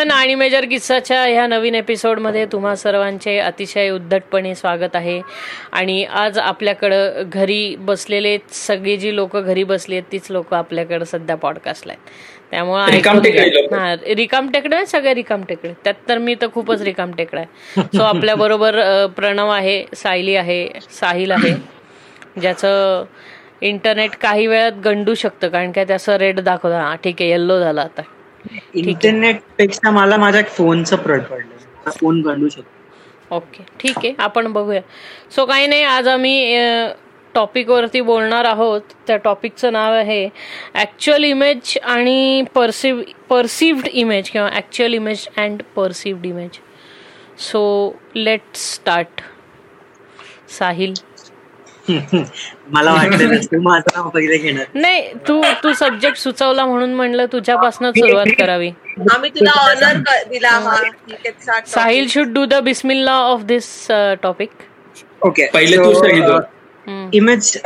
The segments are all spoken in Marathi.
एव्हरीवन आणि मेजर किस्साच्या ह्या नवीन एपिसोडमध्ये तुम्हा सर्वांचे अतिशय उद्धटपणे स्वागत आहे. आणि आज आपल्याकडं घरी बसलेले सगळी जी लोक घरी बसली आहेत तीच लोक आपल्याकडं सध्या पॉडकास्टला आहेत. त्यामुळे रिकाम टेकडे लोकं. हा रिकाम टेकडे आहेत, सगळे रिकाम टेकडे. त्यात तर मी तर खूपच रिकाम टेकडा आहे. सो आपल्या बरोबर प्रणव आहे सायली आहे साहिल आहे ज्याचं इंटरनेट काही वेळात गंडू शकतं कारण काय त्याचं रेड दाखवतं हा ठीक आहे येल्लो झाला आता. इंटरनेटपेक्षा मला माझ्या फोनचं प्रड पडलं. फोन गंडू शकतो. ओके ठीक आहे. आपण बघूया. सो काही नाही आज आम्ही टॉपिकवरती बोलणार आहोत. त्या टॉपिकचं नाव आहे ॲक्च्युअल इमेज आणि परसिव परसिव्ड इमेज किंवा actual image and perceived image so let start Sahil. मला वाटलं तू माझा पहिले घेणार. नाही तू तू सब्जेक्ट सुचवला म्हणून म्हणलं तुझ्यापासून सुरुवात करावी. आम्ही तुला ऑनर दिला साहिल शुड डू द बिस्मिल्ला ऑफ दिस टॉपिक ओके पहिले तू सांगितलं. इमेज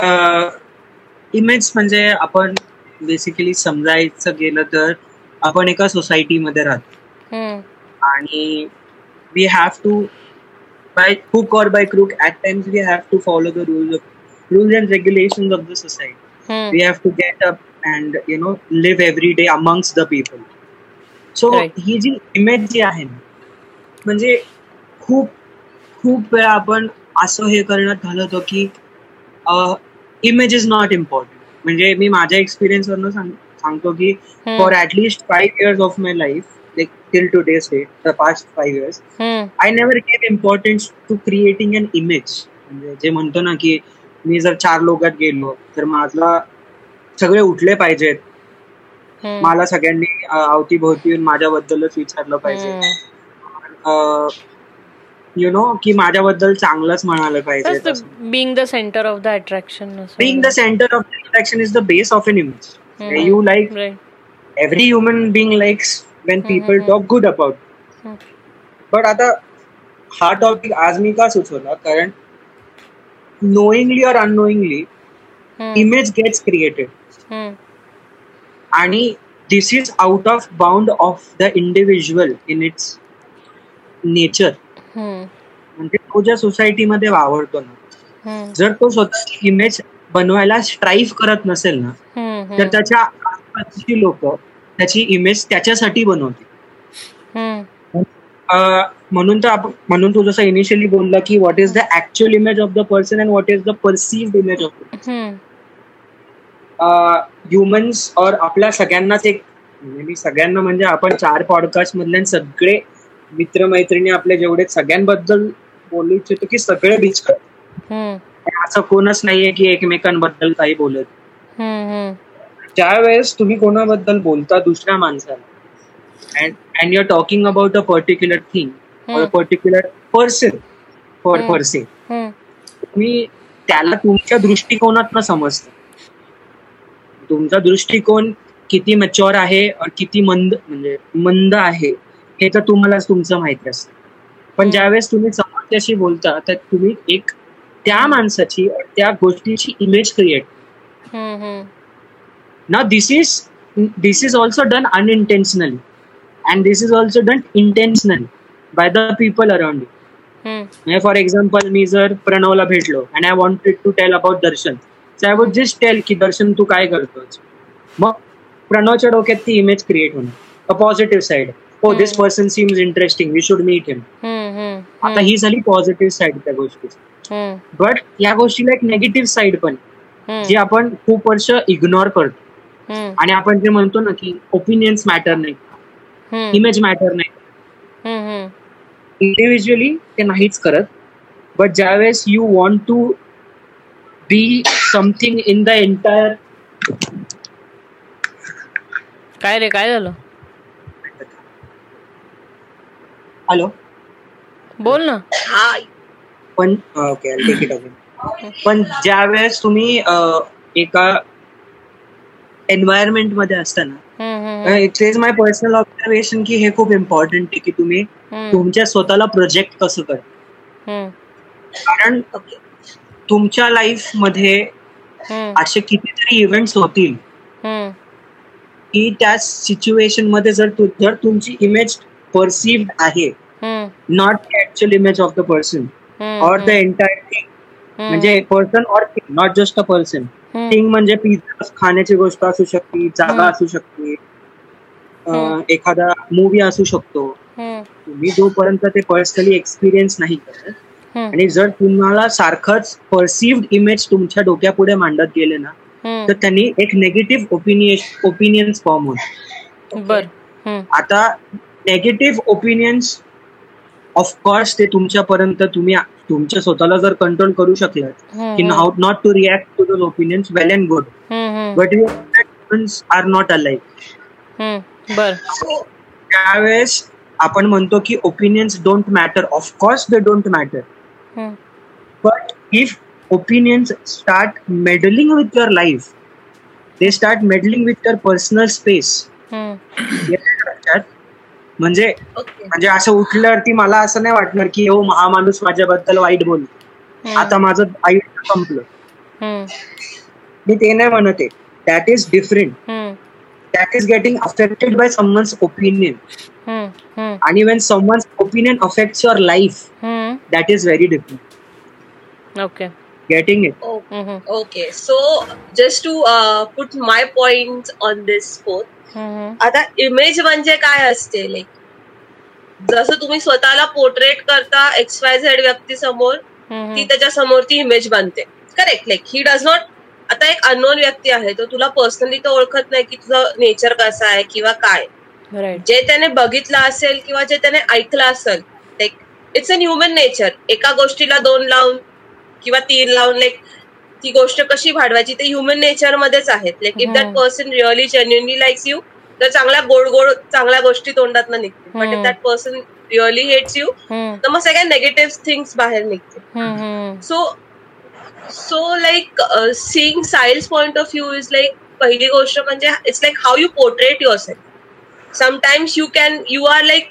इमेज म्हणजे आपण बेसिकली समजायचं गेलं तर आपण एका सोसायटीमध्ये राहतो. आणि we have to by hook or by crook at times we have to follow the rules of rules and regulation of the society we have to get up and you know live every day amongst the people. So Right. ही जी इमेज जी आहे ना म्हणजे खूप खूप वेळा आपण असं हे करण्यात घालवतो की इमेज इज नॉट इम्पॉर्टंट म्हणजे मी माझ्या एक्सपिरियन्स वरनं सांग सांगतो की for at least five years of my life like till today state the past five years I never gave importance to creating an image म्हणजे जे म्हणतो ना की मी जर चार लोकात गेलो तर माझला सगळे उठले पाहिजेत. मला सगळ्यांनी अवतीभोवती येऊन माझ्याबद्दलच विचारलं पाहिजे. यु नो की माझ्याबद्दल चांगलंच म्हणालं पाहिजे. Being the centre of the attraction being the centre of attraction is the base of an image you like every human being likes when people. Talk good about. But आता हा टॉपिक आज मी का सुचवला? कारण नोईंगली और अननोईंगली इमेज गेट्स क्रिएटेड आणि this is out of bound of the individual in its nature म्हणजे तो ज्या सोसायटीमध्ये वावरतो ना जर तो स्वतःची इमेज बनवायला स्ट्राईव्ह करत नसेल ना तर त्याच्या आसपासची लोक त्याची इमेज त्याच्यासाठी बनवते अं, म्हणून तर आपण म्हणून तू जसं इनिशियली बोलला की what is the actual image of the person and what is the perceived image of humans और आपल्या सगळ्यांनाच एक म्हणजे मी सगळ्यांना म्हणजे आपण चार पॉडकास्ट मधले सगळे मित्रमैत्रिणी आपले जेवढे सगळ्यांबद्दल बोलू इच्छितो की सगळे बीच असं कोणच नाहीये की एकमेकांबद्दल काही बोलत. ज्या वेळेस तुम्ही कोणाबद्दल बोलता दुसऱ्या माणसाला and and your talking about a particular thing or particular person for hmm. Person तुम्ही त्याला तुमच्या दृष्टिकोनात समजता. तुमचा दृष्टिकोन किती मच्युअर आहे और किती मंद म्हणजे मंद आहे हे तर तुम्हालाच तुमचं माहिती असतं. पण ज्यावेळेस तुम्ही समोरच्याशी बोलता तर तुम्ही एक त्या माणसाची or त्या गोष्टीची इमेज क्रिएट ना this is this is also done unintentionally and this is also done intentionally by the people around you म्हणजे फॉर एक्झाम्पल मी जर प्रणवला भेटलो and I wanted to tell about Darshan. So I would just tell की दर्शन तू काय करतोस? मग प्रणवच्या डोक्यात ती इमेज क्रिएट होणार. अ पॉझिटिव्ह साइड हो this. Person seems interesting we should meet him आता ही झाली पॉझिटिव्ह साइड त्या गोष्टीची. बट या गोष्टीला एक नेगेटिव्ह साइड पण. आहे, जी आपण खूप वर्ष इग्नोर करतो. आणि आपण जे म्हणतो ना की ओपिनियन्स मॅटर नाही इमेज मॅटर नाही. इंडिव्हिज्युअली ते नाहीच करत. बट ज्यावेळेस you want to be something in the entire काय रे काय झालं? हॅलो बोल ना. हा पण ओके टेक इट अगेन पण ज्यावेळेस तुम्ही एका एन्व्हायरमेंटमध्ये असताना it's is my personal observation की हे खूप इम्पॉर्टंट आहे की तुम्ही तुमच्या स्वतःला प्रोजेक्ट कसं करता कारण तुमच्या लाईफमध्ये असे कितीतरी इव्हेंट्स होतील. की त्या सिच्युएशनमध्ये जर जर तुमची इमेज परसिव्ड आहे not the actual image of the person or the entire thing म्हणजे person or thing not just a person thing म्हणजे पिझ्झा खाण्याची गोष्ट असू शकते जागा. असू शकते. एखादा मूवी असू शकतो. तुम्ही जोपर्यंत ते पर्सनली एक्सपिरियन्स नाही करत आणि जर तुम्हाला सारखंच परसिव्ड इमेज तुमच्या डोक्यापुढे मांडत गेले ना तर त्यांनी एक नेगेटिव्ह ओपिनियन ओपिनियन्स फॉर्म होत आता नेगेटिव्ह ओपिनियन्स ऑफकोर्स ते तुमच्यापर्यंत तुम्ही तुमच्या स्वतःला जर कंट्रोल करू शकलात की how not to react to those opinions well and good but your are not alike बर. त्यावेळेस आपण म्हणतो की opinions don't matter of course they don't matter hmm, But if opinions start meddling with your life, they start meddling with your personal space. हम्म, येतं लक्षात? म्हणजे म्हणजे असं उठल्यावरती मला असं नाही वाटणार की हो हा माणूस माझ्याबद्दल वाईट बोल आता माझं आयुष्य संपलं. मी ते नाही म्हणत आहे. That is different hmm, that is getting affected by someone's opinion hmm, hmm, आणि when someone's opinion affects your life hmm, that is very different okay getting it okay hmm, okay so just to put my point on this for hmm, आता इमेज म्हणजे काय असते? लाईक जसं तुम्ही स्वतःला पोर्ट्रेट करता एक्स वाय झेड व्यक्ती समोर हम्म, ती त्याच्यासमोर ती इमेज बनते. Correct like he does not आता एक अननोन व्यक्ती आहे तो तुला पर्सनली तो ओळखत नाही की तुझं नेचर कसं आहे किंवा काय. जे त्याने बघितलं असेल किंवा जे त्याने ऐकलं असेल like it's an human nature एका गोष्टीला दोन लावून किंवा तीन लावून लाईक ती गोष्ट कशी भाडवायची ते ह्युमन नेचर मध्येच आहेत. Like if that. Person really genuinely likes you तर चांगल्या गोड गोड चांगल्या गोष्टी तोंडात निघतील. But. If that person really hates you तर मग सगळ्या नेगेटिव्ह थिंग्स बाहेर हम्म, so so like seeing science point of view is like पहिली गोष्ट म्हणजे it's like how you portrait your self sometimes you can you are like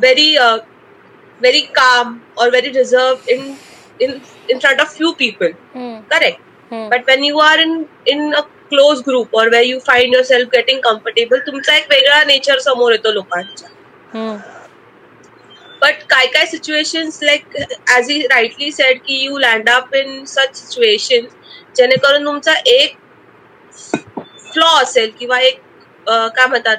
very very calm or very reserve in in in front of few people. हम्म, correct. हम्म, but when you are in in a close group or where you find yourself getting comfortable तुमचा एक वेगळा नेचर समोर येतो लोकांच्या हम्म, बट काय काय situations like as he rightly said की you land up in such situation जेणेकरून तुमचा एक फ्लॉ असेल किंवा एक काय म्हणतात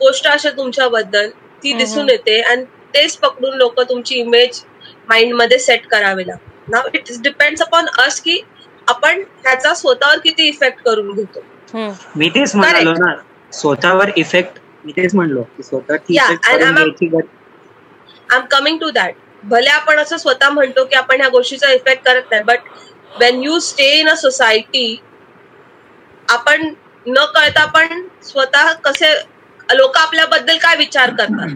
गोष्ट असेल तुमच्याबद्दल ती. दिसून येते. आणि तेच पकडून लोक तुमची इमेज माइंडमध्ये सेट करावी लागतात. Now it depends upon us की आपण ह्याचा स्वतःवर किती इफेक्ट करून घेतो. मी तेच म्हणालो ना स्वतःवर इफेक्ट मी तेच म्हणलो की स्वतःची I am coming to that भले आपण असं स्वतः म्हणतो की आपण ह्या गोष्टीचा इफेक्ट करत नाही but when you stay in a society आपण न कळता पण स्वतः कसे लोक आपल्याबद्दल काय विचार करतात?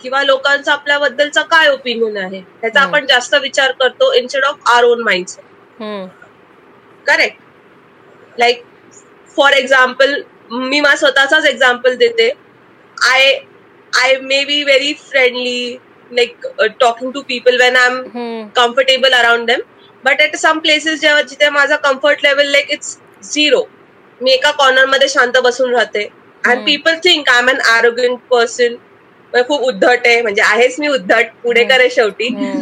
किंवा लोकांचा आपल्याबद्दलचा काय ओपिनियन आहे? ह्याचा हम्म. आपण जास्त विचार करतो instead of our own hmm, correct like for example मी माझा स्वतःचाच एक्झाम्पल देते. I I may be very friendly like talking to people when I am comfortable around them but at some places जेव्हा जिथे माझा comfort level like it's zero मी एका कॉर्नरमध्ये शांत बसून राहते. And. People think I am an arrogant person खूप उद्धट आहे. म्हणजे आहेच मी उद्धट. पुढे करे शेवटी. हम्म,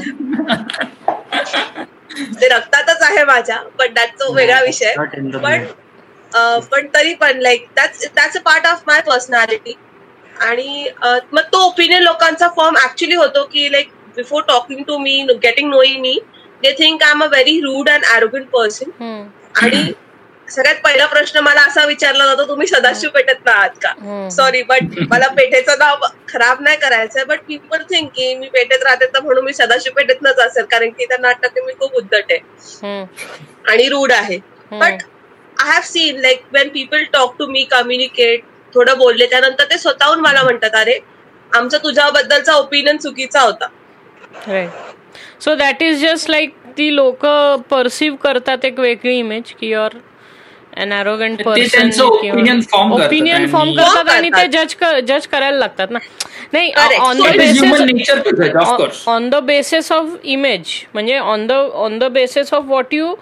ते रक्तातच आहे माझ्या. पण दॅट वेगळा विषय. पण blood. पण तरी पण like that's that's a part of my personality आणि मग तो ओपिनियन लोकांचा फॉर्म ऍक्च्युली होतो की like before talking to me getting knowing me they think I am a very rude and arrogant person आणि सगळ्यात पहिला प्रश्न मला असा विचारला जातो तुम्ही सदाशिव पेठेत आहात का. सॉरी बट मला पेठेचं नाव खराब नाही करायचंय बट पीपल थिंक की मी पेठेत राहते तर म्हणून मी सदाशिव पेठेतनच असेल कारण की त्या नाटक मी खूप उद्धट आहे. आणि रूड आहे. But I have seen like when people talk to me communicate थोडं बोलले. त्यानंतर ते स्वतःहून मला म्हणतात अरे आमचा तुझ्याबद्दलचा ओपिनियन चुकीचा होता. So that is just like ती लोक परसिव्ह करतात एक वेगळी इमेज की युअर ओपिनियन फॉर्म करतात आणि ते. जज जज करायला लागतात ना. नाही. On the basis on the basis of image म्हणजे on the on the basis of what you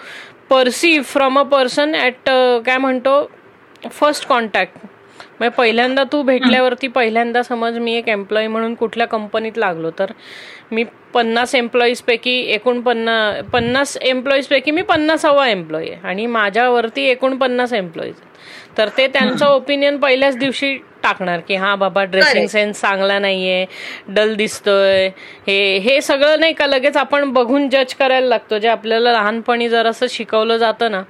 perceive from a person at काय म्हणतो फर्स्ट कॉन्टॅक्ट म्हणजे पहिल्यांदा तू भेटल्यावरती पहिल्यांदा समज मी एक एम्प्लॉई म्हणून कुठल्या कंपनीत लागलो तर मी पन्नास एम्प्लॉईजपैकी एकूण पन्ना पन्नास एम्प्लॉईजपैकी मी पन्नासावा एम्प्लॉई आहे आणि माझ्यावरती एकूण पन्नास एम्प्लॉईज तर ते त्यांचं ओपिनियन पहिल्याच दिवशी टाकणार की हा बाबा ड्रेसिंग सेन्स चांगला नाहीये डल दिसतोय. हे हे सगळं नाही का लगेच आपण बघून जज करायला लागतो. जे आपल्याला लहानपणी जर असं शिकवलं जातं ना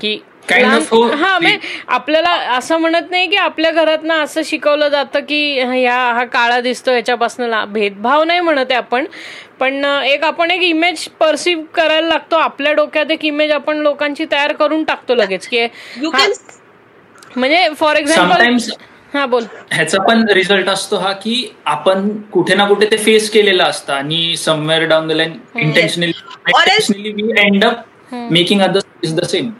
की हा म्हणजे आपल्याला असं म्हणत नाही की आपल्या घरात ना असं शिकवलं जातं की ह्या हा काळा दिसतो ह्याच्यापासून भेदभाव नाही म्हणत आहे आपण. पण एक आपण एक इमेज परसिव्ह करायला लागतो. आपल्या डोक्यात एक इमेज आपण लोकांची तयार करून टाकतो लगेच की म्हणजे फॉर एक्झाम्पल हा बोल. ह्याचा पण रिझल्ट असतो हा की आपण कुठे ना कुठे ते फेस केलेलं असतं. आणि somewhere down the line intentionally we end up making other is the same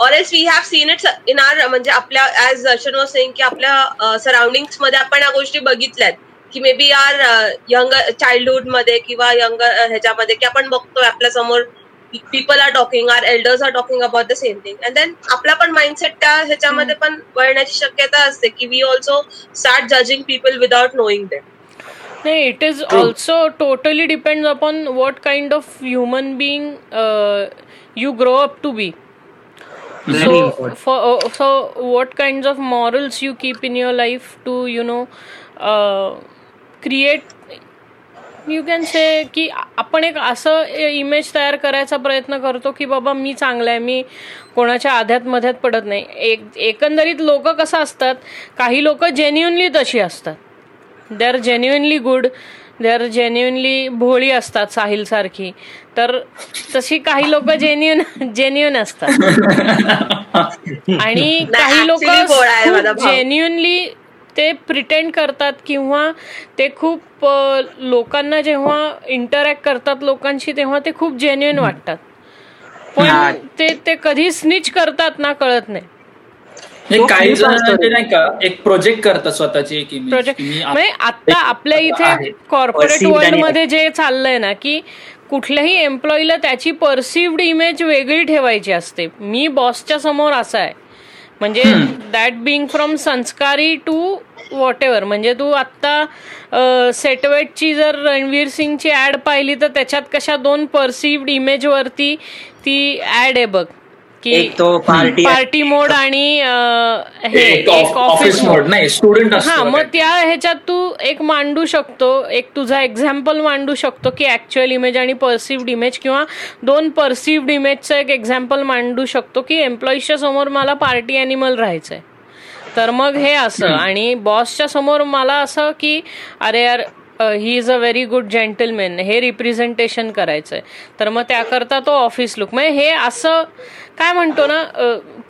or as we have seen it in our म्हणजे आपल्या ऍज दर्शन वॉज सेंग की आपल्या सराउंडिंगमध्ये आपण या गोष्टी बघितल्यात. की मे बी आर यंग चाइल्डहुडमध्ये किंवा यंग ह्याच्यामध्ये की आपण बघतोय आपल्यासमोर people are talking our elders are talking about the same thing and then आपला पण माइंडसेट त्या ह्याच्यामध्ये पण वळण्याची शक्यता असते की we also start judging people without knowing them नाही it is also totally depend upon what kind of human being you grow up to be so for uh, so what kinds of morals you keep in your life to you know uh, create you can say की आपण एक असं इमेज तयार करायचा प्रयत्न करतो की बाबा मी चांगला आहे मी कोणाच्या आध्यात मध्यात पडत नाही. एक एकंदरीत लोक कसं असतात काही लोक जेन्युनली तशी असतात. They are genuinely good they are genuinely भोळी असतात साहिल सारखी. तर तशी काही लोक जेन्युन जेन्युन असतात. आणि काही लोक जेन्युनली ते प्रिटेंड करतात किंवा ते खूप लोकांना जेव्हा इंटरॅक्ट करतात लोकांशी तेव्हा ते खूप जेन्युन वाटतात. पण ते ते कधी स्निच करतात ना कळत नाही. काही जण नाही का एक प्रोजेक्ट करतात स्वतःची एक इमेज प्रोजेक्ट म्हणजे आता आपल्या इथे कॉर्पोरेट वर्ल्डमध्ये जे चाललंय ना की कुठल्याही एम्प्लॉईला त्याची परसिव्ड इमेज वेगळी ठेवायची असते. मी बॉसच्या समोर असा आहे. म्हणजे दॅट बिंग फ्रॉम संस्कारी टू वॉट एव्हर म्हणजे तू आत्ता सेटवेटची जर रणवीर सिंगची ऍड पाहिली तर त्याच्यात कशा दोन परसिव्ड इमेजवरती ती ऍड आहे बघ. की तो पार्टी पार्टी मोड आणि हे ऑफिस मोड नाही स्टुडंट हा मग त्या ह्याच्यात तू एक मांडू शकतो. एक तुझा एक्झाम्पल मांडू शकतो की ऍक्च्युअल इमेज आणि परसिव्ड इमेज किंवा दोन परसिव्ड इमेजचं एक एक्झाम्पल मांडू शकतो की एम्प्लॉईजच्या समोर मला पार्टी अॅनिमल राहायचंय. तर मग हे असं. आणि बॉसच्या समोर मला असं की अरे यार he is a very good gentleman हे रिप्रेझेंटेशन करायचंय. तर मग त्याकरता तो ऑफिस लुक म्हणजे हे असं काय म्हणतो ना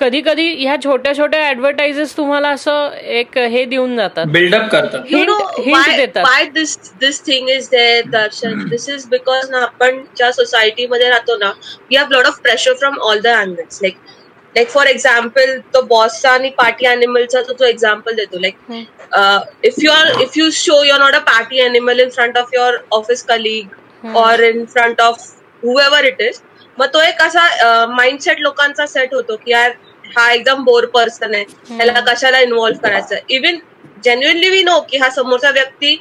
कधी कधी ह्या छोट्या छोट्या ऍडव्हर्टाइजेस तुम्हाला असं एक हे देऊन जातात. बिल्डअप करतात. हिंट देतात. Why this this thing is there Darshan this is because ना आपण ज्या सोसायटीमध्ये राहतो ना we have lot of pressure from all the angles like like for example तो बॉसचा आणि पार्टी अॅनिमलचा तो एक्झाम्पल देतो. Like if you are if you show your not a party animal in front of your office colleague or in front of whoever it is मग तो एक असा माइंडसेट लोकांचा सेट होतो की यार हा एकदम बोर पर्सन आहे. त्याला कशाला इन्व्हॉल्व्ह करायचं? इव्हन जेन्युनली वी नो की हा समोरचा व्यक्ती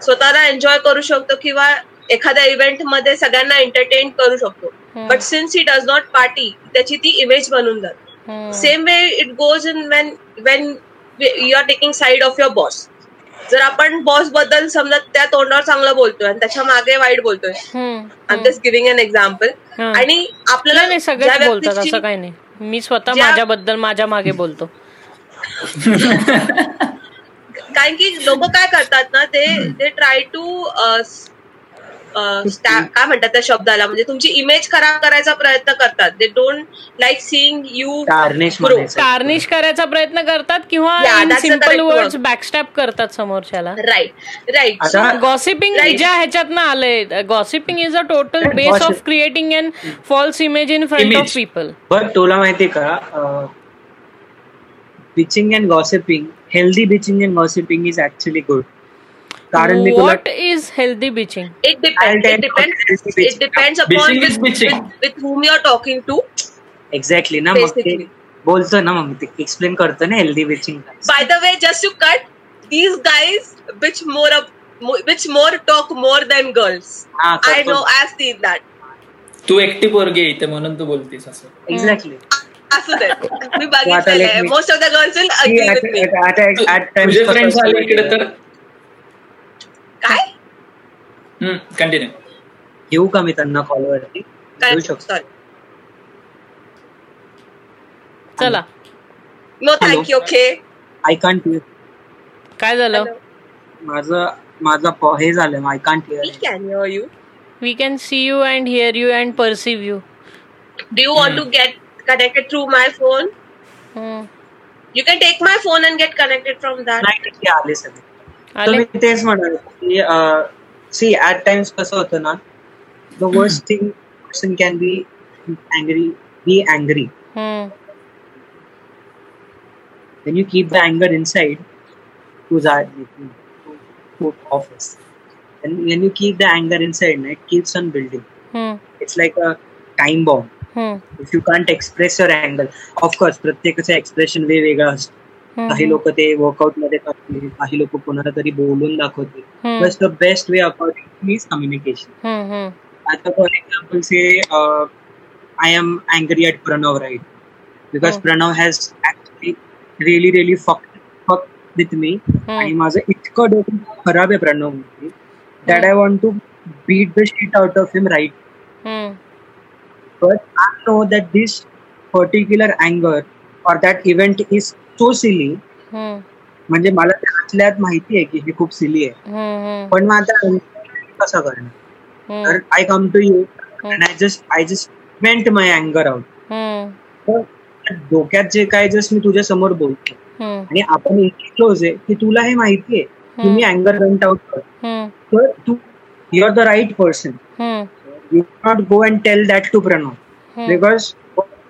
स्वतःला एन्जॉय करू शकतो किंवा एखाद्या इव्हेंटमध्ये सगळ्यांना एंटरटेन करू शकतो. But since he does not party त्याची ती इमेज बनून जाते. Same way it goes in when when you are taking side of your boss जर आपण बॉसबद्दल समजा त्या तोंडावर चांगलं बोलतोय आणि त्याच्यामागे वाईट बोलतोय. I just giving an example आणि आपल्याला सगळे बोलतात असं काही नाही. मी स्वतः माझ्याबद्दल माझ्या मागे बोलतो. कारण की लोक काय करतात ना ते ट्राय टू काय म्हणतात त्या शब्दाला? म्हणजे तुमची इमेज खराब करायचा प्रयत्न करतात. They don't like seeing you tarnish करायचा प्रयत्न करतात किंवा सिंपल वर्ड बॅकस्टॅप करतात समोरच्याला. राईट राईट गॉसिपिंग ज्या ह्याच्यात ना आलंय gossiping is a total base of creating an false image in front of people but तुला माहितीये का bitching and gossiping healthy bitching and gossiping is actually good कारण मी तुला what is healthy bitching it depends it depends it depends upon with with whom you are talking to. Exactly ना मग बोलतो ना मग ते एक्सप्लेन करतो ना healthy bitching by the way just to cut these guys which more which more talk more than girls I know I seen that तू एकटी पोरगी इथे म्हणून तू बोलतीस असं. एक्झॅक्टली असू दे. मी बघितलेलं most of the girls will agree with me तुझे फ्रेंड्स आले इकडे तर? काय? कंटिन्यू घेऊ का मी त्यांना कॉलवरती काय? घेऊ शकतो. सॉरी चला. No thank you okay I can't काय झालं? माझं माझं प- हे झालं I can't me can hear you we can see you and hear you and perceive you Do you want to get connected through my phone? You can take my phone and get connected from that. नाही ते आले सगळे मी तेच म्हणाल की सी ऍट टाइम्स कसं होतं ना the worst thing person can be angry be angry hmm. when you keep the anger inside to that to office and when you keep the anger inside no, it keeps on building हम्म. it's like a time bomb हम्म. if you can't express your anger of course प्रत्येकाचं एक्सप्रेशन वेगवेगळं असतं काही लोक ते वर्कआउटमध्ये करतील काही लोक कोणाला तरी बोलून दाखवतील. बस the best way according is communication. आता for example say I am angry at Pranav right because. Pranav has actually really really fuck fuck with me आणि माझं इतकं डोकं खराब आहे Pranav that I want to beat the shit out of him right but I know that this particular anger or that event is silly हम्म. म्हणजे मला त्यातल्या त्यात माहिती आहे की हे खूप सिली आहे. पण मग आता कसं करणार. तर I come to you and I just I just vent my अँगर out. डोक्यात जे काय जस्ट मी तुझ्या समोर बोलतो. आणि आपण इतकी क्लोज आहे की तुला हे माहिती आहे की मी अँगर वेंट आउट करतो हम्म. तर तू you are the right person hmm. you cannot go and tell that to Pranav Hmm. because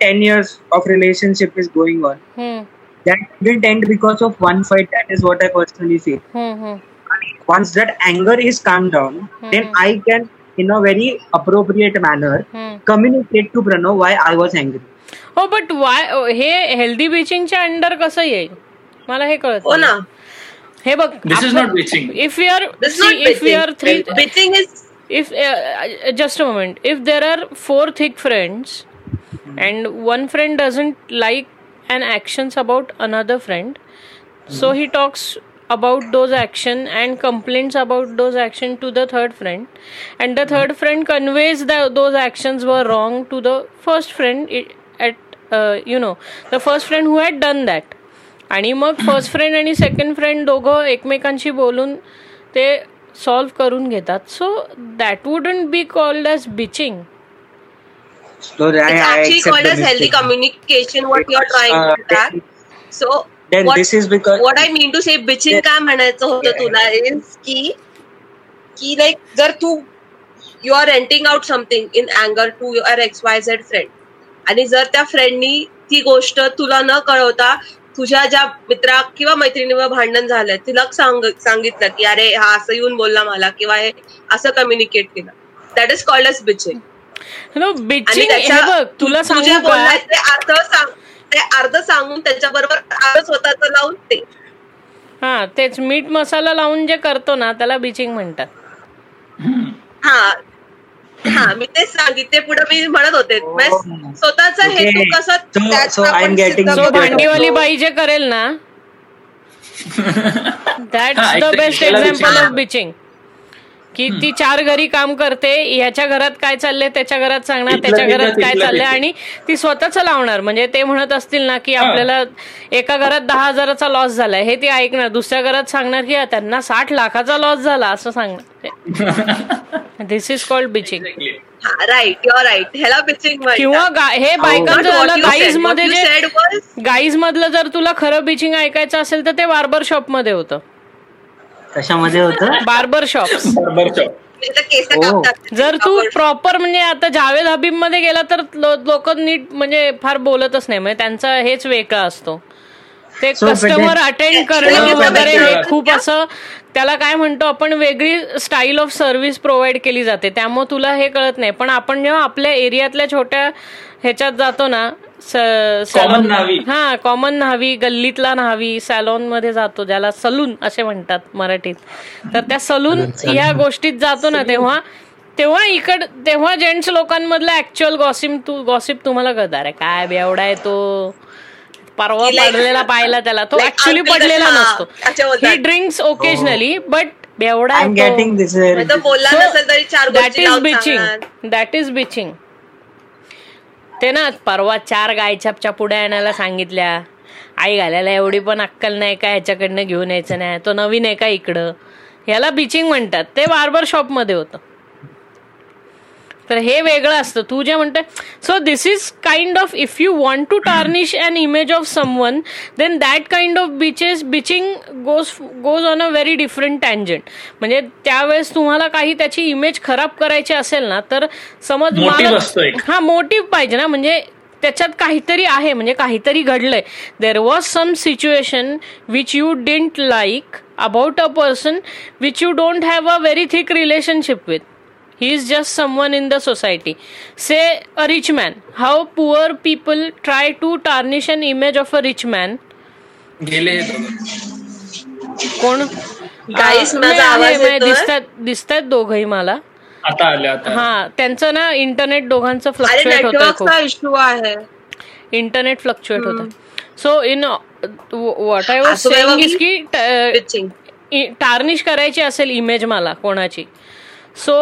10 years of relationship is going on. हम्म. That didn't end because of one fight. That is what I personally feel. हम्म. Once that anger is calmed down, then I can, in a very appropriate manner, हम्म. communicate to Pranav why I was angry. हो बट वाय हे हेल्दी बिचिंगच्या अंडर कसं येईल मला हे कळत Oh, नाही. na. हे बघ This is not bitching. If you are This is not if you are three bitching. Bitching is if uh, just a moment if there are four thick friends and one friend doesn't like an actions about another friend so he talks about those action and complains about those action to the third friend and the third friend conveys that those actions were wrong to the first friend i- at uh, you know the first friend who had done that आणि मग फर्स्ट फ्रेंड आणि सेकंड फ्रेंड दोघं एकमेकांशी बोलून ते सॉल्व्ह करून घेतात so that wouldn't be called as bitching So I, it's I actually accept called as healthy communication. What you're trying Uh, to track. So Then what this is because what I mean to say bitching काय म्हणायचं होतं तुला इज की की लाईक जर तू you are ranting out something in अँगर to your X Y Z friend आणि जर त्या फ्रेंडनी ती गोष्ट तुला न कळवता तुझ्या ज्या मित्रा किंवा मैत्रिणीवर भांडण झालंय तिला सांग सांगितलं की अरे हा असं येऊन बोलला मला किंवा हे असं कम्युनिकेट केलं that is called as bitching bitching हे बघ तुला तू सांगू का बोललाय ते अर्ध सांग ते अर्ध सांगून त्याच्याबरोबर अर्ध स्वतःच लावून ते हा तेच मीठ मसाला लावून जे करतो ना त्याला बिचिंग म्हणतात हा हा मी तेच सांगितले पुढे मी म्हणत होते स्वतःचा Okay. हेतू कसं भांडीवाली. बाई जे करेल ना दॅट्स हा, the. Best example bitching of bitching की ती चार घरी काम करते ह्याच्या घरात काय चाललंय त्याच्या घरात सांगणार त्याच्या घरात काय चाललंय. आणि ती स्वतःच लावणार. म्हणजे ते म्हणत असतील ना की. आपल्याला एका घरात दहा हजाराचा लॉस झालाय. हे ती ऐकणार. दुसऱ्या घरात सांगणार की "हा, त्यांना साठ लाखाचा लॉस झाला असं सांगणार. This is called bitching right your right ह्याला बिचिंग किंवा हे बायकांचं झालं गाईजमध्ये गाईज मधलं जर तुला खरं बिचिंग ऐकायचं असेल तर ते बार्बर शॉपमध्ये होतं. कशामध्ये होतं? बार्बर शॉप बरोबर. कापतात. जर तू प्रॉपर म्हणजे आता जावेद हबीबमध्ये गेला तर लोक नीट म्हणजे फार बोलतच नाही. म्हणजे त्यांचा हेच वेगळा असतो. ते कस्टमर then- अटेंड करणं वगैरे हे. खूप असं त्याला काय म्हणतो आपण वेगळी स्टाईल ऑफ सर्व्हिस प्रोव्हाइड केली जाते. त्यामुळे तुला हे कळत नाही. पण आपण जेव्हा आपल्या एरियातल्या छोट्या ह्याच्यात जातो ना कॉमन न्हावी. हा कॉमन न्हावी गल्लीतला न्हावी सॅलॉनमध्ये जातो ज्याला सलून असे म्हणतात मराठीत. तर त्या सलून ह्या गोष्टीत जातो ना तेव्हा तेव्हा इकड तेव्हा जेंट्स लोकांमधलं ऍक्च्युअल गॉसिप तू गॉसिप तुम्हाला कळत अरे काय बेवडा आहे तो. परवा पडलेला पाहिला त्याला. तो ऍक्च्युली पडलेला नसतो. ही. ड्रिंक्स ओकेजनली बट बेवडा आय एम गेटिंग दिस बोलला नसेल तरी चार that is bitching that is bitching ते ना परवा चार गायछापच्या पुढे आणायला सांगितल्या. आई घालायला एवढी पण अक्कल नाही का ह्याच्याकडनं घेऊन यायचं नाही तो नवीन आहे का इकडं? ह्याला बिचिंग म्हणतात ते बार्बर शॉपमध्ये होतं. तर हे वेगळं असतं. तू जे म्हणते so this is kind of if you want to tarnish an image of someone then that kind of bitches bitching goes goes on a very different tangent म्हणजे त्यावेळेस तुम्हाला काही त्याची इमेज खराब करायची असेल ना तर समज हा मोटिव्ह पाहिजे ना. म्हणजे त्याच्यात काहीतरी आहे म्हणजे काहीतरी घडलंय. There was some situation which you didn't like about a person which you don't have a very thick relationship with he is just someone in the society. Say a rich man. How poor people try to tarnish an image of a rich man? गेले. कोण? दिसतात दिसतात दोघही मला. आता आले आता हा त्यांचं ना इंटरनेट दोघांचं फ्लक्च्युएट होत इंटरनेट फ्लक्च्युएट होत so in what I was saying is की टार्निश करायची असेल इमेज मला कोणाची. सो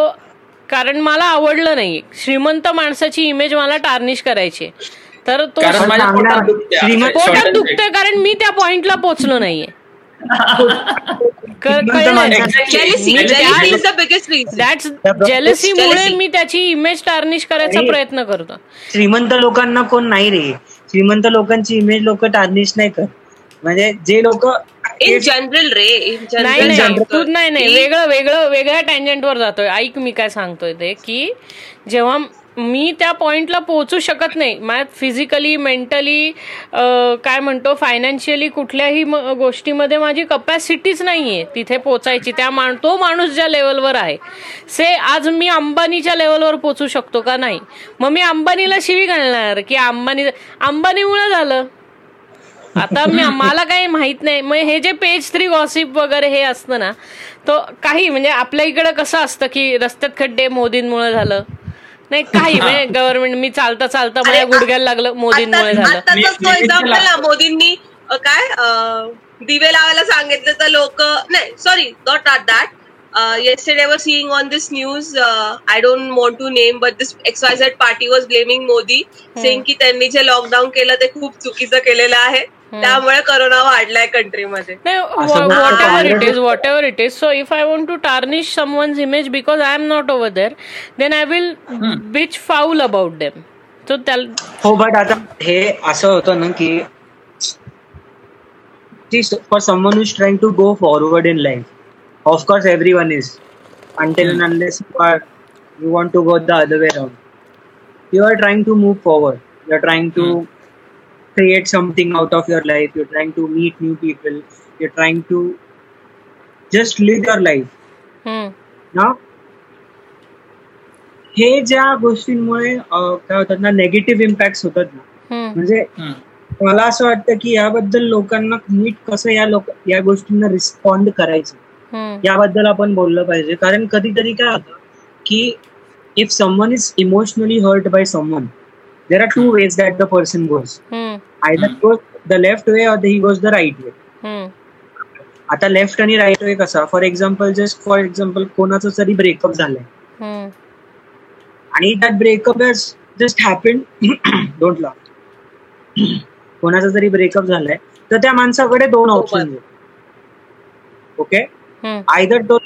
कारण मला आवडलं नाही. श्रीमंत माणसाची इमेज मला टार्निश करायची तर तो पोटात दुखतोय. कारण मी त्या पॉइंटला पोचलो नाहीये. जेलसीमुळे मी त्याची इमेज टार्निश करायचा प्रयत्न करतो. श्रीमंत लोकांना कोण नाही रे. श्रीमंत लोकांची इमेज लोक टार्निश नाही करत. म्हणजे जे लोक इन जनरल रे नाही नाही तू नाही नाही वेगळं वेगळं वेगळ्या टँजंटवर जातोय. ऐक मी काय सांगतोय ते की जेव्हा मी त्या पॉइंटला पोहोचू शकत नाही माझ्या फिजिकली मेंटली काय म्हणतो फायनान्शियली कुठल्याही गोष्टीमध्ये माझी कपॅसिटीच नाहीये तिथे पोचायची. त्या मान तो माणूस ज्या लेवलवर आहे से आज मी अंबानीच्या लेवलवर पोचू शकतो का नाही? मग मी अंबानीला शिवी घालणार की अंबानी अंबानीमुळे झालं. आता मी मला काही माहीत नाही. मग हे जे पेज थ्री गॉसिप वगैरे हे असतं ना तो काही म्हणजे आपल्या इकडे कसं असतं की रस्त्यात खड्डे मोदींमुळे झालं? नाही काही म्हणजे गव्हर्नमेंट मी चालता चालता माझ्या गुडघ्याला लागलं मोदींमुळे झालं. मोदींनी काय दिवे लावायला सांगितलं तर लोक नाही sorry not are that yesterday I was seeing on this news, uh, I don't want to name, but this XYZ party was blaming Modi, saying की त्यांनी जे लॉकडाऊन केलं ते खूप चुकीचं केलेलं आहे. त्यामुळे करोना वाढलाय कंट्रीमध्ये whatever it is whatever it is so if I want to tarnish someone's image because I am not over there then I will bitch foul about them so हो बट आता हे असं होतं ना की for someone is trying to go forward in life of course everyone is are you want to go the other way around. You are trying to move forward. You are trying to mm. Create something out of your life. You're trying to meet new people. You're trying to just live your life. Hmm. ना? हे ज्या गोष्टींमुळे काय होतात ना नेगेटिव्ह इम्पॅक्ट होतात ना. म्हणजे मला असं वाटतं की याबद्दल लोकांना नीट कसं या लोक या गोष्टींना रिस्पॉन्ड करायचं. याबद्दल आपण बोललं पाहिजे. कारण कधीतरी काय होतं की if someone is emotionally hurt by someone there are two ways that the person goes. Either goes the left way or he goes the right way. hmm. आता लेफ्ट आणि राईट वे कसा? For example just for example कोणाचं तरी ब्रेकअप झालंय. आणि that breakup has just happen don't ला कोणाचा तरी ब्रेकअप झालाय तर त्या माणसाकडे दोन ऑप्शन ओके आयदर तो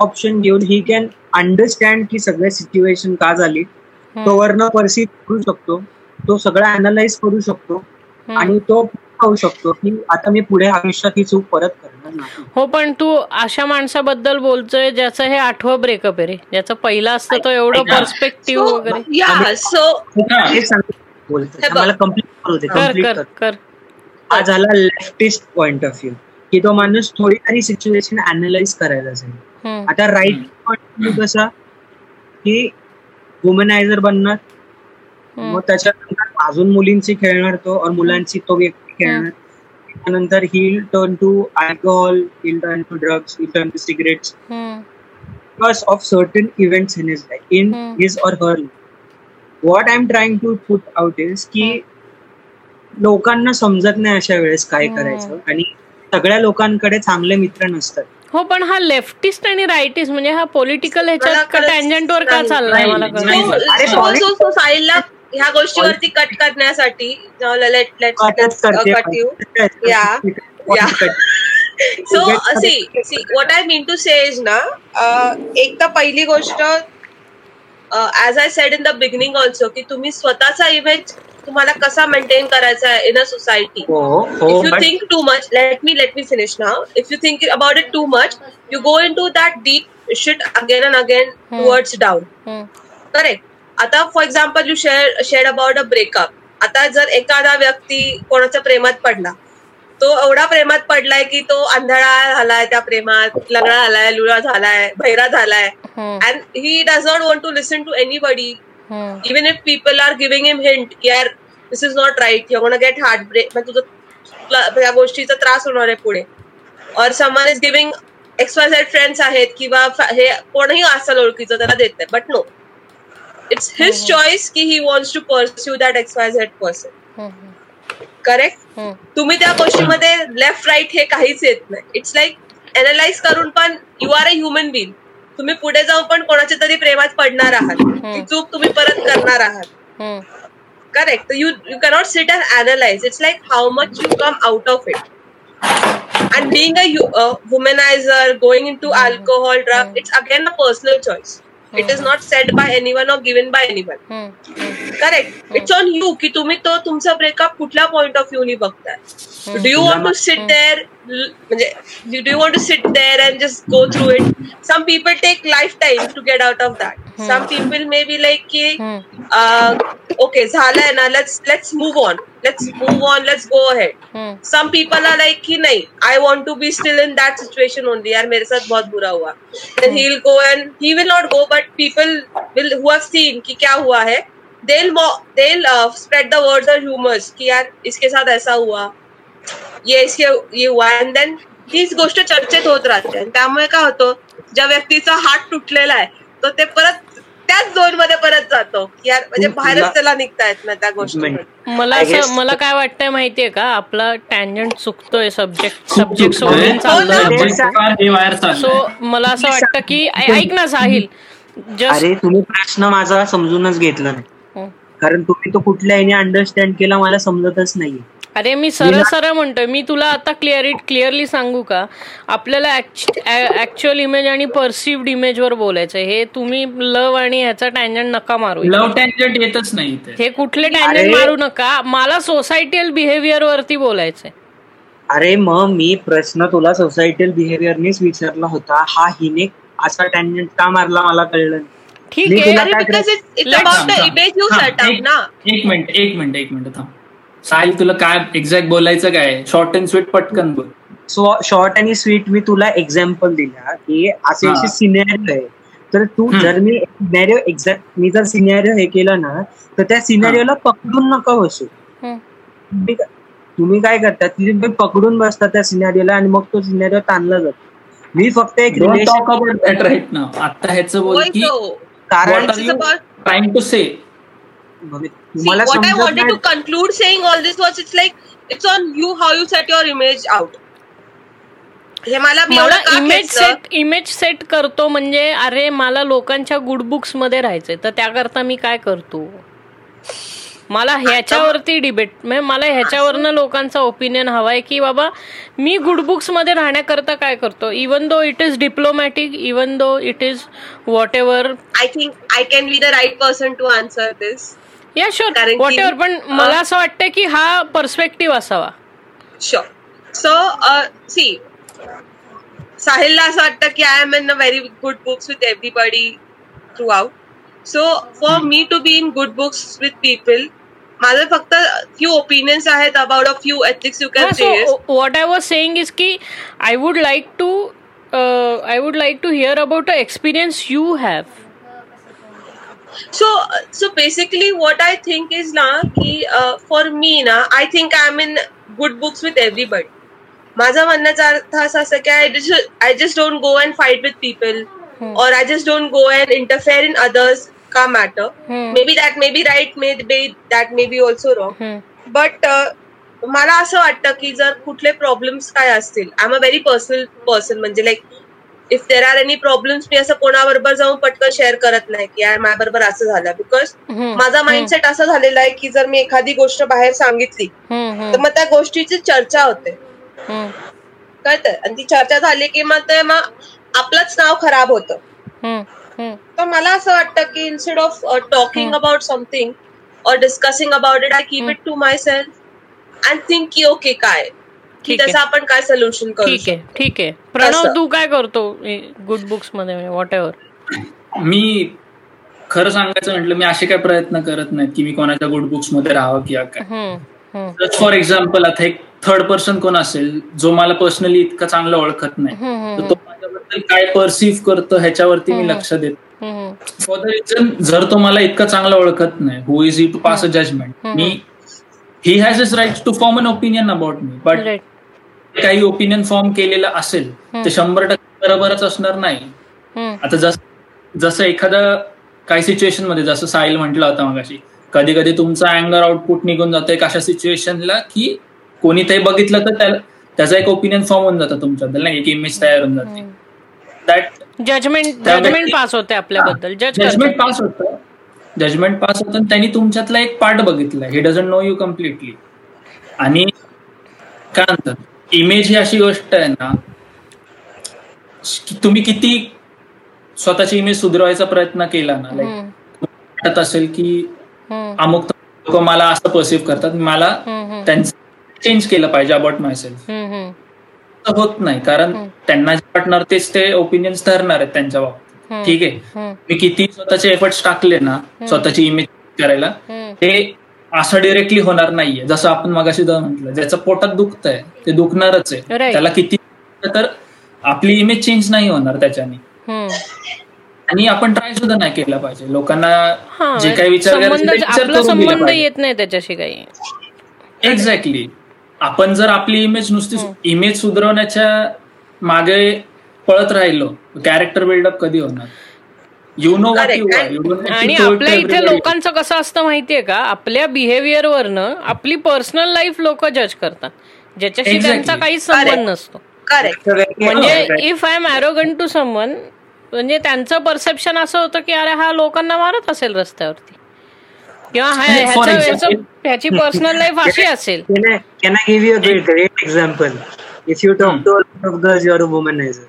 ऑप्शन घेऊन ही कॅन अंडरस्टँड की सगळ्या सिच्युएशन का झाली. तो वर्ण परसिव्ह करू शकतो. तो सगळं अनालाइज करू शकतो. आणि तो पाहू शकतो की आता मी पुढे आयुष्यात ही चूक परत करणार नाही. हो पण तू अशा माणसाबद्दल बोलतोय ज्याचं हे आठवं ब्रेकअप आहे रे. ज्याचं पहिला असतं तो एवढं पर्स्पेक्टिव्ह वगैरे. कंप्लीट कर हा झाला लेफ्टिस्ट पॉइंट ऑफ व्ह्यू की तो माणूस थोडी तरी सिच्युएशन अनालाइज करायला जाईल. आता राईट पॉइंट ऑफ व्ह्यू कसा? की वुमनायझर बनणार मग त्याच्यानंतर अजून मुलींची खेळणार तो और मुलांची तो व्यक्ती खेळणार. त्यानंतर he turn to alcohol he'll turn to drugs he'll turn to cigarettes because of certain events in his life in his or her what I am trying to put out is की लोकांना समजत नाही अशा वेळेस काय करायचं. आणि सगळ्या लोकांकडे चांगले मित्र नसतात. हो पण हा लेफ्टिस्ट आणि राईटिस्ट म्हणजे हा पॉलिटिकल ह्याच्यात टँजंट वर का चाललाय मला ह्या गोष्टीवरती कट करण्यासाठी late late cut you yeah yeah so see see what I mean to say is ना एक तर पहिली गोष्ट as I said in the beginning also की तुम्ही स्वतःचा इमेज तुम्हाला कसा मेंटेन करायचा आहे in a society if you think too much let me let me finish now if you think about it too much you go into that deep shit again and again towards down correct आता for example you share share about a breakup आता जर एखादा व्यक्ती कोणाच्या प्रेमात पडला तो एवढा प्रेमात पडलाय की तो आंधळा झालाय त्या प्रेमात लंगडा झालाय लुळा झालाय भैरा झालाय. And he does not want to listen to anybody even if people are giving him hint की यार this is not right you gonna get heartbreak म्हणजे तुझं या गोष्टीचा त्रास होणार आहे पुढे. Or someone is giving X Y Z friends आहेत किंवा हे कोणही असेल ओळखीचं त्याला देत but no it's his choice की he wants to pursue that X Y Z person correct तुम्ही त्या गोष्टीमध्ये लेफ्ट राईट हे काहीच येत नाही. इट्स लाईक अनालाइज करून पण you are a human being तुम्ही पुढे जाऊन पण कोणाच्या तरी प्रेमात पडणार आहात. ती चूक तुम्ही परत करणार आहात. Correct you you cannot sit and analyse it's like how much you come out of it and being a uh, womanizer going into alcohol drug it's again a personal choice. It is not set by anyone or given by anyone correct it's on you की तुम्ही तो तुमचा ब्रेकअप कुठल्या पॉइंट ऑफ व्ह्यू नी बघताय. Do you want to sit there म्हणजे do you want to sit there and just go through it some people take lifetime to get out of that some people may be like की ओके झालंय ना let's let's move on let's move on let's go ahead some people are like कि नहीं I want to be still in that situation only यार मेरे साथ बहुत बुरा हुआ then he will go and he will not go but people will who have seen कि क्या हुआ है they'll they'll uh, spread the words or humors कि यार इसके साथ ऐसा हुआ ये इसके ये एंड देन हीच गोष्ट चर्चेत होत राहते. आणि त्यामुळे काय होतं ज्या व्यक्तीचा हात तुटलेला आहे तो ते परत त्याच झोनमध्ये परत जातो. यार म्हणजे बाहेरच त्याला निघता येत ना त्या गोष्टी मला असं मला काय वाटतंय माहितीये का? आपला टँजंट चुकतोय सब्जेक्ट सब्जेक्ट सोडून चाललोय. सो मला असं वाटतं की ऐक ना साहिल. अरे तुम्ही प्रश्न माझा समजूनच घेतला नाही. कारण तुम्ही तो कुठल्या अंडरस्टँड केला मला समजतच नाहीये. अरे मी सरळ सरळ म्हणतोय. मी तुला आता क्लिअर क्लिअरली सांगू का? आपल्याला ऍक्च्युअल इमेज आणि परसिव्ड इमेज वर बोलायचं हे तुम्ही लव आणि ह्याचा टँजंट नका मारू लव टँजंट येतच नाही हे कुठले टँजंट मारू नका. मला सोसायटील बिहेवियर वरती बोलायचंय. अरे मग मी प्रश्न तुला सोसायटील बिहेवियरनेच विचारला होता. हा हिने असा टँजंट का मारला मला कळलं ठीक आहे. एक मिनिट एक मिनिट एक मिनिट थांब. साहिल तुला काय एक्झॅक्ट बोलायचं काय? शॉर्ट अँड स्वीट पटकन बोल. सो शॉर्ट आणि स्वीट मी तुला एक्झाम्पल दिला की असे असे सिनेरिओ आहे. तर तू जर मी सिनेरिओ एक्झॅक्ट मी जर सिनेरिओ हे केलं ना तर त्या सिनेरिओला पकडून नका बसू. तुम्ही काय करता तुम्ही पकडून बसता त्या सिनेरिओला आणि मग तो सिनेरिओ ताणला जातो. मी फक्त एक रिलेशन आता ह्याचं बोल की कारण ट्राईंग टू से तुम्हाला what I wanted to conclude saying all this was it's like it's on you how you set your image out. हे मला इमेज सेट इमेज सेट करतो म्हणजे अरे मला लोकांच्या गुड बुक्समध्ये राहायचंय तर त्याकरता मी काय करतो? मला ह्याच्यावरती डिबेट म्हणजे मला ह्याच्यावरनं लोकांचा ओपिनियन हवाय की बाबा मी गुड बुक्समध्ये राहण्याकरता काय करतो? Even though it is diplomatic even though it is whatever I think I can be the right person to answer this yeah sure what ever पण मला असं वाटतं की हा पर्स्पेक्टिव्ह असावा. शुअर सो सी साहिलला असं वाटतं की I am in a very good books with everybody throughout so for me to be in good books with people माझे फक्त फ्यू ओपिनियन्स आहेत about a few ethics you can say what I was saying is की I would like to I would like to hear about a experience you have so so basically what I think is ना की फॉर मी ना I think I am in good books with everybody माझा म्हणण्याचा अर्थ असा असं की I I just don't go and fight with people or I just don't go and interfere in others का matter may be that may be right may be that may be also wrong but मला असं वाटतं की जर कुठले प्रॉब्लेम्स काय असतील I am a very personal person म्हणजे like if there are any problems मी असं कोणाबरोबर जाऊन पटकन शेअर करत नाही की यार माझ्याबरोबर असं झालं. बिकॉज माझा माइंडसेट असा झालेला आहे की जर मी एखादी गोष्ट बाहेर सांगितली तर मग त्या गोष्टीची चर्चा होते. कळतंय? आणि ती चर्चा झाली की मग ते मग आपलंच नाव खराब होतं. तर मला असं वाटतं की instead of talking about something or discussing about it I keep it to myself and think की ओके काय? की त्याचं आपण काय सोल्युशन करू ठीक आहे ठीक आहे. प्रणव तू काय करतो गुड बुक्समध्ये वॉट एव्हर मी खरं सांगायचं म्हटलं मी असे काय प्रयत्न करत नाहीत की मी कोणाच्या गुड बुक्समध्ये राहावं किंवा काय. फॉर एक्झाम्पल आता एक थर्ड पर्सन कोण असेल जो मला पर्सनली इतकं चांगलं ओळखत नाही तर तो माझ्याबद्दल काय परसिव्ह करतो ह्याच्यावरती मी लक्ष देतो फॉर द रिझन जर तो मला इतकं चांगलं ओळखत नाही who is he to pass a judgment me he has is right to form an opinion about me but काही ओपिनियन फॉर्म केलेलं असेल ते शंभर टक्के बरोबरच असणार नाही. आता जसं जसं एखादं काही सिच्युएशनमध्ये जसं साहिल म्हटलं होतं मगाशी कधी कधी तुमचा अँगर आउटपुट निघून जातो एक अशा सिच्युएशनला की कोणी ते बघितलं तर त्याचा एक ओपिनियन फॉर्म होऊन जातं तुमच्याबद्दल नाही एक इमेज तयार होऊन जाते. दॅट जजमेंट जजमेंट पास होते आपल्याबद्दल जजमेंट पास होतं. जजमेंट पास होतं त्यांनी तुमच्यातला एक पार्ट बघितला. He doesn't know you completely आणि काय म्हणतात? इमेज ही अशी गोष्ट आहे ना तुम्ही किती स्वतःची इमेज सुधारवायचा प्रयत्न केला ना लाईक वाटत असेल की अमुक लोक मला असं परसिव्ह करतात मला त्यांचं चेंज केलं पाहिजे अबाउट माय सेल्फ होत नाही कारण त्यांना जे वाटणार तेच ते ओपिनियन्स धरणार आहेत त्यांच्या बाबतीत. ठीक आहे? मी किती स्वतःचे एफर्ट्स टाकले ना स्वतःची इमेज करायला ते असं डिरेक्टली होणार नाहीये. जसं आपण मगाशी म्हटलं ज्याचं पोटात दुखतंय ते दुखणारच आहे. त्याला किती तर आपली इमेज चेंज नाही होणार त्याच्याने. आणि आपण ट्राय सुद्धा नाही केला पाहिजे. लोकांना जे काही विचार संबंध येत नाही त्याच्याशी काही. एक्झॅक्टली आपण जर आपली इमेज नुसती इमेज सुधारवण्याच्या मागे पळत राहिलो कॅरेक्टर बिल्डअप कधी होणार? यु नो आणि आपल्या इथे लोकांचं कसं असतं माहितीये का? आपल्या बिहेवियरवरनं आपली पर्सनल लाईफ लोक जज करतात. ज्याच्याशी त्यांचा काहीच संबंध नसतो. म्हणजे if I am arrogant to someone म्हणजे त्यांचं परसेप्शन असं होतं की अरे हा लोकांना मारत असेल रस्त्यावरती. किंवा ह्याची पर्सनल लाईफ अशी असेल. Can I give you a great great example if you talk to of girls you're womanizer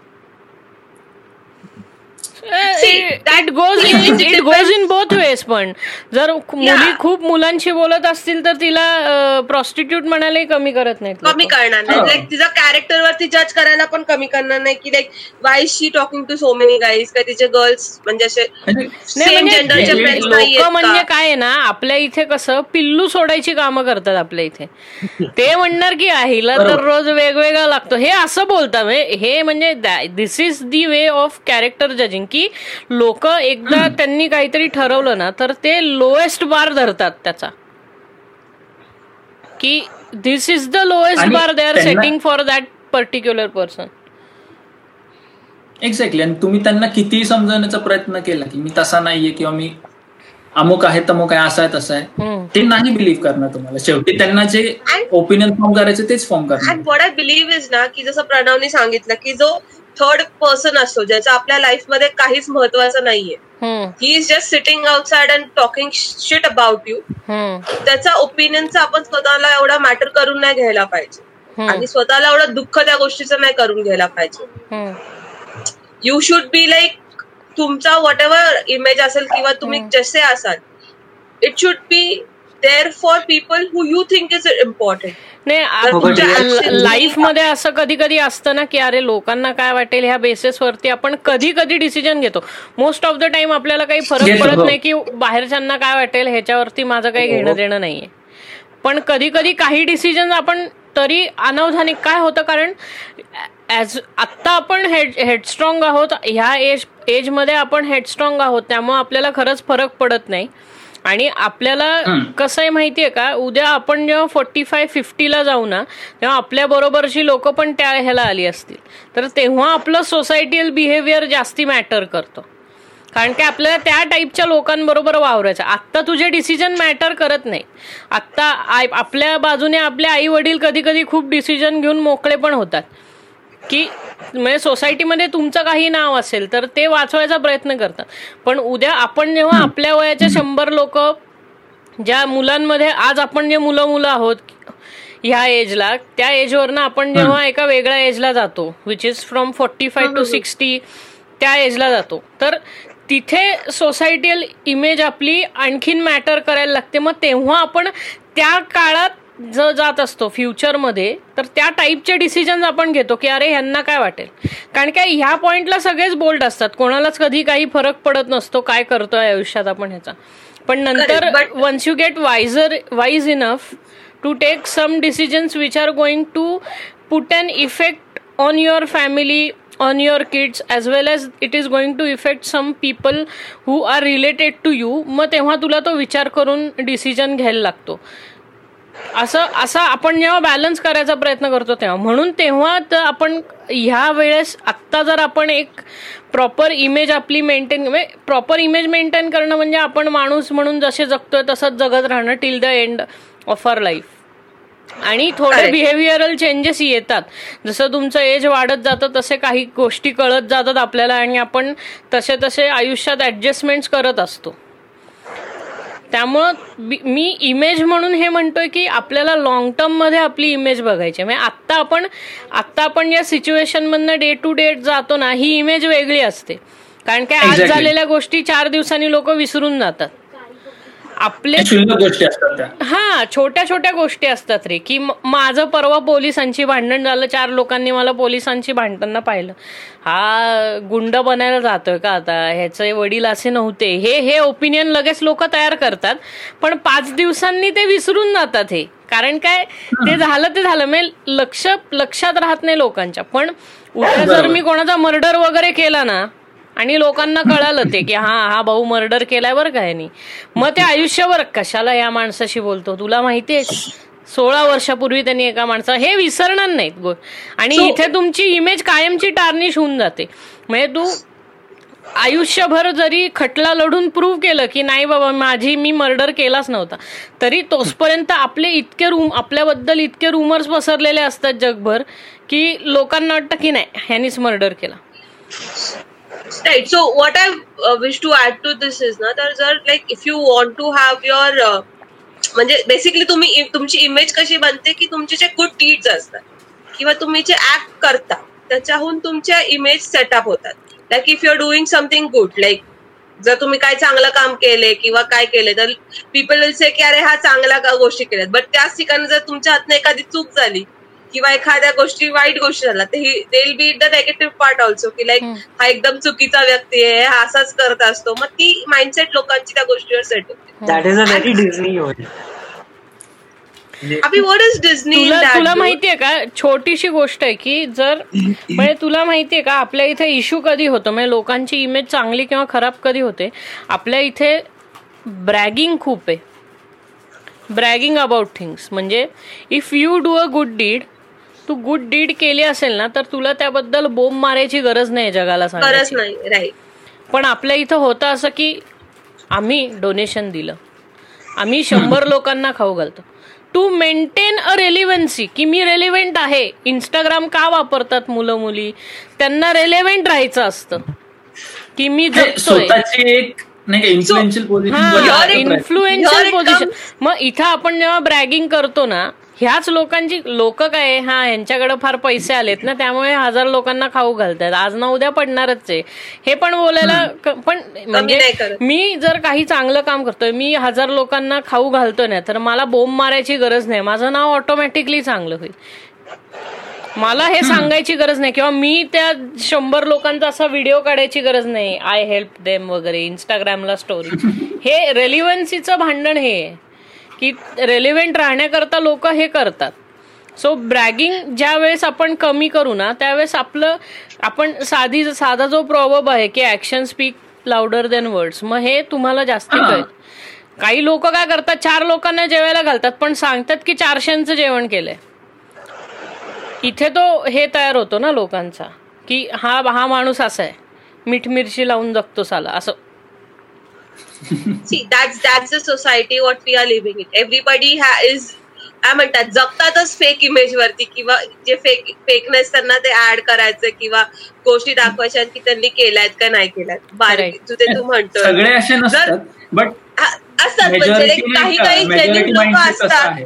it goes in it goes in both ways पण जर मुली खूप मुलांशी बोलत असतील तर तिला प्रॉस्टिट्यूट म्हणायलाही कमी करत नाही कमी करणार नाही. लाईक तिचा कॅरेक्टरवरती जज करायला पण कमी करणार नाही की like why she talking to so many guys काय तिचे गर्ल्स म्हणजे असे फ्रेंड्स लोक म्हणजे काय ना आपल्या इथे कसं पिल्लू सोडायची कामं करतात आपल्या इथे. ते म्हणणार की हिला तर रोज वेगवेगळा लागतो. हे असं बोलतात हे म्हणजे this is the way of character judging की लोक एकदा त्यांनी काहीतरी ठरवलं ना तर ते लोएस्ट बार धरतात त्याचा. की this is the lowest bar they are setting for that particular person exactly आणि तुम्ही त्यांना कितीही समजवण्याचा प्रयत्न केला की मी तसा नाहीये किंवा मी अमुक आहे तमुक आहे असं आहे तसं आहे. ते नाही बिलीव्ह करणार तुम्हाला शेवटी. त्यांना जे ओपिनियन फॉर्म करायचे तेच फॉर्म करणार. वॉट आय बिलीव्ह इज ना की जसं प्रणवने सांगितलं की जो थर्ड पर्सन असतो ज्याचं आपल्या लाईफमध्ये काहीच महत्वाचं नाहीये he is just sitting outside and talking shit about you त्याचा ओपिनियनचा आपण स्वतःला एवढा मॅटर करून नाही घ्यायला पाहिजे. आणि स्वतःला एवढं दुःख त्या गोष्टीचं नाही करून घ्यायला पाहिजे. यू शुड बी लाईक तुमचा वॉट एव्हर इमेज असेल किंवा तुम्ही जसे असाल it should be there for people who you think is important नाही लाईफमध्ये असं कधी कधी असतं ना की अरे लोकांना काय वाटेल ह्या बेसिसवरती आपण कधी कधी डिसिजन घेतो. मोस्ट ऑफ द टाइम आपल्याला काही फरक पडत नाही की बाहेरच्यांना काय वाटेल ह्याच्यावरती माझं काही घेणं देणं नाहीये. पण कधी कधी काही डिसिजन आपण तरी अनवधानिक काय होतं? कारण ॲज आत्ता आपण हेड हेडस्ट्रॉंग आहोत. ह्या एज एजमध्ये आपण हेडस्ट्रॉंग आहोत. त्यामुळे आपल्याला खरंच फरक पडत नाही. आणि आपल्याला कसं आहे माहितीये का? उद्या आपण जेव्हा फोर्टी फाय फिफ्टीला जाऊ ना तेव्हा आपल्या बरोबरची लोक पण त्या ह्याला आली असतील. तर तेव्हा आपलं सोसायटील बिहेवियर जास्ती मॅटर करतं. कारण की आपल्याला त्या टाईपच्या लोकांबरोबर वावरायचं. आत्ता तुझे डिसिजन मॅटर करत नाही. आत्ता आपल्या बाजूने आपले आई वडील कधी कधी खूप डिसिजन घेऊन मोकळे पण होतात. की म्हणजे सोसायटीमध्ये तुमचं काही नाव असेल तर ते वाचवायचा प्रयत्न करतात. पण उद्या आपण जेव्हा आपल्या वयाचे शंभर लोक ज्या मुलांमध्ये आज आपण जे मुलं मुलं आहोत ह्या एजला त्या एजवरनं आपण जेव्हा एका वेगळ्या एजला जातो which is from forty five to sixty त्या एजला जातो. तर तिथे सोसायटील इमेज आपली आणखीन मॅटर करायला लागते. मग तेव्हा आपण त्या काळात जर जात असतो फ्युचरमध्ये तर त्या टाईपचे डिसिजन आपण घेतो की अरे ह्यांना काय वाटेल? कारण काय ह्या पॉइंटला सगळेच बोल्ड असतात. कोणालाच कधी काही फरक पडत नसतो काय करतोय आयुष्यात आपण ह्याचा. पण नंतर once you get wiser wise enough to take some decisions which are going to put an effect on your family on your kids as well as it is going to effect some people who are related to you मग तेव्हा तुला तो विचार करून डिसिजन घ्यायला लागतो. असं असं आपण जेव्हा बॅलन्स करायचा प्रयत्न करतो तेव्हा. म्हणून तेव्हा तर आपण ह्या वेळेस आत्ता जर आपण एक प्रॉपर इमेज आपली मेंटेन प्रॉपर इमेज मेंटेन करणं म्हणजे आपण माणूस म्हणून जसे जगतोय तसंच जगत राहणं till the end of our life आणि थोडे बिहेवियरल चेंजेस येतात. जसं तुमचं एज वाढत जातं तसे काही गोष्टी कळत जातात आपल्याला आणि आपण तसे तसे आयुष्यात ऍडजस्टमेंट करत असतो. त्यामुळं मी इमेज म्हणून हे म्हणतोय की आपल्याला लॉंग टर्ममध्ये आपली इमेज बघायची म्हणजे आत्ता आपण आत्ता आपण या सिच्युएशन मधनं डे टू डे जातो ना ही इमेज वेगळी असते. कारण की आज झालेल्या गोष्टी चार दिवसांनी लोक विसरून जातात. आपले गोष्टी असतात हा छोट्या छोट्या गोष्टी असतात रे. की माझं परवा पोलिसांची भांडण झालं चार लोकांनी मला पोलिसांची भांडताना पाहिलं. हा गुंड बनायला जातोय का आता? ह्याचे वडील असे नव्हते. हे हे ओपिनियन लगेच लोक तयार करतात. पण पाच दिवसांनी ते विसरून जातात हे. कारण काय? ते झालं ते झालं. म्हणजे लक्ष लक्षात राहत नाही लोकांच्या. पण उद्या जर मी कोणाचा मर्डर वगैरे केला ना आणि लोकांना कळालं ते की हा हा भाऊ मर्डर केलाय बरं काय नाही मग ते आयुष्यभर कशाला या माणसाशी बोलतो? तुला माहितीये सोळा वर्षापूर्वी त्यांनी एका माणसा हे विसरणार नाहीत गो. आणि इथे तुमची इमेज कायमची टार्निश होऊन जाते. म्हणजे तू आयुष्यभर जरी खटला लढून प्रूव्ह केलं की नाही बाबा माझी मी मर्डर केलाच नव्हता. तरी तोचपर्यंत आपले इतके रूम आपल्याबद्दल इतके रुमर्स पसरलेले असतात जगभर की लोकांना वाटतं की नाही ह्यानीच मर्डर केला. Right. So what I uh, wish to add to this is ना तर जर like if you want to have your म्हणजे बेसिकली तुम्ही तुमची इमेज कशी बनते की तुमचे जे गुड डीड्स असतात किंवा तुम्ही जे ऍक्ट करता त्याच्याहून तुमच्या इमेज सेटअप होतात like if you are doing something good like जर तुम्ही काय चांगलं काम केले किंवा काय केले तर पीपल विल से की अरे हा चांगल्या गोष्टी केल्यात बट त्याच ठिकाणी जर तुमच्या हातनं एखादी चूक झाली किंवा एखाद्या गोष्टी वाईट गोष्टी झाल्या तर ही they'll be the negative part also की लाईक हा एकदम चुकीचा व्यक्ती आहे हा असाच करत असतो. मग ती माइंडसेट लोकांची त्या गोष्टीवर सेट होते. That is a very Disney तुला माहितीये का छोटीशी गोष्ट आहे की जर म्हणजे तुला माहितीये का आपल्या इथे इश्यू कधी होतो? म्हणजे लोकांची इमेज चांगली किंवा खराब कधी होते? आपल्या इथे ब्रॅगिंग खूप आहे. ब्रॅगिंग अबाउट थिंग्स म्हणजे if you do a good deed Tu good deed केली असेल ना तर तुला त्याबद्दल बोंब मारायची गरज नाही जगाला गरज नाही पण आपल्या इथं होतं असं की आम्ही डोनेशन दिलं. आम्ही शंभर लोकांना खाऊ घालतो. टू मेंटेन अ रेलिव्हन्सी की मी रेलिव्हेंट आहे. इंस्टाग्राम का वापरतात मुलं मुली त्यांना रेलिव्हेंट राहायचं असतं. की मी इन्फ्लुएन्शियल पोझिशन मग इथं आपण जेव्हा ब्रॅगिंग करतो ना ह्याच लोकांची लोक काय हा यांच्याकडे फार पैसे आलेत ना त्यामुळे हजार लोकांना खाऊ घालतात. आज ना उद्या पडणारच आहे. हे पण बोलायला पण म्हणजे मी जर काही चांगलं काम करतोय मी हजार लोकांना खाऊ घालतोय ना तर मला बोंब मारायची गरज नाही. माझं नाव ऑटोमॅटिकली चांगलं होईल. मला हे सांगायची गरज नाही. किंवा मी त्या शंभर लोकांचा असा व्हिडिओ काढायची गरज नाही. आय हेल्प देम वगैरे इंस्टाग्रामला स्टोरी हे रेलिव्हन्सीचं भांडण हे. की रेलिव्हेंट राहण्याकरता लोक हे करतात. सो ब्रॅगिंग ज्या वेळेस आपण कमी करू ना त्यावेळेस आपलं आपण साधी साधा जो प्रॉबब आहे की action speak louder than words मग हे तुम्हाला जास्त कळेल. काही लोक काय करतात चार लोकांना जेवायला घालतात पण सांगतात की चारशेचं जेवण केलंय. इथे तो हे तयार होतो ना लोकांचा की हा हा माणूस असा आहे. मीठ मिरची लावून जगतो साला असं. See, that's that's the society what we are living in. Everybody ha- is काय म्हणतात जगतातच फेक इमेज वरती किंवा जे फेक फेकनेस त्यांना ते ऍड करायचं किंवा गोष्टी दाखवायच्या की त्यांनी केल्यात का नाही केल्यात बारीक Correct. तू ते तू म्हणतो सगळे असे नसतात बट असतात म्हणजे काही काही जेन्युन लोक असतात.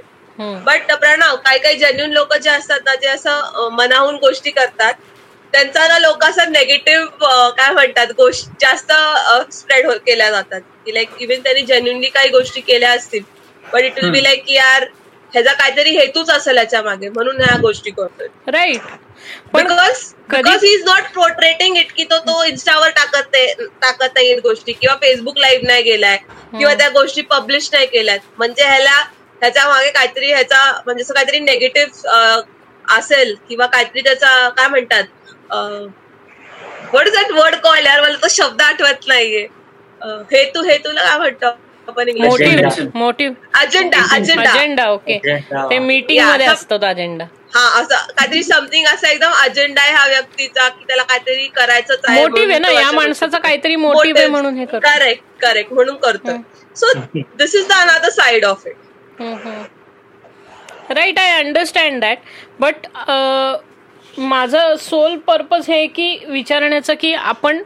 बट प्रणव काही काही जेन्युन लोक जे असतात ना ते असं मनाहून गोष्टी करतात त्यांचा ना लोक असं नेगेटिव्ह काय म्हणतात गोष्ट जास्त स्प्रेड केल्या जातात. की लाईक इव्हन त्यांनी जेन्युनली काही गोष्टी केल्या असतील. But it will be. Like की यार ह्याचा काहीतरी हेतूच असेल याच्या मागे म्हणून ह्या गोष्टी करतोय. राईट पण because because he is not portraying it की तो तो इन्स्टावर टाकत टाकत नाही गोष्टी किंवा फेसबुक लाईव्ह नाही गेलाय किंवा त्या गोष्टी पब्लिश नाही केल्यात. म्हणजे ह्याला ह्याच्या मागे काहीतरी ह्याचा म्हणजे असं काहीतरी निगेटिव्ह असेल किंवा काहीतरी त्याचा काय म्हणतात what is that word call यार मला तो शब्द आठवत नाहीये. हेतू हेतूला काय म्हणतो आपण English motive agenda agenda agenda okay Agenda. ते मीटिंगमध्ये असतो तो अजेंडा हा असं काहीतरी समथिंग असं एकदम अजेंडा आहे हा व्यक्तीचा की त्याला काहीतरी करायचंच आहे मोटिव्ह आहे ना या माणसाचा काहीतरी मोटिव्ह आहे म्हणून हे करतो. करेक्ट करेक्ट म्हणून करतोय so this is the another side of it right I understand that but uh, माझं सोल पर्पज हे की विचारण्याचं की आपण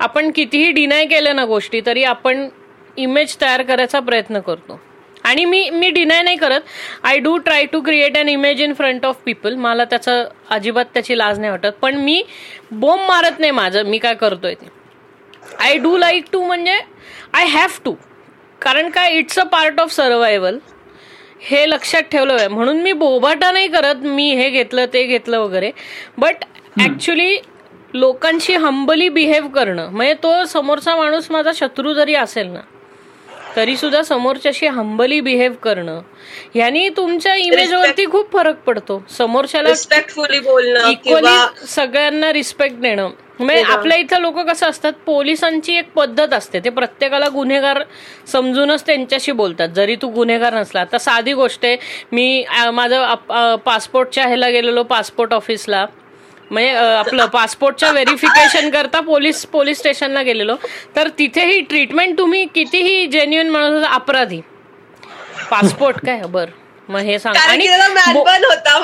आपण कितीही डिनाय केलं ना गोष्टी तरी आपण इमेज तयार करायचा प्रयत्न करतो. आणि मी मी डिनाय नाही करत. I do try to create an image in front of people मला त्याचं अजिबात त्याची लाज नाही वाटत. पण मी बोंब मारत नाही माझं. मी काय करतोय ते? आय डू लाईक टू म्हणजे आय हॅव टू कारण काय it's a part of survival हे लक्षात ठेवलं आहे म्हणून मी बोबाटा नाही करत मी हे घेतलं ते घेतलं वगैरे. बट ऍक्च्युली लोकांशी हंबली बिहेव करणं म्हणजे तो समोरचा माणूस माझा शत्रू जरी असेल ना तरी सुद्धा समोरच्याशी हंबली बिहेव करणं. ह्यानी तुमच्या इमेजवरती खूप फरक पडतो. समोरच्याला रिस्पेक्टफुली बोलणं इक्वली किंवा सगळ्यांना रिस्पेक्ट देणं. म्हणजे. आपल्या इथं लोक कसं असतात पोलिसांची एक पद्धत असते. ते प्रत्येकाला गुन्हेगार समजूनच त्यांच्याशी बोलतात. जरी तू गुन्हेगार नसला आता साधी गोष्ट आहे मी माझं पासपोर्टच्या ह्याला गेलेलो पासपोर्ट ऑफिसला. म्हणजे आपलं पासपोर्टच्या व्हेरिफिकेशन करता पोलीस पोलीस स्टेशनला गेलेलो. तर तिथेही ट्रीटमेंट तुम्ही कितीही जेन्युन म्हणत होता अपराधी. पासपोर्ट काय? बर. मग हे सांग.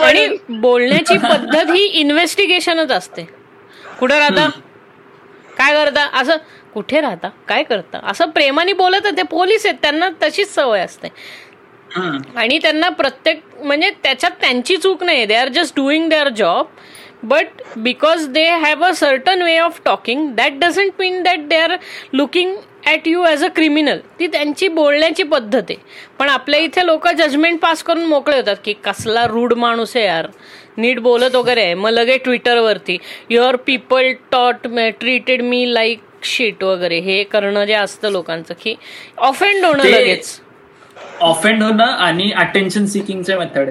आणि बोलण्याची पद्धत ही इन्व्हेस्टिगेशनच असते. कुठं राहता? काय करता? असं कुठे राहता? काय करता? असं प्रेमाने बोलत ते पोलीस आहेत. त्यांना तशीच सवय असते. आणि त्यांना प्रत्येक म्हणजे त्याच्यात त्यांची चूक नाही. They are just doing their job but because they have a certain way of talking that doesn't mean that they are looking at you as a criminal ती त्यांची बोलण्याची पद्धत आहे. पण आपल्या इथे लोक जजमेंट पास करून मोकळे होतात की कसला रूड माणूस आहे यार. नीट बोलत वगैरे आहे. मग लगे ट्विटरवरती your people taught treated me like shit वगैरे. हे करणं जे असतं लोकांचं की ऑफेंड होणं लगेच. ऑफेंड होणं आणि अटेन्शन सिकिंगचे मेथड.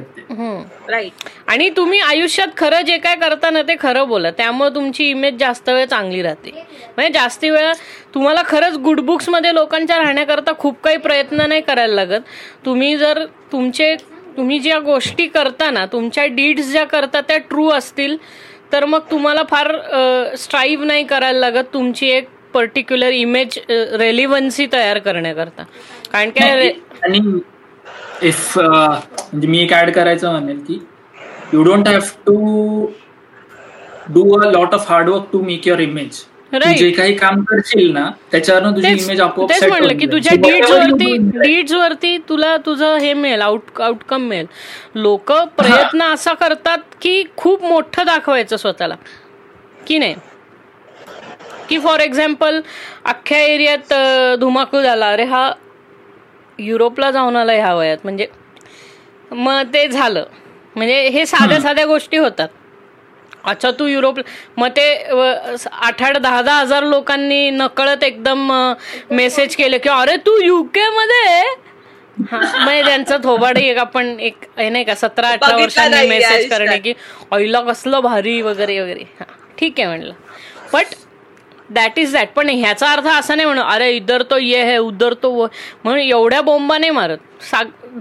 राईट आणि तुम्ही आयुष्यात खरं जे काय करता ना ते खरं बोला. त्यामुळे तुमची इमेज जास्त वेळ चांगली राहते. म्हणजे जास्त वेळा तुम्हाला खरंच गुड बुक्समध्ये लोकांच्या राहण्याकरता खूप काही प्रयत्न नाही करायला लागत. तुम्ही जर तुमचे तुम्ही ज्या गोष्टी करता ना तुमच्या डीड्स ज्या करता त्या ट्रू असतील तर मग तुम्हाला फार स्ट्राईव्ह नाही करायला लागत तुमची एक पर्टिक्युलर इमेज रेलिव्हन्सी तयार करण्याकरता. कारण काय आणि इफ म्हणजे मी एक ऍड करायचं म्हणेल की you don't have to do a lot of hard work to make your image तू. जे काही काम करशील ना तुझी तेच इमेज आपोआप तेच म्हणलं की. तुझ्या डीड्स वरती डीड्स वरती तुला तुझं हे मिळेल आउट आउटकम मिळेल. लोक प्रयत्न असा करतात की खूप मोठं दाखवायचं स्वतःला. की नाही? की फॉर एक्झाम्पल अख्ख्या एरियात धुमाकूळ झाला. अरे हा युरोपला जाऊन आला ह्या वयात. म्हणजे मग ते झालं. म्हणजे हे साध्या साध्या गोष्टी होतात. अच्छा तू युरोप मग ते आठ आठ दहा दहा हजार लोकांनी नकळत एकदम मेसेज केले की अरे तू युके मध्ये? म्हणजे त्यांचं थोबाड एक आपण एक हे नाही का सतरा अठरा वर्षांनी मेसेज करणे की ऑइला कसलं भारी वगैरे वगैरे. ठीक आहे म्हणलं. बट दॅट इज दॅट पण ह्याचा अर्थ असा नाही म्हणून अरे इधर तो ये है उधर तो वो. म्हणून एवढ्या बोंबा नाही मारत.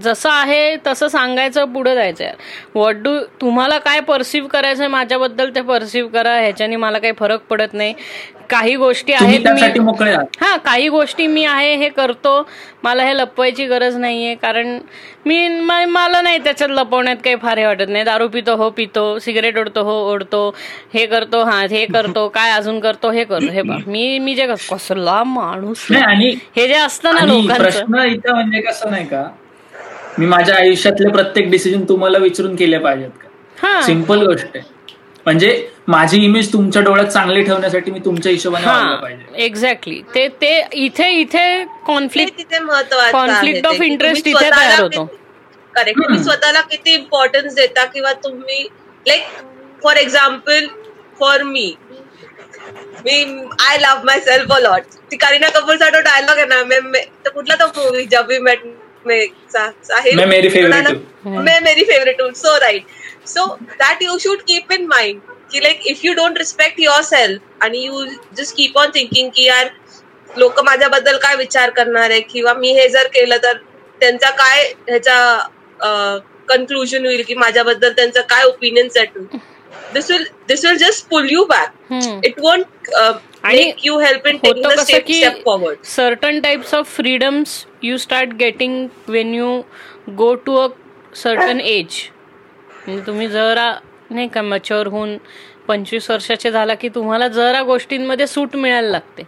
जसं आहे तसं सांगायचं पुढं जायचं यार. व्हॉट डू तुम्हाला काय परसिव्ह करायचं आहे माझ्याबद्दल ते परसिव्ह करा. ह्याच्याने मला काही फरक पडत नाही. काही गोष्टी आहेत मी हा काही गोष्टी मी आहे हे करतो. मला हे लपवायची गरज नाहीये कारण मी मला नाही त्याच्यात लपवण्यात काही फार हे वाटत नाही. दारू पितो हो पितो. सिगरेट ओढतो हो ओढतो. हे करतो हा हे करतो. काय अजून करतो हे करतो. हे बघ मी मी जे कसला माणूस हे जे असतं ना लोकांचं. इथं म्हणजे कसं नाही का मी माझ्या आयुष्यातले प्रत्येक डिसिजन तुम्हाला विचारून केले पाहिजेत का? सिंपल गोष्ट आहे. म्हणजे माझी इमेज तुमच्या डोळ्यात चांगली ठेवण्यासाठी मी तुमच्या हिशोबाने पाहिजे. एक्झॅक्टली ते ते इथे इथे कॉन्फ्लिक्ट कॉन्फ्लिक्ट ऑफ इंटरेस्ट इथे तयार होतो. करेक्ट तुम्ही स्वतःला किती इम्पॉर्टन्स देता किंवा तुम्ही like for example for me me I love myself a lot ती करीना कपूरचा तो डायलॉग आहे ना कुठला तो मूवी जब वी मेट मैं मेरी फेवरेट मैं मेरी फेवरेट हूँ. So right so that you should keep in mind की like if you don't respect yourself आणि you just keep on thinking की यार लोक माझ्याबद्दल काय विचार करणार आहे किंवा मी हे जर केलं तर त्यांचा काय ह्याचा कन्क्लुजन होईल की माझ्याबद्दल त्यांचं काय ओपिनियन सेट होईल? This will this will just pull you back it won't make you help in taking the step forward certain types of freedoms you start getting when you go to a certain age म्हणजे तुम्ही जरा नाही का मच्युअर होऊन पंचवीस वर्षाचे झाला की तुम्हाला जरा गोष्टींमध्ये सूट मिळायला लागते.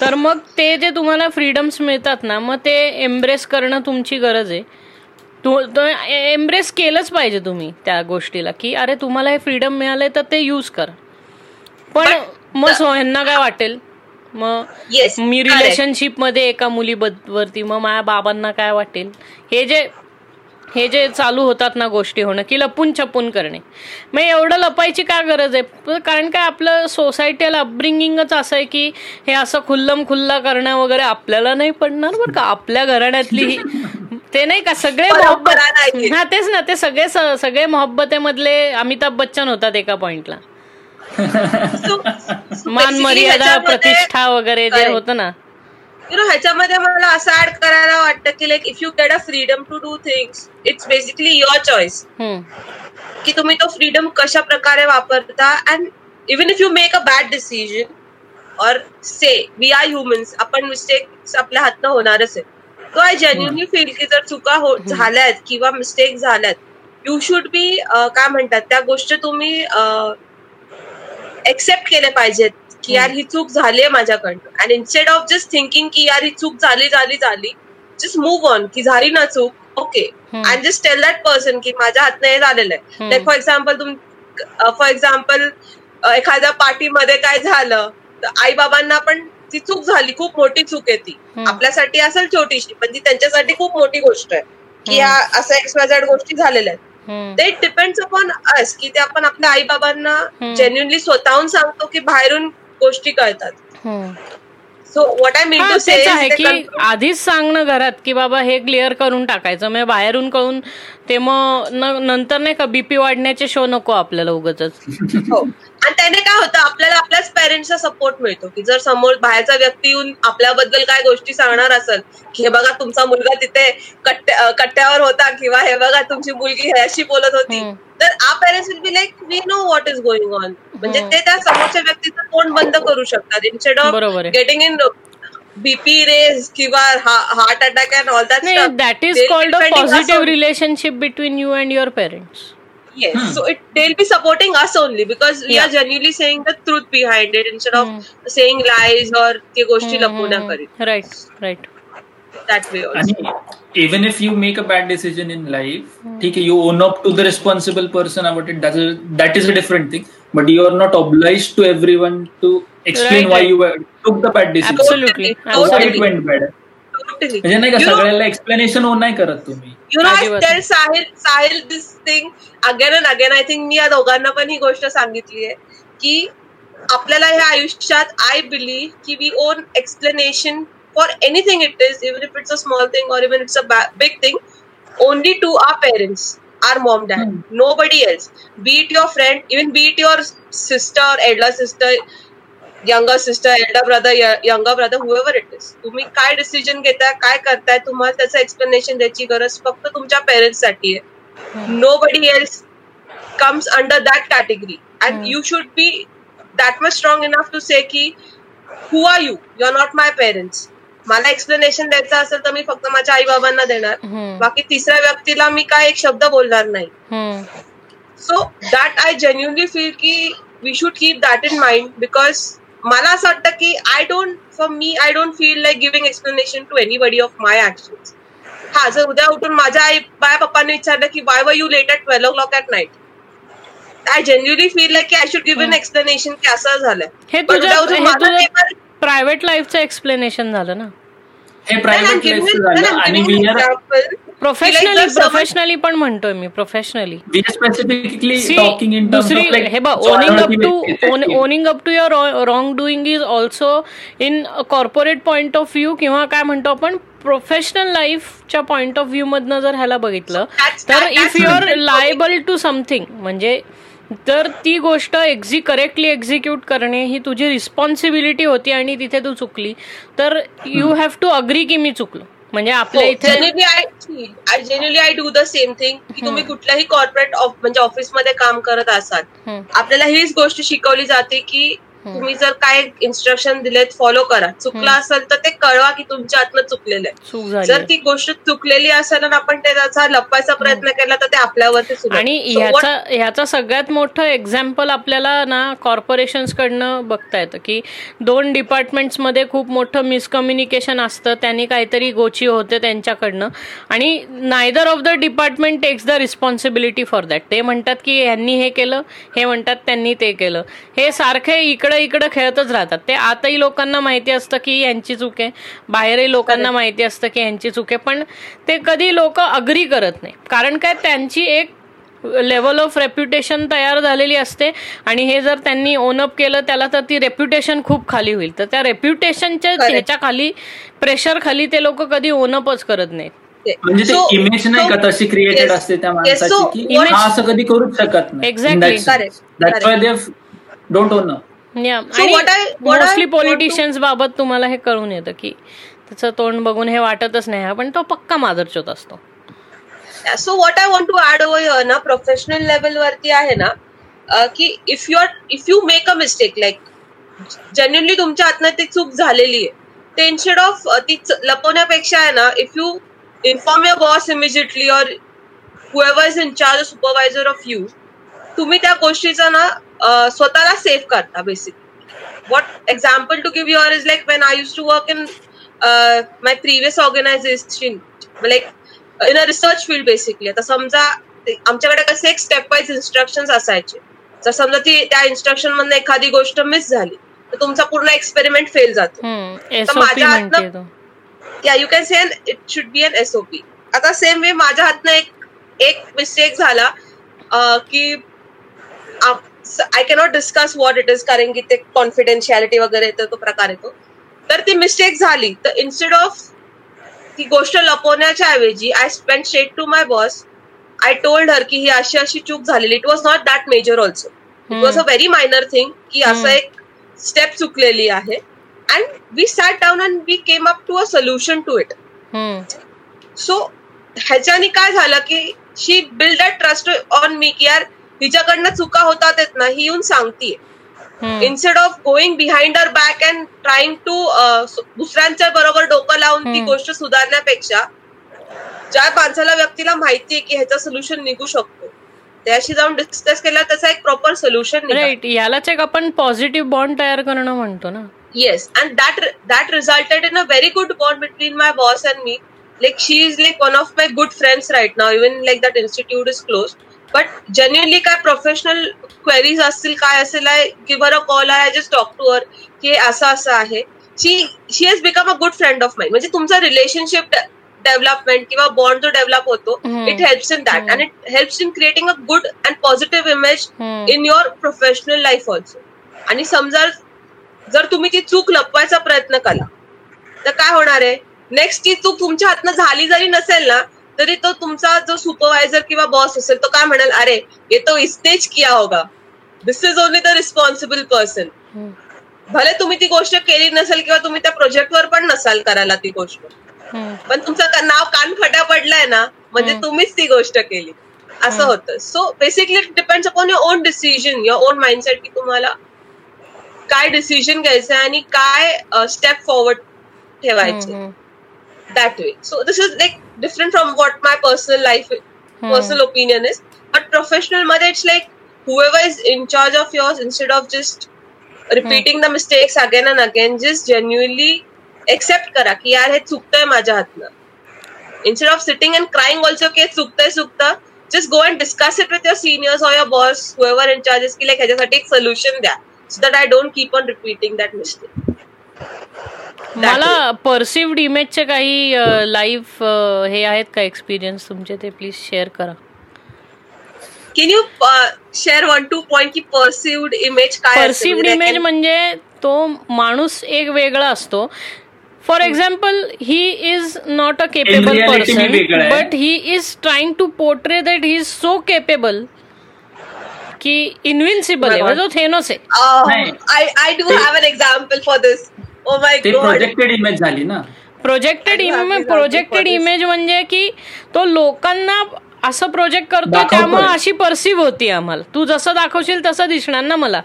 तर मग ते जे तुम्हाला फ्रीडम्स मिळतात ना मग ते एम्ब्रेस करणं तुमची गरज आहे. तू एम्ब्रेस केलंच पाहिजे तुम्ही त्या गोष्टीला की अरे तुम्हाला हे फ्रीडम मिळालंय तर ते यूज कर. पण मग सोह्यांना काय वाटेल? मग मी रिलेशनशिपमध्ये एका मुलीवरती मग माझ्या बाबांना काय वाटेल? हे जे हे जे चालू होतात ना गोष्टी होणं की लपून छपून करणे. मग एवढं लपायची काय गरज आहे? कारण काय आपलं सोसायटील अपब्रिंगिंगच असं आहे की हे असं खुल्लम खुल्ला करणं वगैरे आपल्याला नाही पडणार बरं का? आपल्या घराण्यातली ते नाही का? सगळे मोहब्बत हा. तेच ना. ते सगळे सगळे मोहब्बतेमधले अमिताभ बच्चन होतात एका पॉइंटला मान मर्यादा प्रतिष्ठा वगैरे जे होतं ना. यु नो ह्याच्यामध्ये मला असं ऍड करायला वाटतं की like if you get a freedom to do things it's basically your choice की तुम्ही तो फ्रीडम कशा प्रकारे वापरता and even if you make a bad decision or say we are humans आपण मिस्टेक आपल्या हातनं होणारच आहे. तो आय जेन्युनली फील की जर चुका हो झाल्यात किंवा मिस्टेक झाल्यात यू शुड बी काय म्हणतात त्या गोष्टी तुम्ही एक्सेप्ट केले पाहिजेत. की यार ही चूक झाली आहे माझ्याकडनं. And instead of just thinking की यार ही चूक झाली झाली झाली जस्ट मूव्ह ऑन की झाली ना चूक okay and just tell that person की माझ्या हातनं हे झालेलं आहे. लाईक फॉर एक्झाम्पल तुम फॉर एक्झाम्पल एखाद्या पार्टीमध्ये काय झालं तर आई बाबांना पण ती चूक झाली खूप मोठी चूक आहे ती. आपल्यासाठी असेल छोटीशी पण ती त्यांच्यासाठी खूप मोठी गोष्ट आहे. की ह्या असं एक्सवायझेड गोष्टी झालेल्या आहेत. ते डिपेंड्स अपॉन अस की ते आपण आपल्या आई बाबांना जेन्युनली स्वतःहून सांगतो की बाहेरून गोष्टी कळतात. So what I mean to say आहे की आधीच सांगणं घरात की बाबा हे क्लिअर करून टाकायचं. म्हणजे बाहेरून कळून ते मग नंतर नाही का बीपी वाढण्याचे शो नको आपल्याला उगच हो. आणि त्याने काय होतं आपल्याला आपल्याच पेरेंट्सचा सपोर्ट मिळतो की जर समोर बाहेरचा व्यक्ती येऊन आपल्याबद्दल काय गोष्टी सांगणार असेल की हे बघा तुमचा मुलगा तिथे कट्ट्यावर होता किंवा हे बघा तुमची मुलगी ह्याशी बोलत होती तर आ parents will be like we know what is going on म्हणजे ते त्या समोरच्या व्यक्तीचं तोंड बंद करू शकतात instead of getting in BP rage किंवा heart attack and all that that is called a positive relationship between you and your parents yes hmm. so it they'll be supporting us only because we yeah. are genuinely saying the truth behind it instead of hmm. saying lies or ते गोष्टी लपवण्या करीत right right that way also. And even if you make a bad decision in life, mm. okay, you own up to the responsible person about it. That is that is a different thing. But you are not obliged to everyone to explain right, why right. you were, took the bad decision. Absolutely. Absolutely. Why it went bad. म्हणजे नाही का सगळ्याला एक्सप्लेनेशन नाही करत तुम्ही you know I Sahil Sahil this thing again and again I think मी या दोघांना पण ही गोष्ट सांगितली आहे की आपल्याला ह्या आयुष्यात आय बिलीव्ह की we own explanation for anything it is even if it's a small thing और even it's a big thing only to our parents our mom dad nobody else be it your friend even be it your sister elder sister younger sister elder brother younger brother whoever it is तुम्ही काय डिसिजन घेताय काय करताय तुम्हाला त्याचं एक्सप्लेनेशन द्यायची गरज फक्त तुमच्या पेरेंट्ससाठी आहे. Nobody else under that category. And Hmm. you should be that much strong enough to say की who are you? You're not my parents. मला एक्सप्लेनेशन द्यायचं असेल तर मी फक्त माझ्या आई बाबांना देणार बाकी तिसऱ्या व्यक्तीला मी काय एक शब्द बोलणार नाही. So that I genuinely feel की we should keep that in mind because मला असं वाटतं की I don't for me I don't feel like giving explanation to anybody of my action हा जर उद्या उठून माझ्या आई बाय पप्पाने विचारलं की why were you late at twelve o'clock at night I genuinely feel like की I should give an explanation की असं झालंय. प्रायव्हेट लाईफचं एक्सप्लेनेशन झालं ना. हे प्रायव्हेट आणि. प्रोफेशनली प्रोफेशनली पण म्हणतोय मी professionally we are specifically See, talking in terms दुसरी हे बघ owning up to owning up to your wrongdoing is also in corporate point of view किंवा काय म्हणतो आपण प्रोफेशनल लाईफच्या पॉइंट ऑफ व्ह्यू मधनं जर ह्याला बघितलं That's- तर if you are liable to something म्हणजे तर ती गोष्ट एक्झि करेक्टली एक्झिक्यूट करणे ही तुझी रिस्पॉन्सिबिलिटी होती आणि तिथे तू चुकली. तर यू हॅव टू अग्री की मी चुकलो. म्हणजे आपल्या इथे genuinely I genuinely I do the same thing की तुम्ही कुठल्याही कॉर्पोरेट म्हणजे ऑफिसमध्ये काम करत असाल. आपल्याला हीच गोष्ट शिकवली जाते की तुम्ही जर काय इन्स्ट्रक्शन दिलेत फॉलो करा. चुकलं असेल तर ते कळवा की तुमच्या हातनं चुकलेलं आहे. जर. ती गोष्ट चुकलेली असेल आणि आपण ते त्याचा लपवायचा प्रयत्न केला तर ते आपल्यावरती आणि ह्याचा ह्याचा सगळ्यात मोठं एक्झाम्पल आपल्याला ना कॉर्पोरेशन्स कडनं बघता येतं की दोन डिपार्टमेंट्समध्ये खूप मोठं मिसकम्युनिकेशन असतं. त्यांनी काहीतरी गोची होते त्यांच्याकडनं. आणि neither of the department takes the responsibility for that ते म्हणतात की ह्यांनी हे केलं हे म्हणतात त्यांनी ते केलं. हे सारखे इकडं इकडं खेळतच राहतात. ते आताही लोकांना माहिती असतं की यांची चूक आहे. बाहेरही लोकांना माहिती असतं की यांची चूक आहे. पण ते कधी लोक अग्री करत नाही. कारण काय? त्यांची एक लेवल ऑफ रेप्युटेशन तयार झालेली असते. आणि हे जर त्यांनी ओनअप केलं त्याला तर ती रेप्युटेशन खूप खाली होईल. तर त्या रेप्युटेशनच्या. ह्याच्या खाली प्रेशर खाली ते लोक कधी ओनअपच करत नाहीत. म्हणजे ते इमेज नाही का तशी क्रिएटेड असते त्या माणसाची की हा असं कधी करूच शकत नाही. They don't own mostly politicians बाबत तुम्हाला हे कळून येतं की त्याचं तोंड बघून हे वाटतच नाही पण तो पक्का मादरचोत असतो. So what I want to add over your ना प्रोफेशनल लेवल वरती आहे ना की if you are if you make a mistake like genuinely तुमच्या हातनं ती चूक झालेली आहे ते इन्स्टेड ऑफ ती लपवण्यापेक्षा आहे ना if you inform your boss immediately or whoever is in charge supervisor of you तुम्ही त्या गोष्टीचा ना स्वतःला सेव्ह करता basically what example to give your is like when I use to work in my previous organisation like in a research field basically आता समजा आमच्याकडे कसे एक स्टेप वाईज इन्स्ट्रक्शन असायचे. जर समजा ती त्या इन्स्ट्रक्शन मधनं एखादी गोष्ट मिस झाली तर तुमचा पूर्ण एक्सपेरिमेंट फेल जातो. माझ्या हातनं- तो. Yeah you can say it should be an SOP आता सेम वे माझ्या हातनं एक एक मिस्टेक झाला की I cannot discuss what it is कारण की ते कॉन्फिडेन्शियालिटी वगैरे येतो तो प्रकार येतो. तर ती मिस्टेक झाली. तर इन्स्टेड ऑफ ती गोष्ट लपवण्याच्या ऐवजी I spend state to my boss I told her की ही अशी अशी चूक झालेली. It was not that major also it was a very minor thing की असं एक स्टेप चुकलेली आहे. And we sat down and we came up to a solution to it so ह्याच्याने काय झालं की she build a trust on me की यार हिच्याकडनं चुका होतात आहेत ना ही येऊन सांगतीये instead of going behind her back and trying to दुसऱ्यांच्या बरोबर डोकं लावून ती. गोष्ट सुधारण्यापेक्षा ज्या माणसाला व्यक्तीला माहितीये की ह्याचं सोल्युशन निघू शकतो त्याशी जाऊन डिस्कस केला त्याचा एक प्रॉपर सोल्युशन राईट यालाच एक आपण पॉझिटिव्ह बॉन्ड तयार करणं म्हणतो ना Yes, and that that resulted in a very good bond between my boss and me. Like she is like one of my good friends right now. Even like that institute is closed. But genuinely काय प्रोफेशनल क्वेरीज असतील काय असेल I give a call I just talk to uh की असं असं आहे. She she has become a good friend of mind म्हणजे तुमचा रिलेशनशिप डेव्हलपमेंट किंवा बॉन्ड जो डेव्हलप होतो. It helps in that and it helps in creating a good and positive image. In your professional life also आणि समजा जर तुम्ही ती चूक लपवायचा प्रयत्न केला तर काय होणार आहे? नेक्स्ट ती तू तुमच्या हातनं झाली जरी नसेल ना तरी तो तुमचा जो सुपरवायझर किंवा बॉस असेल तो काय म्हणाल? अरे ये तो इसनेच किया होगा. This is only the responsible person भले तुम्ही ती गोष्ट केली नसेल किंवा तुम्ही त्या प्रोजेक्टवर पण नसाल करायला ती गोष्ट. पण तुमचं नाव कान फटा पडलाय ना म्हणजे तुम्हीच ती गोष्ट केली. असं होतं. So basically depends upon your own decision your own mindset की तुम्हाला काय डिसिजन घ्यायचं आणि काय स्टेप फॉरवर्ड ठेवायचे that way so this is like different from what my personal life personal opinion is but professional मध्ये it's like whoever is in charge of yours instead of just repeating the mistakes again and again just genuinely accept करा की यार हे चुकतंय माझ्या हातनं instead of sitting and crying also की चुकतंय चुकतं just go and discuss it with your seniors or your boss whoever in charge is की like ह्याच्यासाठी एक सोल्युशन द्या so that I don't keep on repeating that mistake मला परसिव्ड इमेजचे काही लाईव्ह हे आहेत का एक्सपिरियन्स तुमचे? ते प्लीज शेअर करा. Can you share one two point की परसिव्ड इमेज काय परसिव्ड इमेज म्हणजे तो माणूस एक वेगळा असतो. For example he is not a capable person but he is trying to portray that he is so capable की इनविन्सिबल आहे. जो थेनोस आहे. I do have an example for this oh my god projected image झाली ना. प्रोजेक्टेड इमेज प्रोजेक्टेड इमेज म्हणजे की तो लोकांना असं प्रोजेक्ट करतो त्यामुळे अशी परसिव्ह होती आम्हाला. तू जसं दाखवशील तसं दिसणार ना मला.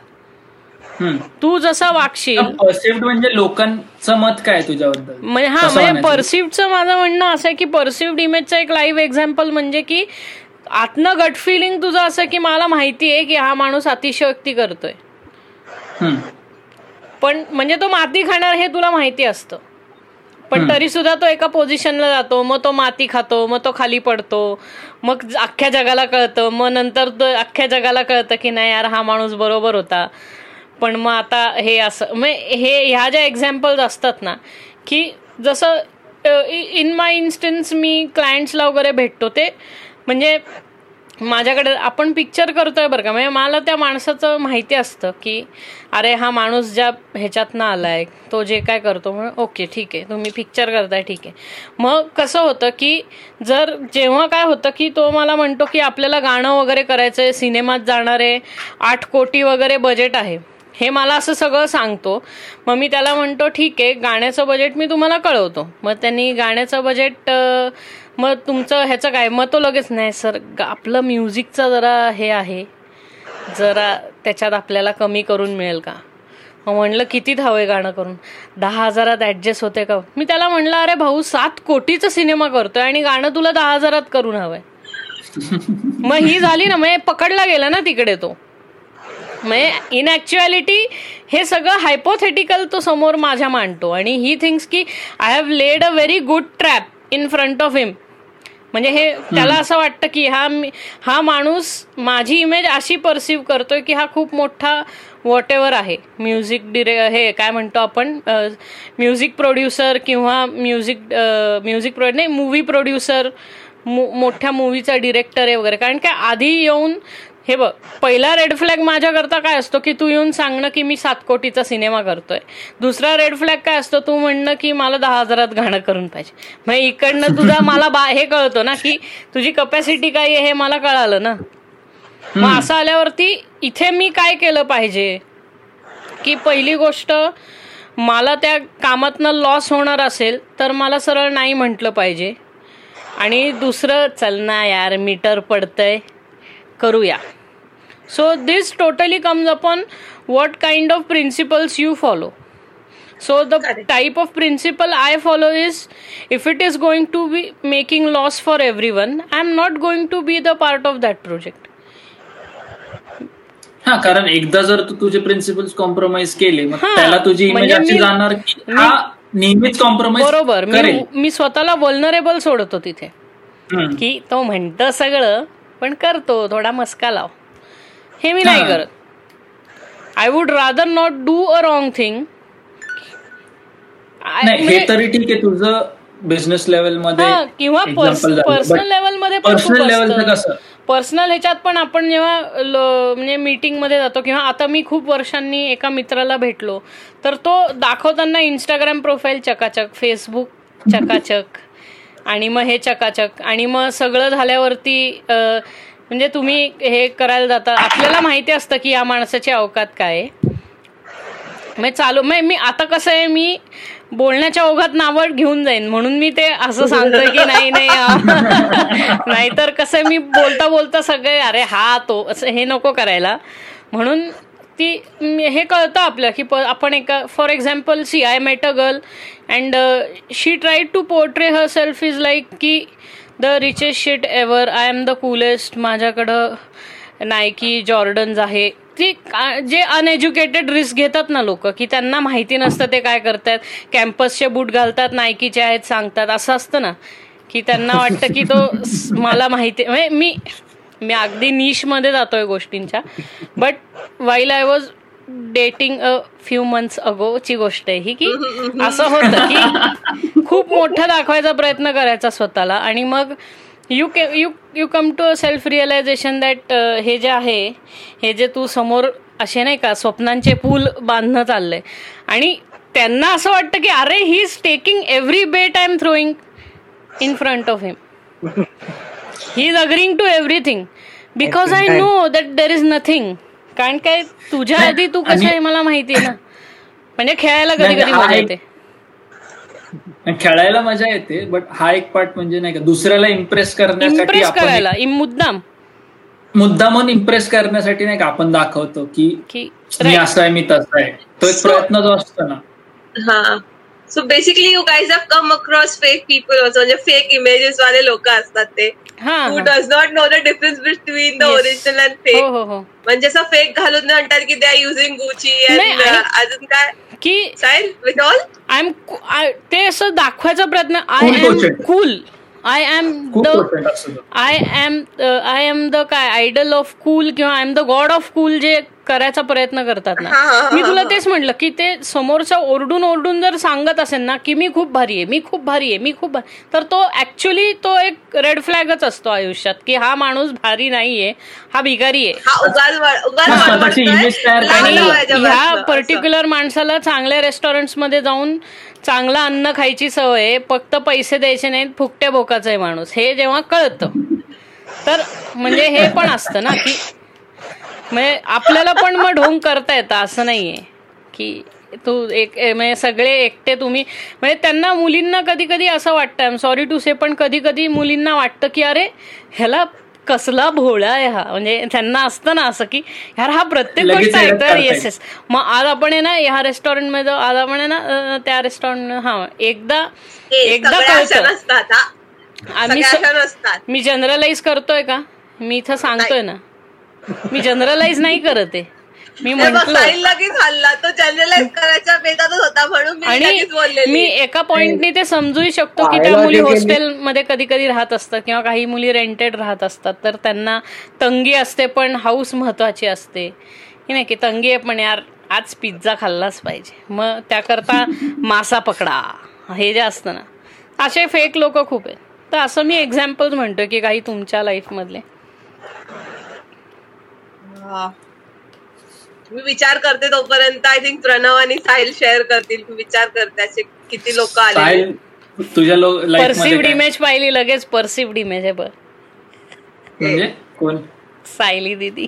तू जसा वागशील. म्हणजे लोकांचं मत काय तुझ्याबद्दल? म्हणजे हा म्हणजे परसिव्हचं माझं म्हणणं असं आहे की परसिव्ड इमेजचं एक लाईव्ह एक्झाम्पल म्हणजे की आतनं गट फिलिंग तुझं असं की मला माहिती आहे की हा माणूस अतिशयोक्ती करतोय. पण म्हणजे तो माती खाणार हे तुला माहिती असतं. पण तरी सुद्धा तो एका पोझिशनला जातो मग तो माती खातो मग तो खाली पडतो मग अख्ख्या जगाला कळतं मग नंतर तो अख्ख्या जगाला कळतं की नाही यार हा माणूस बरोबर होता. पण मग आता हे असं मग हे ह्या ज्या एक्झाम्पल्स असतात ना की जसं इन माय इन्स्टन्स मी क्लायंट्सला वगैरे भेटतो ते म्हणजे माझ्याकडे आपण पिक्चर करतोय बरं का. म्हणजे मला त्या माणसाचं माहिती असतं की अरे हा माणूस ज्या ह्याच्यातनं आलाय तो जे काय करतो म्हणून ओके ठीक आहे. तुम्ही पिक्चर करताय ठीक आहे. मग कसं होतं की जर जेव्हा काय होतं की तो मला म्हणतो की आपल्याला गाणं वगैरे करायचंय सिनेमात जाणारे आठ कोटी वगैरे बजेट आहे. हे मला असं सगळं सांगतो. मग मी त्याला म्हणतो ठीक आहे गाण्याचं बजेट मी तुम्हाला कळवतो. मग त्यांनी गाण्याचं बजेट मग तुमचं ह्याचं काय? मग तो लगेच नाही सर आपलं म्युझिकचं जरा हे आहे. जरा त्याच्यात आपल्याला कमी करून मिळेल का? मग म्हणलं किती धावे गाणं करून? दहा हजारात ऍडजस्ट होते का? मी त्याला म्हणलं अरे भाऊ सात कोटीचा सिनेमा करतोय आणि गाणं तुला दहा हजारात करून हवंय. मग ही झाली ना मग पकडला गेला ना तिकडे तो. म्हणजे इन ऍक्च्युअलिटी हे सगळं हायपोथेटिकल तो समोर माझ्या मांडतो. आणि ही थिंग्स की I have led a very good trap in front of him म्हणजे हे त्याला असं वाटतं की हा हा माणूस माझी इमेज अशी परसिव्ह करतोय की हा खूप मोठा वॉट एव्हर आहे. म्युझिक डिरे हे काय म्हणतो आपण? म्युझिक प्रोड्युसर किंवा म्युझिक म्युझिक प्रो नाही मूवी प्रोड्युसर मोठ्या मूवीचा डिरेक्टर आहे वगैरे. कारण काय आधी येऊन हे बघ पहिला रेड फ्लॅग माझ्याकरता काय असतो की तू येऊन सांगणं की मी सात कोटीचा सिनेमा करतोय. दुसरा रेड फ्लॅग काय असतो तू म्हणणं की मला दहा हजारात गाणं करून पाहिजे. मग इकडनं तुझा मला बा हे कळतो ना की तुझी कपॅसिटी काय आहे हे मला कळालं ना. मग असं आल्यावरती इथे मी काय केलं पाहिजे? की पहिली गोष्ट मला त्या कामातनं लॉस होणार असेल तर मला सरळ नाही म्हटलं पाहिजे. आणि दुसरं चल ना यार मीटर पडतंय. करूया. So this totally comes upon what kind of principles you follow so the type of principle I follow is if it is going to be making loss for every one I am not going to be the part of that project हा कारण एकदा जर तू तुझे प्रिन्सिपल्स कॉम्प्रोमाइज केले मग त्याला तुझी इमेज अशी जाणार की हा नेहमीच कॉम्प्रोमाइज बरोबर मी स्वतःला वल्नरेबल सोडतो तिथे. की तो म्हणतं सगळं पण करतो थोडा मस्का लाव. हे मी नाही करत. I would rather not do a wrong thing हे तरी ठीक आहे तुझं बिझनेस लेवलमध्ये किंवा पर्सनल लेवलमध्ये पर्सनल लेवल पर्सनल ह्याच्यात पण आपण जेव्हा म्हणजे मीटिंगमध्ये जातो किंवा आता मी खूप वर्षांनी एका मित्राला भेटलो तर तो दाखवताना इंस्टाग्राम प्रोफाईल चकाचक फेसबुक चकाचक. आणि मग हे चकाचक. आणि मग सगळं झाल्यावरती म्हणजे तुम्ही हे करायला जाता. आपल्याला माहिती असतं की या माणसाची अवकात काय मग चालू मग मी आता कसं आहे मी बोलण्याच्या ओघात नावड घेऊन जाईन. म्हणून मी ते असं सांगतोय की नाही नाही नाहीतर कसं मी बोलता बोलता सगळे अरे हा तो असं हे नको करायला. म्हणून ती हे कळतं आपलं की आपण एका for example see I met a girl and she try to portray herself is like की the richest shit ever I am the coolest माझ्याकडं नायकी जॉर्डन्स आहे. ती जे अनएज्युकेटेड रिस्क घेतात ना लोक की त्यांना माहिती नसतं ते काय करतात कॅम्पसचे बूट घालतात नायकीचे आहेत सांगतात असं असतं ना की त्यांना वाटतं की तो मला माहिती म्हणजे मी मी अगदी निशमध्ये जातोय गोष्टींच्या. But while I was dating a few months अगोची गोष्ट आहे ही की असं होतं की खूप मोठं दाखवायचा प्रयत्न करायचा स्वतःला. आणि मग you K you you come to a self realization that हे जे आहे हे जे तू समोर असे नाही का स्वप्नांचे पूल बांधणं चाललंय. आणि त्यांना असं वाटतं की अरे he is taking every bet I am throwing in front of him he is agreeing to everything because I know that there is nothing कारण काय तुझ्या आधी तू कसं आहे मला माहिती आहे ना? म्हणजे खेळायला कधी कधी मजा येते. खेळायला मजा येते बट हा एक पार्ट म्हणजे नाही का दुसऱ्याला इम्प्रेस करण्यासाठी करायला मुद्दाम. मुद्दामून इम्प्रेस करण्यासाठी नाही का आपण दाखवतो की मी असं आहे मी तसं आहे. तो एक प्रयत्न जो असतो ना हा. So basically you guys have come across fake people म्हणजे फेक इमेजेस वाले लोक असतात ते. Who does not know the difference between the original and fake म्हणजे असं फेक घालून म्हणतात की दे आर युझिंग गुची अजून काय? की विथ ऑल आय एम ते असं दाखवायचा प्रयत्न I am cool I am the I am I am the काय आयडल ऑफ कूल किंवा I am the god of cool जे करायचा प्रयत्न करतात ना. मी तुला तेच म्हटलं की ते समोरचा ओरडून ओरडून जर सांगत असेल ना की मी खूप भारी आहे मी खूप भारी आहे मी खूप तर तो ऍक्च्युली तो एक रेड फ्लॅगच असतो आयुष्यात की हा माणूस भारी नाहीये हा भिकारी आहे. आणि ह्या पर्टिक्युलर माणसाला चांगल्या रेस्टॉरंटमध्ये जाऊन चांगलं अन्न खायची सवय फक्त पैसे द्यायचे नाहीत फुकट्या बोकाचा आहे माणूस. हे जेव्हा कळतं तर म्हणजे हे पण असतं ना की म्हणजे आपल्याला पण मग ढोंग करता येतं असं नाहीये. की तू एक म्हणजे सगळे एकटे तुम्ही म्हणजे त्यांना मुलींना कधी कधी असं वाटतं आय सॉरी टू से पण कधी कधी मुलींना वाटतं की अरे ह्याला कसला भोळा आहे हा. म्हणजे त्यांना असतं ना असं की यार हा प्रत्येक गोष्ट तर येस येस मग आज आपण आहे ना ह्या रेस्टॉरंटमध्ये आज आपण आहे ना त्या रेस्टॉरंट हा एकदा एकदा कळतं. आम्ही मी जनरलाइज करतोय का? मी इथं सांगतोय ना. मी जनरलाइज नाही करत आहे. मी म्हटलं आणि मी एका पॉइंटनी ते समजू शकतो की त्या मुली हॉस्टेलमध्ये कधी कधी राहत असतात किंवा काही मुली रेंटेड राहत असतात. तर त्यांना तंगी असते पण हाऊस महत्वाची असते. की नाही की तंगी आहे पण यार आज पिझ्झा खाल्लाच पाहिजे. मग त्याकरता मासा पकडा. हे जे असतं ना. असे फेक लोक खूप आहेत. तर असं मी एक्झाम्पल म्हणतो की काही तुमच्या लाईफ मधले. मी विचार करते तोपर्यंत. आय थिंक प्रणव आणि साहिल शेअर करतील. विचार करते असे किती लोक आले तुझ्या परसिव्ड इमेज पाहिली लगेच परसिव्ड इमेज आहे म्हणजे? कोण? Sayali didi.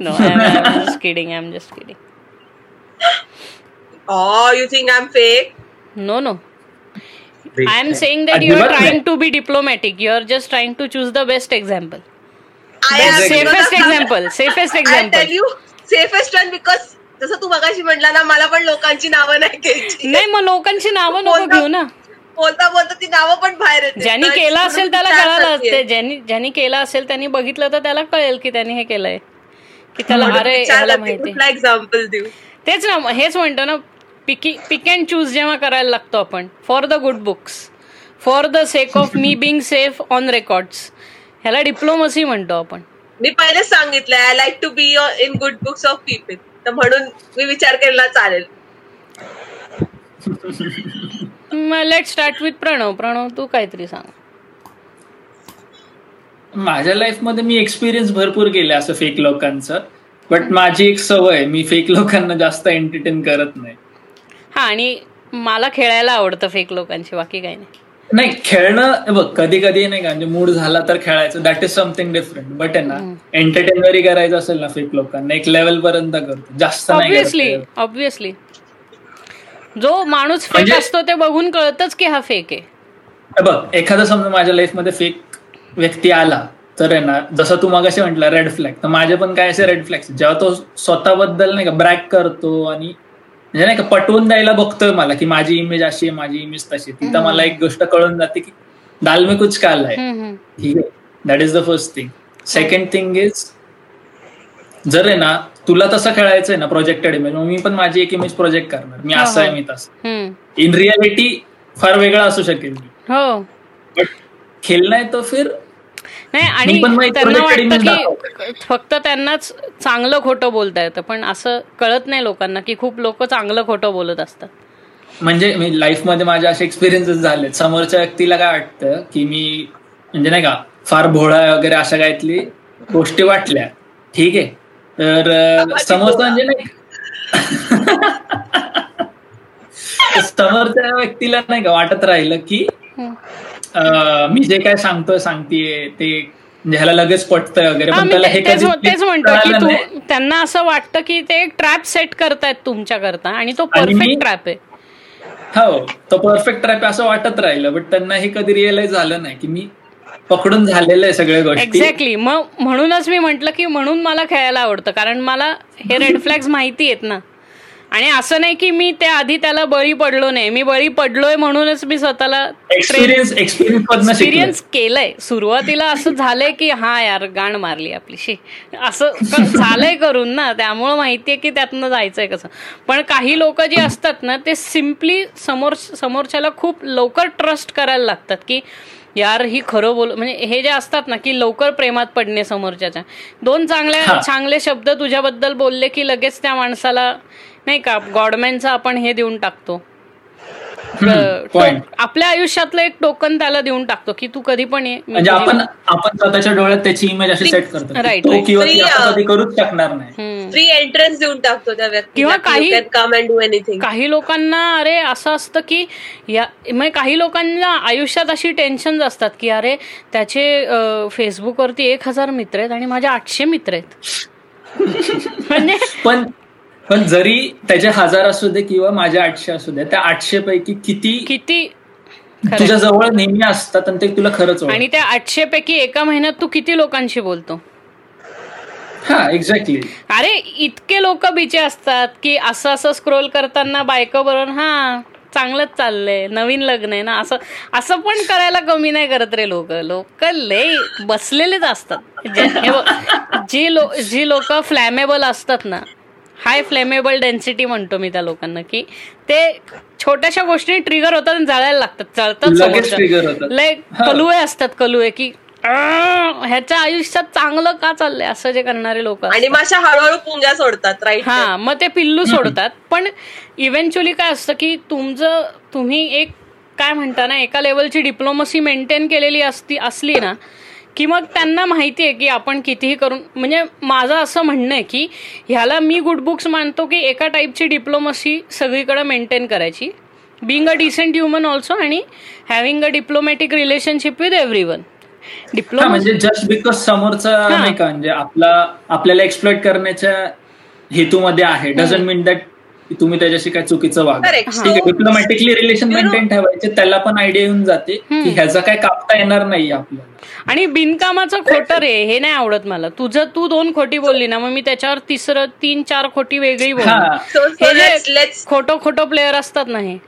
No I am just kidding I am just kidding Oh, you think I'm fake? No, no. I am saying that you are trying to be diplomatic. You are just trying to choose the best example. Safest example safest example you safest one because जसं तू मगाशी म्हटला ना मला पण लोकांची नावं नाही घ्यायची. नाही मग लोकांची नावं नको घेऊ ना. बोलता बोलता ती नावं पण बाहेर ज्यांनी केलं असेल त्याला कळालं असते. ज्यांनी ज्यांनी केलं असेल त्यांनी बघितलं तर त्याला कळेल की त्यांनी हे केलंय. की त्याला अरे माहिती. एक्झाम्पल देऊ? तेच ना हेच म्हणतो ना पिकी पिक अँड चूज जेव्हा करायला लागतो आपण. For the good books for the sake of me being safe on records ह्याला डिप्लोमसी म्हणतो आपण. मी पहिलेच सांगितलं I like to be in good books of people तर म्हणून मी विचार केला चालेल. Let start with Pranav. Pranav तू काहीतरी सांग. माझ्या लाईफमध्ये मी एक्सपिरियन्स भरपूर केले असं फेक लोकांचं. बट माझी एक सवय मी फेक लोकांना जास्त एंटरटेन करत नाही. हा आणि मला खेळायला आवडतं फेक लोकांची बाकी काही नाही. नाही खेळणं बघ कधी कधी नाही का म्हणजे मूड झाला तर खेळायचं. That is something different but आहे ना एंटरटेन जरी करायचं असेल ना फेक लोकांना एक लेवल पर्यंत करतो. जास्त नाही ऑब्विसली. ऑब्विसली जो माणूस फेक म्हणजे- असतो ते बघून कळतच की हा फेक आहे. बघ एखादा समजा माझ्या लाईफमध्ये फेक व्यक्ती आला तर आहे ना जसं तू मगाशी म्हटलं रेड फ्लॅग तर माझे पण काय असे रेड फ्लॅग जेव्हा तो स्वतःबद्दल नाही का ब्रॅक करतो आणि म्हणजे नाही का पटवून द्यायला बघतोय मला की माझी इमेज अशी आहे माझी इमेज तशी. तिथं मला एक गोष्ट कळून जाते की दाल में कुछ काल आहे. ठीक आहे. That is the first thing second thing is जर आहे ना तुला तसं खेळायचंय ना प्रोजेक्टेड इमेज मग मी पण माझी एक इमेज प्रोजेक्ट करणार. मी असं आहे मी तसं. इन रियालिटी फार वेगळा असू शकेल मी. हो. बट खेळणं आहे तो फिर नाही आणि त्यांना वाटतं की फक्त त्यांनाच चांगलं खोटं बोलता येतं पण असं कळत नाही लोकांना की खूप लोक चांगलं खोटं बोलत असतात. म्हणजे मी लाईफमध्ये माझे असे एक्सपिरियन्सेस झाले समोरच्या व्यक्तीला काय वाटतं की मी म्हणजे नाही का फार भोळा वगैरे अशा काहीतली गोष्टी वाटल्या. ठीक आहे. तर समोरचा म्हणजे नाही समोरच्या व्यक्तीला नाही का वाटत राहिलं की मी जे काय सांगतोय सांगतेय ते म्हणजे ह्याला लगेच पटतंय वगैरे तेच म्हणतो की तू. त्यांना असं वाटतं की ते एक ट्रॅप सेट करतायत तुमच्या करता आणि तो परफेक्ट ट्रॅप आहे. हो तो परफेक्ट ट्रॅप असं वाटत राहिलं बट त्यांना हे कधी रिअलाइज झालं नाही की मी पकडून झालेलं आहे सगळ्या गोष्टी. एक्झॅक्टली मग म्हणूनच मी म्हंटल की म्हणून मला खेळायला आवडतं कारण मला हे रेड फ्लॅग्स माहिती आहेत ना. आणि असं नाही की मी त्या आधी त्याला बळी पडलो नाही. मी बळी पडलोय म्हणूनच मी स्वतःला एक्सपिरियन्स केलंय. सुरुवातीला असं झालंय की हा यार गाण मारली आपली शी. असं झालंय करून ना त्यामुळं माहितीये की त्यातनं जायचंय कसं. पण काही लोक जे असतात ना ते सिम्पली समोर समोरच्याला खूप लवकर ट्रस्ट करायला लागतात की यार ही खरं बोल म्हणजे हे जे असतात ना की लवकर प्रेमात पडणे समोरच्याच्या. दोन चांगल्या. चांगले शब्द तुझ्याबद्दल बोलले की लगेच त्या माणसाला नाही का गॉडमॅनचं आपण हे देऊन टाकतो. आपल्या आयुष्यातलं एक टोकन त्याला देऊन टाकतो की तू कधी पण ये म्हणजे तुझी- आपण आपण स्वतःच्या डोळ्यात त्याची इमेज अशी सेट करतो असं uh, करूच शकणार नाही. फ्री एंट्रन्स देऊन टाकतो त्या व्यक्तीला किंवा काही- कम अँड डू एनिथिंग काही लोकांना अरे असं असतं की या म्हणजे काही लोकांना आयुष्यात अशी टेन्शन असतात की अरे त्याचे फेसबुकवरती एक हजार मित्र आहेत आणि माझे आठशे मित्र आहेत. म्हणजे पण पण जरी त्याचे हजार असू दे किंवा माझ्या आठशे असू दे त्या आठशे पैकी किती? किती. तुझ्या जवळ नेहमी असतात आणि ते तुला खरंच. आणि त्या आठशे पैकी एका महिन्यात तू किती लोकांशी बोलतो? हा एक्झॅक्टली अरे इतके लोक बिचे असतात की असं असं स्क्रोल करताना बायको बरोबर हा चांगलंच चाललंय नवीन लग्न आहे ना असं असं पण करायला कमी नाही करत रे लोक. लोक लय बसलेलेच असतात. जे- हे बघ, जी लो जी लोक फ्लॅमेबल असतात ना हाय फ्लेमेबल डेन्सिटी म्हणतो मी त्या लोकांना की ते छोट्याशा गोष्टी ट्रिगर होतात आणि जळायला लागतात जळतात हा. कलुए असतात कलुए की "अं, ह्याच्या आयुष्यात चांगलं का चाललंय असं जे करणारे लोक आणि माशा हळूहळू पुंग्या सोडतात राईट हा मग ते पिल्लू सोडतात. पण इव्हेंच्युअली काय असतं की तुमचं तुम्ही एक काय म्हणता ना एका लेवलची डिप्लोमसी मेंटेन केलेली असती असली ना की मग त्यांना माहिती आहे की आपण कितीही करून म्हणजे माझं असं म्हणणं आहे की ह्याला मी गुड बुक्स मानतो की एका टाईपची डिप्लोमसी सगळीकडे मेंटेन करायची. Being a decent human also आणि having a diplomatic relationship with every one diploma म्हणजे जस्ट बिकॉज समोरचा. नाही का म्हणजे आपला आपल्याला एक्सप्लोइट करण्याच्या हेतूमध्ये आहे डझंट मीन दॅट तुम्ही त्याच्याशी काय चुकीचं वागा. ठीक आहे डिप्लोमॅटिकली रिलेशन मेंटेन ठेवायचे त्याला पण आयडिया येऊन जाते की ह्याचा काय कापता येणार नाही आपल्याला. आणि बिनकामाचं खोटं रे हे नाही आवडत मला. तुझं तू दोन खोटी बोलली ना मग मी त्याच्यावर तिसरं तीन चार खोटी वेगळी बोलली. हा. हे खोटं खोटं प्लेअर असतात ना हे.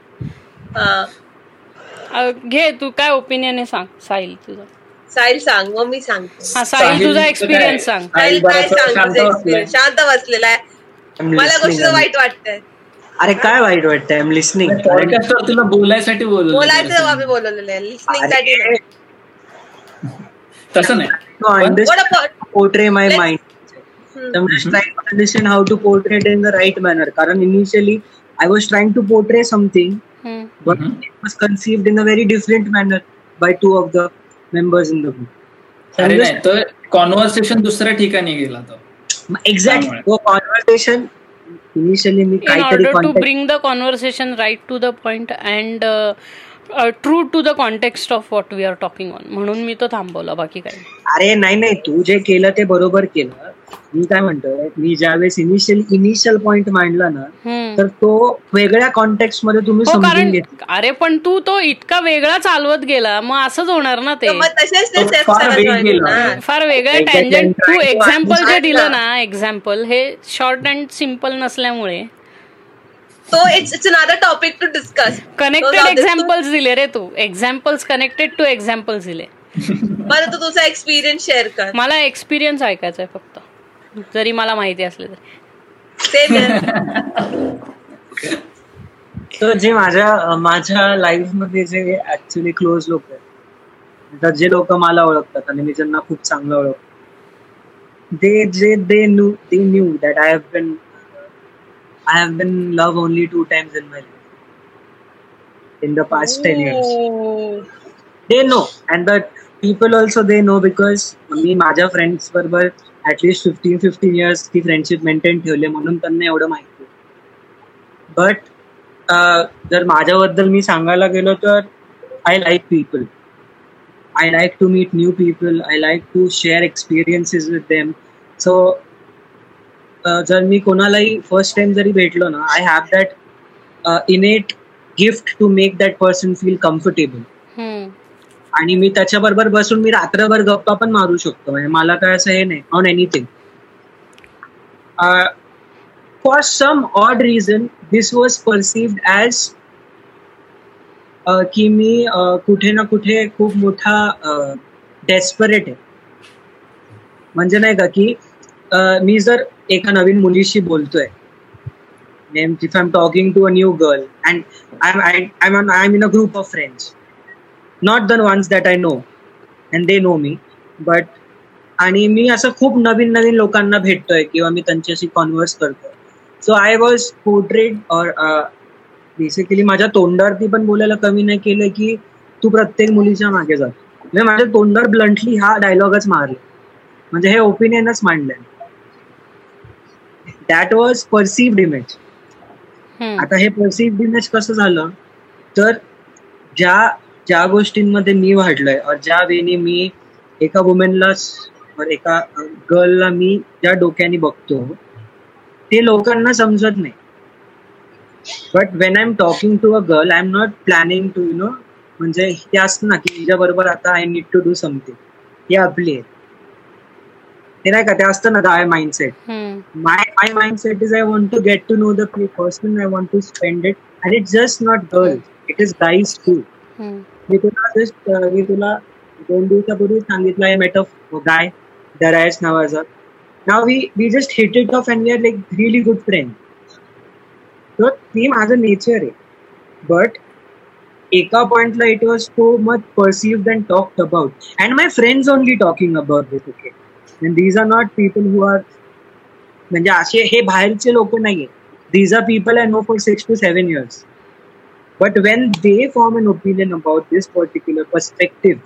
अ, घे तू काय ओपिनियन आहे सांग साहिल तुझं. साहिल सांग मग मी सांगतो. हा साहिल तुझा एक्सपिरियन्स? सांग. साहिल काय सांग शांत बसलेला आहे. अरे काय वाईट वाटत आय एम लिस्निंग तुला बोलायसाठी बोलायचं portray my mind how to portrait in the right manner कारण initially I was trying to portray something but in a very manner by two of the members in the group conversation दुसऱ्या ठिकाणी गेला तर एक्झॅक्ट कॉन्व्हर्सेशन इनिशियली मी काय to bring the conversation right to the point and true to the context of what we are talking on म्हणून मी तो थांबवला बाकी काय अरे नाही नाही. तू जे केलं ते बरोबर केलं. मी काय म्हणतोय मी ज्यावेळेस इनिशियल इनिशियल पॉइंट मांडला ना. तर तो वेगळ्या कॉन्टेक्स्टमध्ये तुम्ही हो समजून घेतला. अरे पण तू तो इतका वेगळा चालवत गेला मग असंच होणार ना ते. फार वेगळं टँजंट तू एक्झाम्पल जे दिलं ना. ना एक्झाम्पल हे शॉर्ट अँड सिंपल नसल्यामुळे. तो it's it's another topic to discuss connected examples दिले रे तू. एक्झाम्पल्स कनेक्टेड टू एक्झाम्पल्स दिले. बरं तू तुझा एक्सपिरियन्स शेअर कर. मला एक्सपिरियन्स ऐकायचा आहे फक्त. जरी मला माहिती असले तरी. तर जे माझ्या माझ्या लाईफमध्ये जे ऍक्च्युली क्लोज लोक आहेत तर जे लोक मला ओळखतात आणि मी ज्यांना खूप चांगलं ओळखतो दे जे they knew they knew that I have been I have been love only two times in my life in the past ten years they know and the people also they know because मी माझ्या फ्रेंड्स बरोबर at least fifteen fifteen years ती फ्रेंडशिप मेंटेन ठेवली म्हणून त्यांना एवढं माहिती. बट uh, जर माझ्याबद्दल मी सांगायला गेलो तर I like people I like to meet new people I like to share experiences with them so जर मी कोणालाही फर्स्ट टाइम जरी भेटलो ना I have that innate gift to make that person feel comfortable आणि मी त्याच्याबरोबर बसून मी रात्रभर गप्पा पण मारू शकतो. म्हणजे मला काय असं हे नाही on anything for some odd reason this was perceived as की मी uh, कुठे ना कुठे खूप मोठा uh, डेस्परेट आहे. म्हणजे नाही का की uh, मी जर एका नवीन मुलीशी बोलतोय if I am talking to a new girl and I am I am in a group of friends not the ones that I know and they know me but आणि मी असं खूप नवीन नवीन लोकांना भेटतोय किंवा मी त्यांच्याशी कॉन्व्हर्स करतोय. So I was portrayed or basically माझ्या तोंडावरती पण बोलायला कमी नाही केलं की तू प्रत्येक मुलीच्या मागे जातो म्हणजे माझ्या तोंडावर ब्लंटली हा डायलॉगच मारला. म्हणजे हे ओपिनियनच मांडलंय दॅट वॉज परसिव्ड इमेज. आता हे परसिव्ह इमेज कसं झालं? तर ज्या ज्या गोष्टींमध्ये मी वाढलोय और ज्या वेळी मी एका वुमेनला और एका गर्लला मी ज्या डोक्याने बघतो ते लोकांना समजत नाही. But when I am talking to a girl I am not planning to you know म्हणजे ते असतं ना की तिच्या बरोबर आता I need to do something हे आपली आहे ते नाही का ते असतं ना काय mindset my mindset is I want to get to know the person, I want to spend it, and it's just not girls, it is guys too. हम्म. मी तुला जस्ट मी तुला दोन दिवसापूर्वी सांगितलं I met of guy Darius नावाचा. नाव we we just hit it off and we are like really good friend तर ती माझं नेचर आहे. बट एका पॉइंटला it was so much perceive and talked about and my friends only talking about this okay and these are not people who are म्हणजे असे हे बाहेरचे लोक नाहीये. These are people I know for six to seven years but when they form an opinion about this particular perspective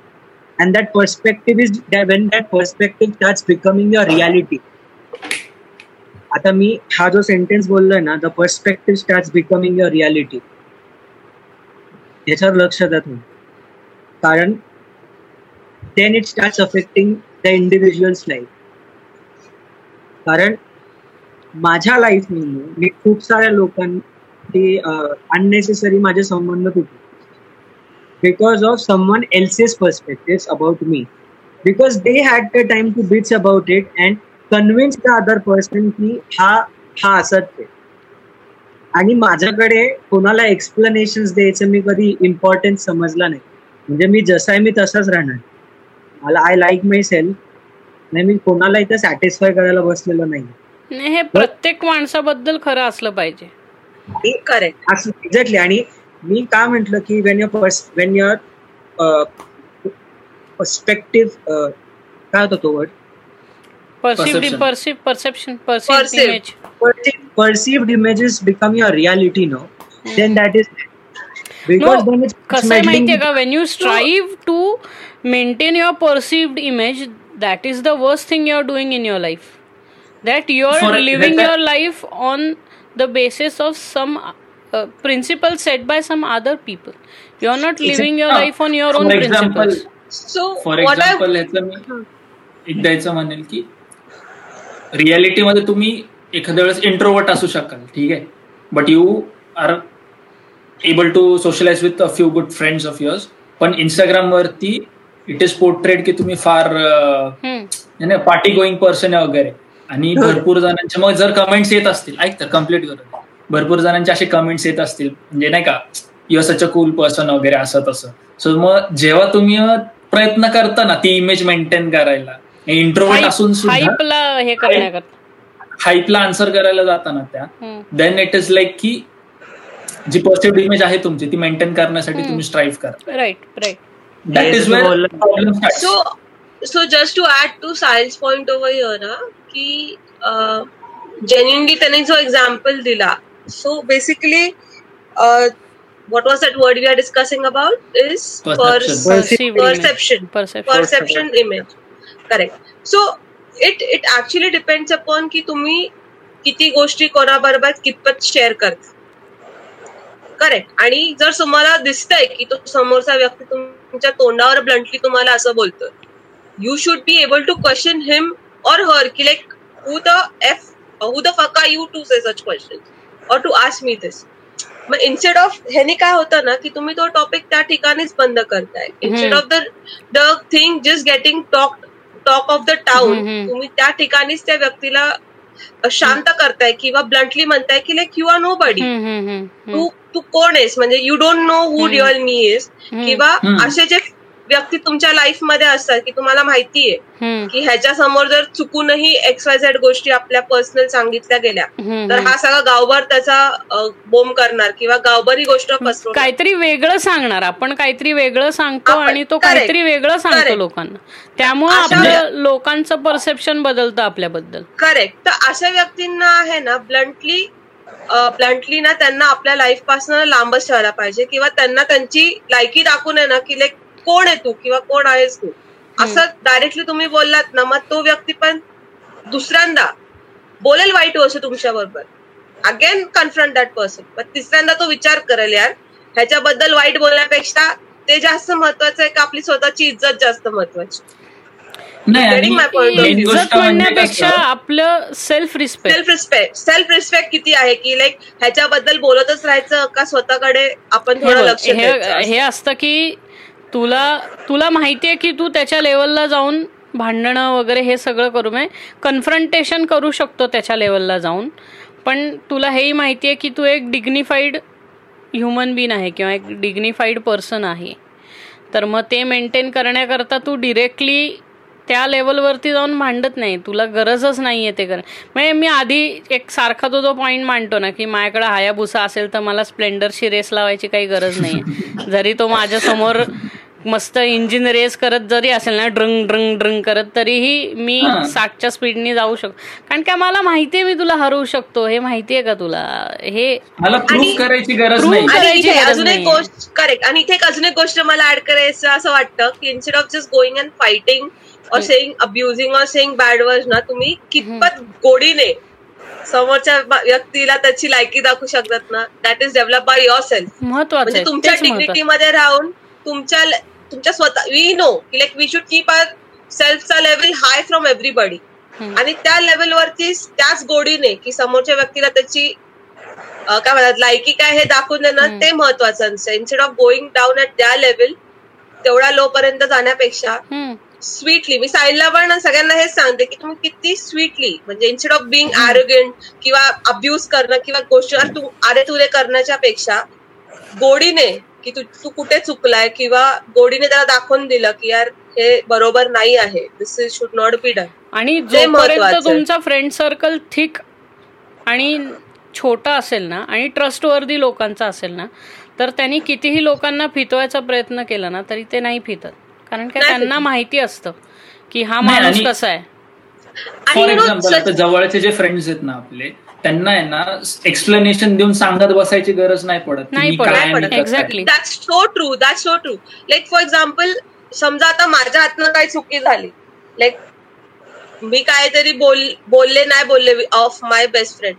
and that perspective is when that perspective starts becoming your reality आता मी हा जो सेंटेन्स बोललोय ना the perspective starts becoming your reality याच्यावर लक्ष द्या तुम्ही. कारण then it starts affecting the individuals life कारण माझ्या लाईफमध्ये मी खूप साऱ्या ते अननेसेसरी माझे संबंध तुटले because of someone else's perspective about me because they had the time to bits about it and convince the other person की हा हा असत ते. आणि माझ्याकडे कोणाला एक्सप्लेनेशन द्यायचं मी कधी इम्पॉर्टन्स समजला नाही. म्हणजे मी जसा आहे मी तसाच राहणार. मला आय लाईक माय सेल्फ नाही मी कोणाला इथं सॅटिस्फाय करायला बसलेलो नाही. नाही, हे प्रत्येक माणसाबद्दल खरं असलं पाहिजे. करेक्ट असं एक्झॅक्टली आणि मी का म्हंटल की when your when your perspective काय होता तो word perceive Perception. Perceive perception perceive Perceive. Image perceived images become your reality now then that is कसं आहे माहितीये का? When you strive to maintain your perceived image that is the worst thing you are doing in your life that you are living your life on the basis of some principle set by some other people you are not living your life on your own principle for example ह्याचं मी एक द्यायचं म्हणेल की रियालिटीमध्ये तुम्ही एखाद्या वेळेस इंट्रोवर्ट असू शकाल ठीक आहे? But you are able to socialize with a few good friends of yours पण इंस्टाग्राम वरती इट इज पोर्ट्रेट की तुम्ही फार पार्टी गोईंग पर्सन आहे वगैरे. आणि भरपूर जणांचे मग जर कमेंट्स येत असतील ऐक तर कंप्लीट करत भरपूर जणांचे असे कमेंट्स येत असतील म्हणजे नाही का your such a cool person वगैरे असं तसं. सो मग जेव्हा तुम्ही प्रयत्न करता ना ती इमेज मेंटेन करायला इंट्रोवर्ट असून सुद्धा हे करण्याकरता. हाईपला आन्सर करायला जाताना त्या देन इट इज लाईक की जी पॉझिटिव्ह इमेज आहे तुमची ती मेंटेन करण्यासाठी तुम्ही स्ट्राईव्ह करा. Right right that is where so so just to add to science point over here ना की जेन्युनली त्याने जो एक्झाम्पल दिला so basically what was that word we are discussing about is perception. perception. Perception. Image. Correct. So it it actually depends upon की तुम्ही किती गोष्टी कोणाबरोबर कितपत शेअर करता करेक्ट आणि जर तुम्हाला दिसतंय की तो समोरचा व्यक्ती तुमच्या तोंडावर ब्लंटली तुम्हाला असं बोलतोय you should be able to question him or her की like who the f who the fuck are you to say such question or to ask me this मग इन्स्टेड ऑफ ह्यानी काय होतं ना की तुम्ही तो टॉपिक त्या ठिकाणीच बंद करताय. Instead of the the thing just getting talk talk of the town तुम्ही त्या ठिकाणीच त्या व्यक्तीला शांत करताय किंवा ब्लंटली म्हणताय की like you are nobody तू तू कोण आहेस? म्हणजे you don't know who real me is किंवा असे जे व्यक्ती तुमच्या लाईफमध्ये असतात की तुम्हाला माहितीये की ह्याच्या समोर जर चुकूनही एक्स वाय झेड गोष्टी आपल्या पर्सनल सांगितल्या गेल्या तर हा सगळा गावभर त्याचा बोम करणार किंवा गावभर ही गोष्ट काहीतरी वेगळं सांगणार. आपण काहीतरी वेगळं सांगतो आणि तो काहीतरी वेगळं सांगतो लोकांना. त्यामुळे आपल्या लोकांचं परसेप्शन बदलतं आपल्याबद्दल. करेक्ट तर अशा व्यक्तींना आहे ना ब्लंटली ब्लंटली ना त्यांना आपल्या लाईफपासून लांबच ठेवायला पाहिजे किंवा त्यांना त्यांची लायकी दाखवून आहे ना की लाईक कोण आहे तू किंवा कोण आहेस तू? असं डायरेक्टली तुम्ही बोललात ना मग तो व्यक्ती पण दुसऱ्यांदा बोलेल वाईट वर्ष तुमच्या बरोबर. अगेन कन्फ्रंट दॅट पर्सन पण तिसऱ्यांदा तो विचार करेल यार. ह्याच्याबद्दल वाईट बोलण्यापेक्षा ते जास्त महत्वाचं आहे का? आपली स्वतःची इज्जत जास्त महत्वाची इज्जत म्हणण्यापेक्षा आपलं self respect self respect self respect किती आहे की लाईक ह्याच्याबद्दल बोलतच राहायचं का स्वतःकडे आपण थोडं लक्ष हे असतं की तुला तुला माहितीये की तू त्याच्या लेवलला जाऊन भांडणं वगैरे हे सगळं करू म्हणजे कन्फ्रंटेशन करू शकतो त्याच्या लेवलला जाऊन. पण तुला हेही माहितीये की तू एक डिग्निफाईड ह्युमन बीन आहे किंवा एक डिग्निफाईड पर्सन आहे. तर मग ते मेंटेन करण्याकरता तू डिरेक्टली त्या लेवलवरती जाऊन मांडत नाही. तुला गरजच नाही आहे ते कर म्हणजे मी आधी एक सारखा तो जो पॉईंट मांडतो ना की माझ्याकडे हायाभुसा असेल तर मला स्प्लेंडरची रेस लावायची काही गरज नाही जरी तो माझ्यासमोर मस्त इंजिन रेस करत जरी असेल ना ड्रंग ड्रंग ड्रंग करत तरीही मी साठच्या स्पीडने जाऊ शकतो. कारण का मला माहितीये मी तुला हरवू शकतो. हे माहितीये का तुला? हे करायची गरज नाही. अजून एक गोष्ट करेक्ट आणि इथे एक अजून एक गोष्ट मला ऍड करायचं असं वाटतं की instead of just going and fighting or saying abusing or saying bad word ना तुम्ही कितपत गोडीने समोरच्या व्यक्तीला त्याची लायकी दाखवू शकतात ना. That is develop by yourself म्हणजे तुमच्या डिग्निटीमध्ये राहून तुमच्या तुमच्या स्वतः वी नो की like we should keep our सेल्फचा level high from everybody आणि त्या लेवलवरती त्याच गोडीने की समोरच्या व्यक्तीला त्याची काय म्हणतात लायकी काय हे दाखवून देणं ते महत्वाचं असतं instead of going down at त्या लेवल तेवढ्या लो पर्यंत जाण्यापेक्षा स्वीटली मी साईडला पण सगळ्यांना हेच सांगते की तुम्ही किती स्वीटली म्हणजे इन्स्टेड ऑफ बिंग आरोगेंट किंवा अब्युज करणं किंवा गोष्टी तू आरे तुरे करण्याच्या पेक्षा गोडीने की तू तू कुठे चुकलाय किंवा गोडीने त्याला दाखवून दिलं की यार हे बरोबर नाही आहे this is should not be done आणि जोपर्यंत तुमचा फ्रेंड सर्कल थिक आणि छोटा असेल ना आणि ट्रस्टवर्दी लोकांचा असेल ना तर त्यांनी कितीही लोकांना फितवायचा प्रयत्न केला ना तरी ते नाही फितत. कारण का त्यांना माहिती असतं की हा माणूस कसा आहे. फॉर एक्झाम्पल जवळचे जे फ्रेंड्स आहेत ना आपले त्यांना आहे ना एक्सप्लेनेशन देऊन सांगत बसायची गरज नाही पडत नाही पडत exactly that's so true that's so true like for example समजा आता माझ्या हातनं काही चुकी झाली. लाईक मी काहीतरी बोल बोलले नाही बोलले ऑफ माय बेस्ट फ्रेंड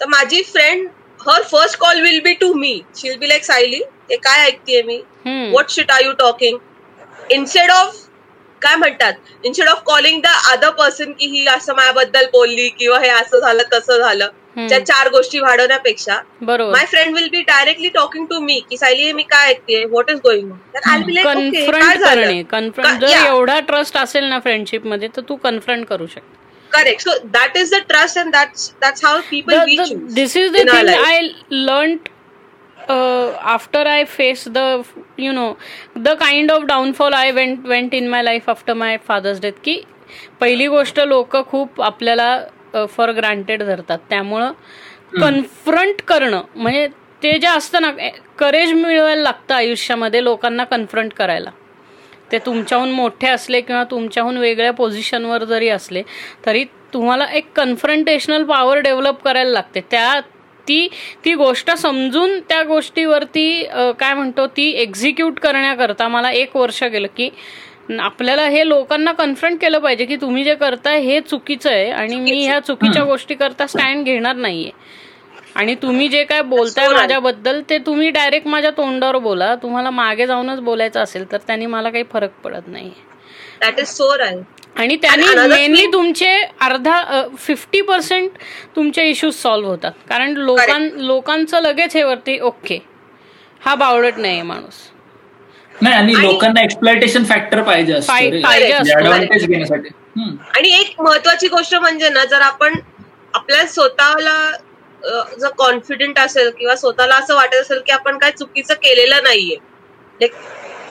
तर माझी friend her first call will be to me she'll be like Sayali हे काय ऐकतेय मी? What shit are you talking instead of काय म्हणतात? Instead of calling the other person की ही असं माझ्याबद्दल बोलली किंवा हे असं झालं तसं झालं त्या चार गोष्टी वाढवण्यापेक्षा my friend will be directly talking to me की सायली मी काय ऐकते व्हॉट इज गोइंग कन्फ्रंट जर एवढा ट्रस्ट असेल ना फ्रेंडशिपमध्ये तर तू कन्फ्रंट करू शकते. Correct so that is the trust and that's that's how people this is the thing I learn after I faced the you know the kind of downfall I went went in my life after my father's death की पहिली गोष्ट लोक खूप आपल्याला फॉर ग्रांटेड धरतात. त्यामुळं कन्फ्रंट करणं म्हणजे ते जे असतं ना करेज मिळवायला लागतं आयुष्यामध्ये लोकांना कन्फ्रंट करायला. ते तुमच्याहून मोठे असले किंवा तुमच्याहून वेगळ्या पोझिशनवर जरी असले तरी तुम्हाला एक कन्फ्रंटेशनल पॉवर डेव्हलप करायला लागते. त्या ती ती गोष्ट समजून त्या गोष्टीवरती काय म्हणतो ती एक्झिक्यूट करण्याकरता मला एक वर्ष गेलं की आपल्याला हे लोकांना कन्फ्रंट केलं पाहिजे की तुम्ही जे करताय हे चुकीचं आहे आणि मी ह्या चुकीच्या गोष्टी करता स्टँड घेणार नाहीये. आणि तुम्ही जे काय बोलताय माझ्याबद्दल ते तुम्ही डायरेक्ट माझ्या तोंडावर बोला. तुम्हाला मागे जाऊनच बोलायचं असेल तर त्यांनी मला काही फरक पडत नाही दॅट इज सो आणि त्यांनी मेनली तुमचे अर्धा फिफ्टी पर्सेंट तुमचे इश्यूज सॉल्व्ह होतात. कारण लोकां लोकांचं लगेच हे वरती ओके हा बावडत नाही माणूस. नाही आणि लोकांना एक्सप्लॉयटेशन फॅक्टर पाहिजे आणि एक महत्वाची गोष्ट म्हणजे ना जर आपण आपल्या स्वतःला जर कॉन्फिडंट असेल किंवा स्वतःला असं वाटत असेल की आपण काय चुकीचं केलेलं नाहीये. लाईक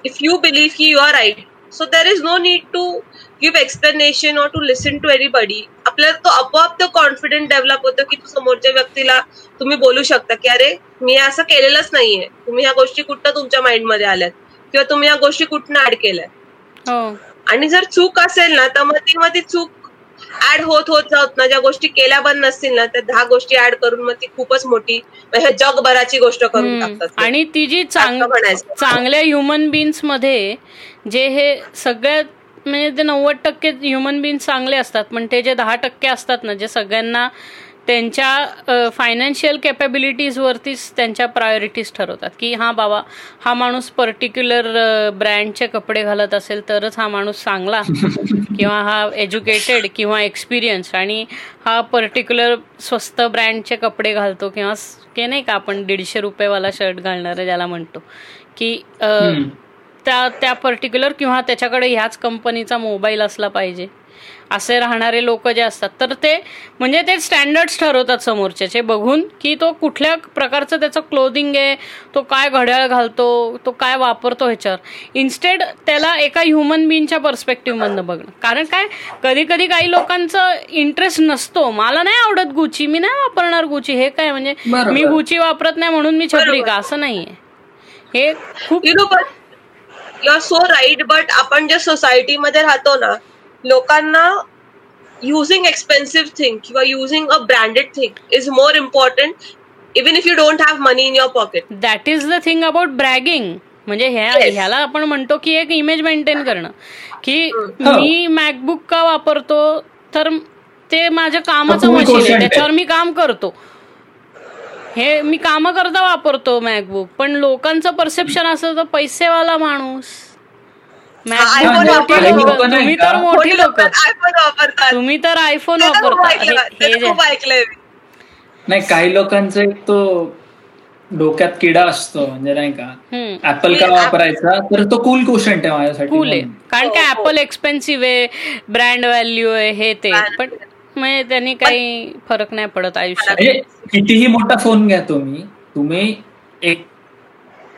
इफ यू बिलीव्ह की you are right so there is no need to give explanation or to listen to anybody आपल्याला तो आपोआप तो कॉन्फिडंट डेव्हलप होतो की तू समोरच्या व्यक्तीला तुम्ही बोलू शकता की अरे मी असं केलेलंच नाहीये. तुम्ही ह्या गोष्टी कुठं तुमच्या माइंडमध्ये आल्यात? किंवा तुम्ही या गोष्टी कुठनं ऍड केल्या हो. आणि जर चूक असेल ना तर मग ती मग ती चूक ऍड होत होत जात ना. ज्या गोष्टी केल्या बंद नसतील ना त्या दहा गोष्टी ऍड करून मग ती खूपच मोठी जगभराची गोष्ट करून टाकतात आणि ती जी चांगल्या ह्युमन बीन्समध्ये जे हे सगळ्यात म्हणजे ते नव्वद टक्के ह्युमन बीन्स चांगले असतात पण ते जे दहा टक्के असतात ना जे सगळ्यांना त्यांच्या फायनान्शियल कॅपेबिलिटीजवरतीच त्यांच्या प्रायोरिटीज ठरवतात की हा बाबा हा माणूस पर्टिक्युलर ब्रँडचे कपडे घालत असेल तरच हा माणूस चांगला किंवा हा एज्युकेटेड किंवा एक्सपिरियन्स आणि हा पर्टिक्युलर स्वस्त ब्रँडचे कपडे घालतो किंवा के नाही का आपण दीडशे रुपयेवाला शर्ट घालणार ज्याला म्हणतो. की त्या त्या पर्टिक्युलर किंवा त्याच्याकडे ह्याच कंपनीचा मोबाईल असला पाहिजे. असे राहणारे लोक जे असतात तर ते म्हणजे ते स्टँडर्ड्स ठरवतात समोरच्याचे बघून की तो कुठल्या प्रकारचं त्याचं क्लोदिंग आहे तो काय घड्याळ घालतो तो काय वापरतो ह्याच्यावर. इन्स्टेड त्याला एका ह्युमन बिंगच्या पर्स्पेक्टिव्ह बघणं. कारण काय? कधी कधी काही लोकांचं इंटरेस्ट नसतो. मला नाही आवडत गुची मी नाही वापरणार गुची हे काय म्हणजे मी गुची वापरत नाही म्हणून मी छत्री का? असं नाहीये. हे खूप you are so right but आपण जे सोसायटीमध्ये राहतो ना लोकांना युझिंग एक्सपेन्सिव्ह थिंग किंवा using a branded thing is more important even if you don't have money in your pocket that is the thing about bragging म्हणजे ह्याला आपण म्हणतो की एक इमेज मेंटेन करणं. की मी मॅकबुक का वापरतो तर ते माझ्या कामाचं मशीन आहे. त्याच्यावर मी काम करतो. हे मी काम करता वापरतो मॅकबुक पण लोकांचं परसेप्शन असं तर पैसेवाला माणूस. तुम्ही तर मोठी लोक तुम्ही तर आयफोन वापरता. नाही काही लोकांचा एक तो डोक्यात किडा असतो म्हणजे नाही का? ऍपल का वापरायचा? तर तो कूल क्वेश्चन आहे माझ्यासाठी कूल आहे. कारण काय ऍपल एक्सपेन्सिव्ह आहे ब्रँड व्हॅल्यू आहे हे ते. पण म्हणजे त्यांनी काही फरक नाही पडत आयुष्यात. कितीही मोठा फोन घ्या तुम्ही तुम्ही एक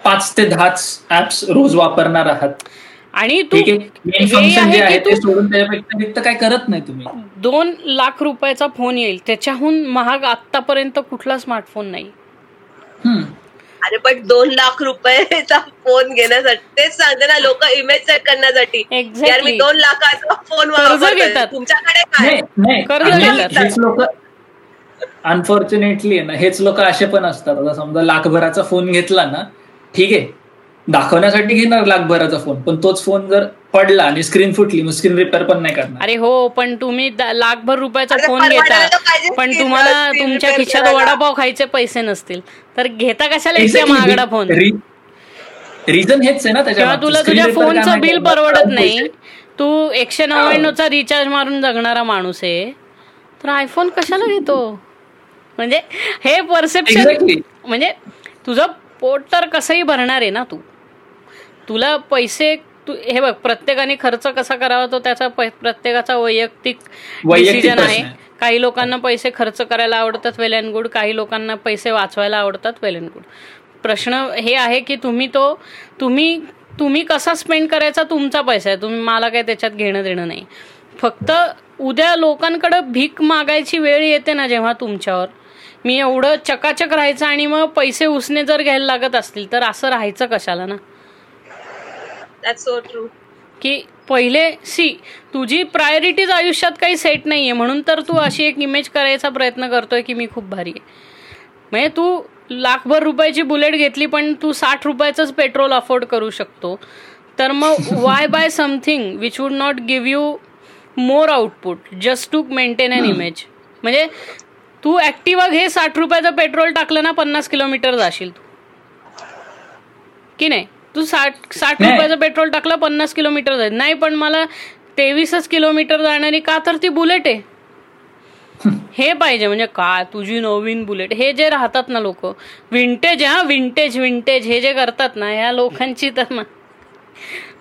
पाच ते दहाच ऍप्स रोज वापरणार आहात. आणि तू काय करत नाही तुम्ही. दोन लाख रुपयाचा फोन येईल त्याच्याहून महाग आतापर्यंत कुठला स्मार्टफोन नाही. अरे पण दोन लाख रुपयेचा फोन घेण्यासाठी तेच सांगते ना लोक इमेज सेट करण्यासाठी. यार मी दोन लाखाचा फोन तुमच्याकडे काय? लोक अनफॉर्च्युनेटली ना हेच लोक असे पण असतात. आता समजा लाखभराचा फोन घेतला ना ठीक आहे. दाखवण्यासाठी घेणार लाखभराचा फोन पण तोच फोन जर पडला आणि स्क्रीन फुटली मग स्क्रीन रिपेअर पण नाही करणार. अरे हो पण तुम्ही लाखभर रुपयाचा फोन घेता. पण तुम्हाला तुमच्या खिशात वडापाव खायचे पैसे नसतील. तर घेता कशाला इतक्या महागडा फोन? रिझन हेच आहे ना त्याच्या तुला तुझ्या फोनचं बिल परवडत नाही. तू एकशे नव्याण्णवचा रिचार्ज मारून जगणारा माणूस आहे. तर आयफोन कशाला घेतो? म्हणजे हे परसेप्शन म्हणजे तुझं पोट तर कसंही भरणार आहे ना तू. तुला पैसे तू हे बघ प्रत्येकाने खर्च कसा करावा तो त्याचा प्रत्येकाचा वैयक्तिक डिसिजन आहे. काही लोकांना पैसे खर्च करायला आवडतात वेल अँड गुड काही लोकांना पैसे वाचवायला आवडतात वेल अँड गुड प्रश्न हे आहे की तुम्ही तो तुम्ही तुम्ही कसा स्पेंड करायचा? तुमचा पैसा आहे. तुम्ही मला काही त्याच्यात घेणं देणं नाही. फक्त उद्या लोकांकडे भीक मागायची वेळ येते ना जेव्हा तुमच्यावर. मी एवढं चकाचक राहायचं आणि मग पैसे उसने जर घ्यायला लागत असतील तर असं राहायचं कशाला ना? की पहिले सी तुझी प्रायोरिटीज आयुष्यात काही सेट नाहीये. म्हणून तर तू अशी एक इमेज करायचा प्रयत्न करतोय की मी खूप भारी आहे. म्हणजे तू लाखभर रुपयाची बुलेट घेतली पण तू साठ रुपयाचंच पेट्रोल अफोर्ड करू शकतो. तर मग why by something which would not give you more output just to maintain an image म्हणजे तू ऍक्टिव्हा घे साठ रुपयाचं पेट्रोल टाकलं ना पन्नास किलोमीटर जाशील तू. की नाही? तू साठ साठ रुपयाचं पेट्रोल टाकलं पन्नास किलोमीटर जाईल. नाही पण मला तेवीसच किलोमीटर जाणारी का तर ती बुलेट आहे. हे पाहिजे म्हणजे का तुझी नवीन बुलेट. हे जे राहतात ना लोक विंटेज हा विंटेज विंटेज हे जे करतात ना ह्या लोकांची तर ना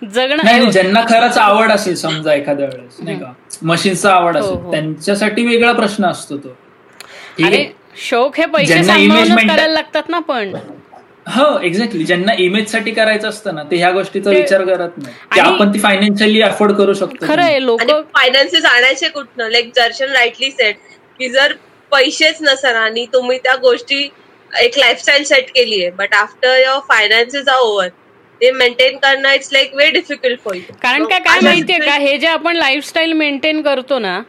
जगणं ज्यांना खरंच आवड असेल समजा एखाद्या वेळेस नाही का? मशीनचा आवड हो, असेल हो. त्यांच्यासाठी वेगळा प्रश्न असतो तो. अरे शौक हे पैसे करायला लागतात ना पण. हो एक्झॅक्टली ज्यांना इमेजसाठी करायचं असतं ना ते ह्या गोष्टीचा विचार करत नाही. की आपण ती फायनान्शियली अफोर्ड करू शकतो. खरं आहे लोक फायनान्सेस आणायचे कुठनं? लाईक दर्शन राईटली सेट की जर पैसेच नसेल आणि तुम्ही त्या गोष्टी एक लाईफस्टाईल सेट केली आहे but after your finances are over ते मेंटेन करणं it's like very difficult for you कारण काय काय माहितीये का? हे जे आपण लाईफस्टाईल मेंटेन करतो ना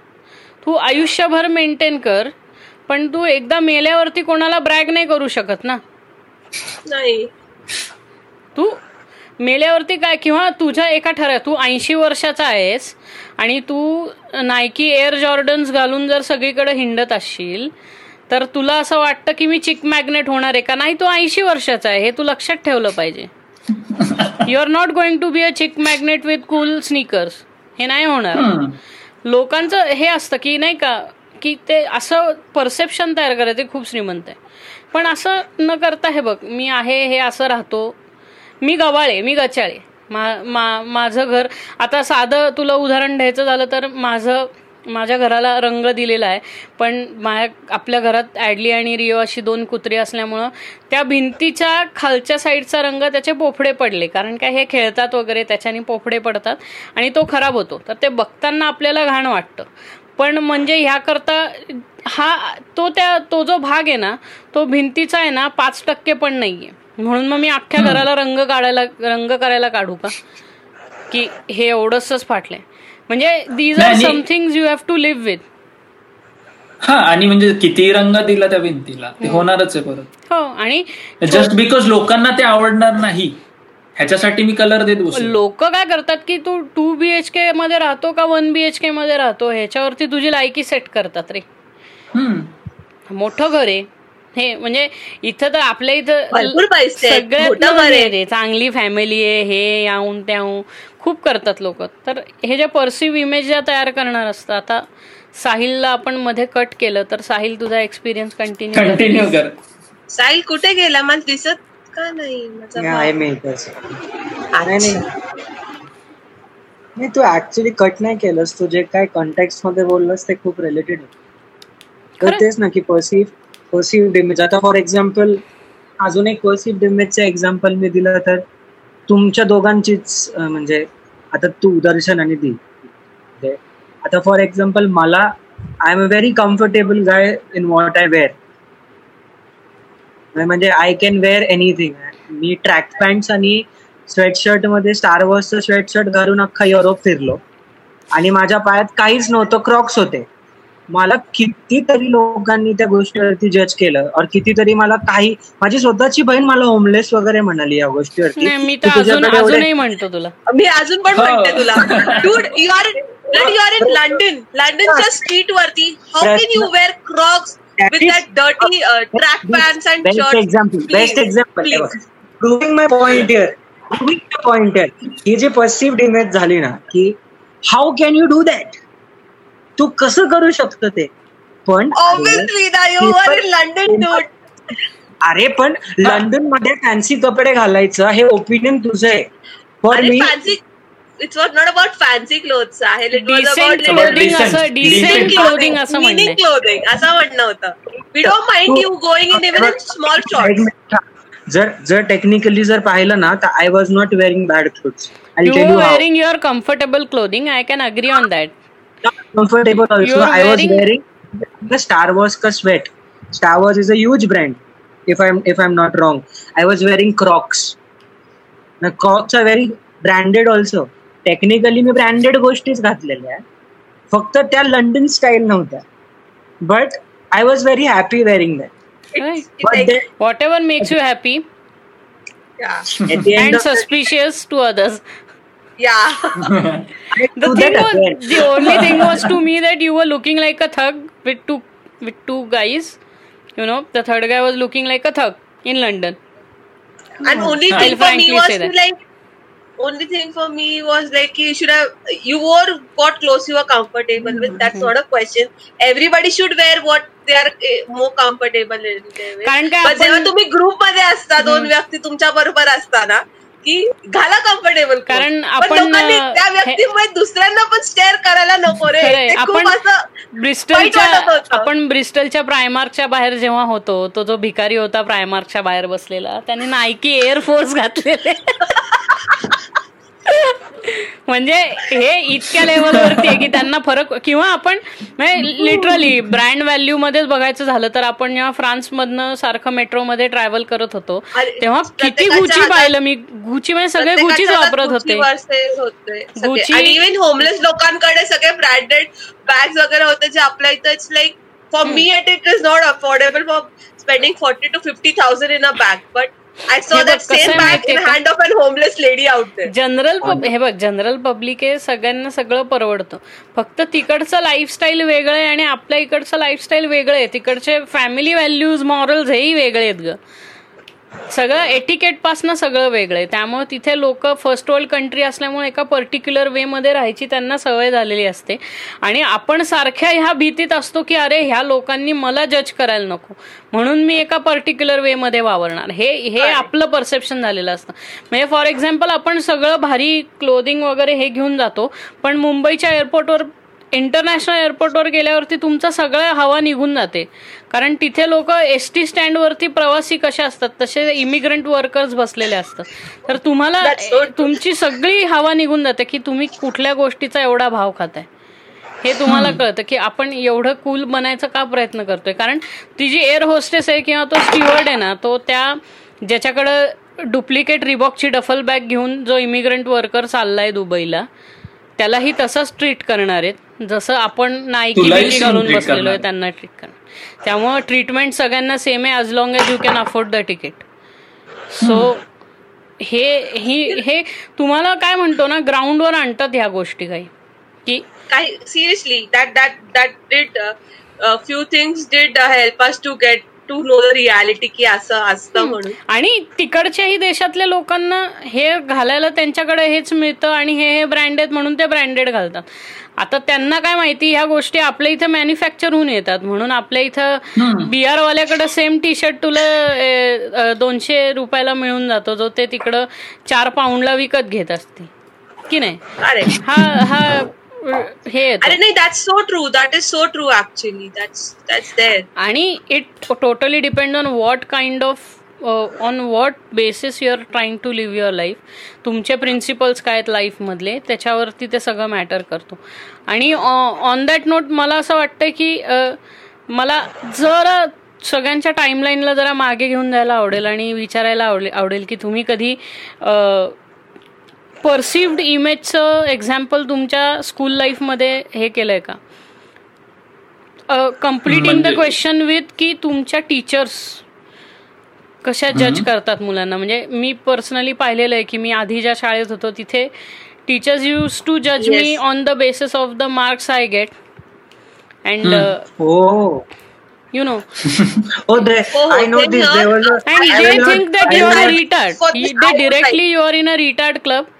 तू आयुष्यभर मेंटेन कर पण तू एकदा मेल्यावरती कोणाला ब्रॅग नाही करू शकत ना. नाही. तू मेल्यावरती काय किंवा तुझ्या एका ठरा तू ऐंशी वर्षाचा आहेस आणि तू नायकी एअर जॉर्डन्स घालून जर सगळीकडे हिंडत असशील तर तुला असं वाटतं की मी चिक मॅग्नेट होणार आहे का? नाही तो ऐंशी वर्षाचा आहे हे तू लक्षात ठेवलं पाहिजे. You are not going to be a chick magnet with cool sneakers हे नाही होणार. लोकांचं हे असतं की नाही का की ते असं परसेप्शन तयार करायचं खूप श्रीमंत आहे. पण असं न करता हे बघ मी आहे हे असं राहतो. मी गवाळे मी गचाळे. मा मा माझं घर आता साधं तुला उदाहरण द्यायचं झालं तर माझं माझ्या घराला रंग दिलेला आहे. पण माझ्या आपल्या घरात ॲडली आणि रिओ अशी दोन कुत्री असल्यामुळं त्या भिंतीच्या खालच्या साईडचा रंग त्याचे पोफडे पडले. कारण काय हे खेळतात वगैरे त्याच्याने पोफडे पडतात आणि तो खराब होतो. तर ते बघताना आपल्याला घाण वाटतं. पण म्हणजे ह्याकरता हा तो त्या तो जो भाग आहे ना तो भिंतीचा आहे ना पाच टक्के पण नाहीये. म्हणून मग मी अख्ख्या घराला रंग काढायला रंग करायला काढू का? की हे एवढंच फाटलंय. म्हणजे these are something you have to live with हा आणि म्हणजे किती रंग दिला त्या भिंतीला? ते होणारच आहे परत. हो आणि जस्ट बिकॉज लोकांना ते आवडणार नाही ह्याच्यासाठी मी कलर देत लोक काय करतात की तू टू बीएचके मध्ये राहतो का वन बीएचके मध्ये राहतो? ह्याच्यावरती तुझी लायकी सेट करतात रे. मोठं घर आहे. हे म्हणजे इथं तर आपल्या इथं सगळ्यात चांगली फॅमिली आहे हे याहून त्याहून. खूप करतात लोक. तर हे जे परसिव्ह इमेज ज्या तयार करणार असतं आता साहिलला आपण मध्ये कट केलं तर साहिल तुझा एक्सपिरियन्स कंटिन्यू कंटिन्यू कर. साहिल कुठे गेला? मला दिसत का नाही? नाही तू ऍक्च्युली कट नाही केलंस. तू जे काय कॉन्टॅक्टमध्ये बोललंस ते खूप रिलेटेड तर तेच ना की पर्सिव्ह पर्सिव्ह डेमेज आता फॉर एक्झाम्पल अजून एक पर्सिव्ह डेमेजचं एक्झाम्पल मी दिलं तर तुमच्या दोघांचीच म्हणजे आता तू दर्शन आणि दी आता फॉर एक्झाम्पल मला I am a very comfortable guy in what I wear म्हणजे आय कॅन वेअर एनिथिंग मी ट्रॅक पॅन्ट आणि स्वेटशर्टमध्ये स्टार वॉर्सचं स्वेटशर्ट घालून अख्खा युरोप फिरलो. आणि माझ्या पायात काहीच नव्हतं क्रॉक्स होते. मला कितीतरी लोकांनी त्या गोष्टीवरती जज केलं. और कितीतरी मला काही माझी स्वतःची बहीण मला होमलेस वगैरे म्हणाली या गोष्टीवरती. मी अजूनही म्हणतो तुला. मी अजून पण म्हणते तुला. Dude you are you are in London लंडनच्या स्ट्रीट वरती. How can you wear crocs with that dirty track pants and best example best example proving my point here proving my point here ही जी परसिव्ड इमेज झाली ना की how can you do that तू कसं करू शकतो ते? पण लंडन अरे पण लंडनमध्ये फॅन्सी कपडे घालायचं हे ओपिनियन तुझं आहे. For me it's what not about fancy clothes आहे क्लोदिंग असं डिसेंट क्लोदिंग असं म्हणणं क्लोदिंग असं म्हणणं होतं we don't mind you going in even in small shorts जर जर टेक्निकली जर पाहिलं ना तर I was not wearing bad clothes you wearing your comfortable clothing I can agree on that comfortable also. I was wearing the Star Wars ka sweat. Star Wars is a huge brand. If I'm if I'm not wrong, I was wearing Crocs. Now Crocs are very branded also. Technically me branded गोष्टीच घातलेल्या आहेत. फक्त त्या लंडन स्टाईल नव्हत्या. But I was very happy wearing that whatever makes you happy and suspicious to others only thing was to me that you were looking like a thug with two with two guys you know the third guy was looking like a thug in London and only thing only thing for me was like you should have you wore what clothes you were comfortable with. That's not a question. Everybody should wear what they are more comfortable in. But जेव्हा तुम्ही ग्रुपमध्ये असता दोन व्यक्ती तुमच्या बरोबर असताना की घाला कम्फर्टेबल कारण आपण त्या व्यक्तीमुळे दुसऱ्यांना पण स्टेअर करायला नको रे. आपण ब्रिस्टलच्या आपण ब्रिस्टलच्या प्रायमार्कच्या बाहेर जेव्हा होतो तो जो भिकारी होता प्रायमार्कच्या बाहेर बसलेला त्याने नायकी एअरफोर्स घातलेले. म्हणजे हे इतक्या लेवलवरती आहे की त्यांना फरक किंवा आपण लिटरली ब्रँड व्हॅल्यू मध्येच बघायचं झालं तर आपण जेव्हा फ्रान्स मधनं सारखं मेट्रोमध्ये ट्रॅव्हल करत होतो तेव्हा किती गुची पाहिलं मी. गुची म्हणजे सगळे गुचीच वापरत होते. गुची इव्हन होमलेस लोकांकडे सगळे ब्रँडेड बॅग्स वगैरे होते जे आपल्या इथं it's like for me it it is not affordable for spending forty to fifty thousand in a bag but general हे बघ जनरल पब्लिक आहे सगळ्यांना सगळं परवडतं. फक्त तिकडचं लाईफस्टाईल वेगळं आहे आणि आपल्या इकडचं लाईफस्टाईल वेगळं आहे. तिकडचे फॅमिली व्हॅल्यूज मॉरल्स हेही वेगळे आहेत ग. सगळं एटिकेट पासनं सगळं वेगळं आहे. त्यामुळे तिथे लोक फर्स्ट वर्ल्ड कंट्री असल्यामुळे एका पर्टिक्युलर वे मध्ये राहायची त्यांना सवय झालेली असते. आणि आपण सारख्या ह्या भीतीत असतो की अरे ह्या लोकांनी मला जज करायला नको. म्हणून मी एका पर्टिक्युलर वे मध्ये वावरणार. हे हे आपलं परसेप्शन झालेलं असतं. म्हणजे फॉर एक्झाम्पल आपण सगळं भारी क्लोदिंग वगैरे हे घेऊन जातो पण मुंबईच्या एअरपोर्टवर इंटरनॅशनल एअरपोर्टवर गेल्यावरती तुमचं सगळं हवा निघून जाते. कारण तिथे लोक एस टी स्टँडवरती प्रवासी कसे असतात? तसे इमिग्रंट वर्कर्स बसलेले असतात. तर तुम्हाला तुमची सगळी हवा निघून जाते की तुम्ही कुठल्या गोष्टीचा एवढा भाव खाताय? हे तुम्हाला कळतं की आपण एवढं कूल बनायचा का प्रयत्न करतोय? कारण ती जी एअर होस्टेस आहे किंवा तो स्टीवर्ड आहे ना तो त्या ज्याच्याकडं डुप्लिकेट रिबॉकची डफल बॅग घेऊन जो इमिग्रंट वर्कर चाललाय दुबईला त्यालाही तसंच ट्रीट करणार आहेत. जसं आपण नाईकी बिकी घालून बसलेलो आहे त्यांना ट्रीट करणार त्यामुळं ट्रीटमेंट सगळ्यांना सेम आहे as long as you can afford the ticket so हे ही हे तुम्हाला काय म्हणतो ना ग्राउंडवर आणतात ह्या गोष्टी काही. की काही seriously that that that did few things did help us to get to know the reality की असं असतं म्हणून. आणि तिकडच्याही देशातल्या लोकांना हे घालायला त्यांच्याकडे हेच मिळतं आणि हे हे ब्रँडेड म्हणून ते ब्रँडेड घालतात. आता त्यांना काय माहिती ह्या गोष्टी आपल्या इथं मॅन्युफॅक्चर होऊन येतात. म्हणून आपल्या इथं बिहार वाल्याकडे सेम टी शर्ट तुला दोनशे रुपयाला मिळून जातो जो ते तिकडं चार पाऊंडला विकत घेत असते की नाही? हा हा हे अरे नाही that's so true that is so true actually that's that's there आणि it totally depend on what kind of on what basis you are trying to live your life तुमचे प्रिन्सिपल्स काय आहेत लाईफमधले त्याच्यावरती ते सगळं मॅटर करतो. आणि ऑन दॅट नोट मला असं वाटतं की मला जर सगळ्यांच्या टाइमलाईनला जरा मागे घेऊन जायला आवडेल आणि विचारायला आवडेल आवडेल की तुम्ही कधी परसिव्ड इमेजचं एक्झाम्पल तुमच्या स्कूल लाईफमध्ये हे केलंय का? कम्प्लिटिंग द क्वेश्चन विथ की तुमच्या टीचर्स कशा जज करतात मुलांना? म्हणजे मी पर्सनली पाहिलेलं आहे की मी आधी ज्या शाळेत होतो तिथे टीचर्स यूज टू जज me on the basis of the marks I get and you know. Oh they oh, i know this there was a, and they think that you are a retard. They directly you are in a retard club. yes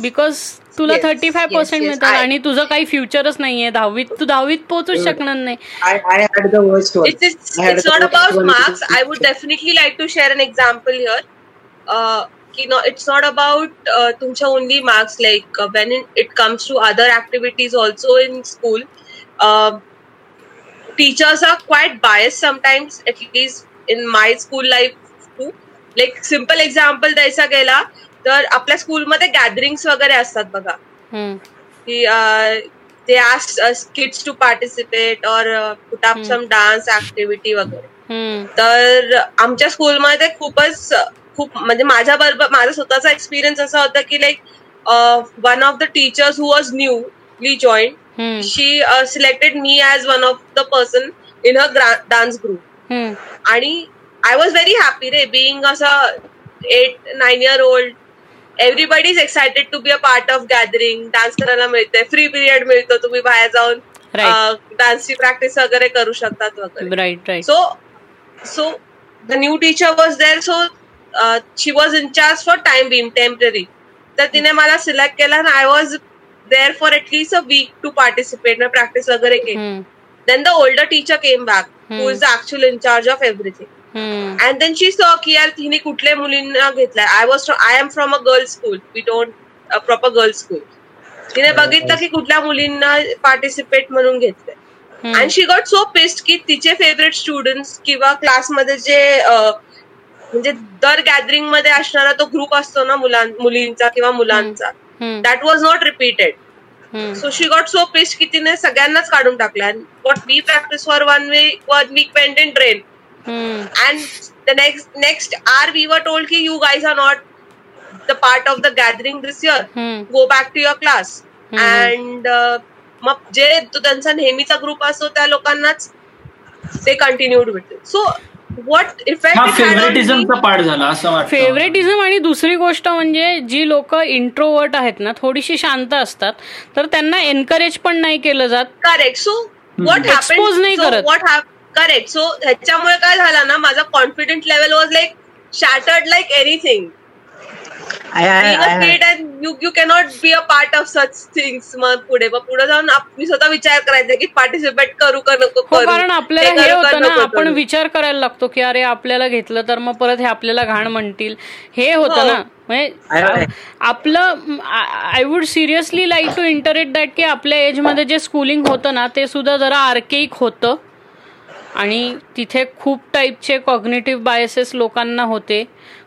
because तुला थर्टी फाय पर्सेंट मिळतात आणि तुझं काही फ्युचरच नाहीये. दहावीत तू दहावीत पोहोचूच शकणार नाही. It's not about marks I would definitely like to share an example here की नो इट्स नॉट अबाउट तुमच्या only marks like when it comes to other activities also in school teachers are quite biased sometimes at least in my school life too. Like simple example द्यायचा गेला तर आपल्या स्कूलमध्ये गॅदरिंग्स वगैरे असतात बघा. की ते ask kids to participate or put up some dance activity वगैरे. तर आमच्या स्कूलमध्ये खूपच खूप म्हणजे माझ्या बरोबर माझा स्वतःचा एक्सपिरियन्स असा होता की like one of the teachers who was newly join she selected me as one of the person in a dance group आणि आय वॉज व्हेरी हॅपी रे बिईंग असं eight nine year old everybody is excited to be a part of gathering dance करायला मिळते फ्री पिरियड मिळतो. तुम्ही बाहेर जाऊन डान्सची प्रॅक्टिस वगैरे करू शकतात वगैरे. So so the new teacher was there so she was in charge for time being temporary तर तिने मला सिलेक्ट केला आणि I was there for at least a week to participate practice वगैरे केली. Then the older teacher came back who is the actual in charge of everything and then she saw की यार तिने कुठल्या मुलींना घेतलाय? I was I am from a girls school we don't proper girls school तिने बघितलं की कुठल्या मुलींना पार्टिसिपेट म्हणून घेतलंय. And she got so pissed की तिचे फेवरेट स्टुडंट किंवा क्लासमध्ये जे म्हणजे दर गॅदरिंगमध्ये असणारा तो ग्रुप असतो ना मुलींचा किंवा मुलांचा that was not repeated so she got so pissed की तिने सगळ्यांनाच काढून टाकला. What we practice for one way one week went in drain Hmm. And the next next hour we were told कि you guys are not the part of the gathering this year. Hmm. Go back to your class. And uh, मग जे त्यांचा नेहमीचा ग्रुप असतो त्या लोकांनाच ते कंटिन्यूड भेटते सो व्हॉट इफेक्ट फेवरेटिझमचा पार्ट झाला असं वाटतं फेवरेटिझम आणि दुसरी गोष्ट म्हणजे जी लोक इंट्रोवर्ट आहेत ना थोडीशी शांत असतात तर त्यांना एनकरेज पण नाही केलं जात करेक्ट सो व्हॉट एक्सपोज नाही करत व्हॉट करेक्ट सो ह्याच्यामुळे काय झालं ना माझा confident level was like shattered like anything you you cannot be a part of such things मग पुढे. मग पुढे जाऊन मी स्वतः विचार करायचा की पार्टिसिपेट करू का नको कारण आपल्याला हे होतं ना आपण विचार करायला लागतो की अरे आपल्याला घेतलं तर मग परत हे आपल्याला घाण म्हणतील. हे होतं ना. म्हणजे आपलं I would seriously like to iterate that की आपल्या एजमध्ये जे स्कूलिंग होतं ना ते सुद्धा जरा आर्केक होतं. आणि तिथे खूप टाईपचे कॉग्नेटिव्ह बायसेस लोकांना होते.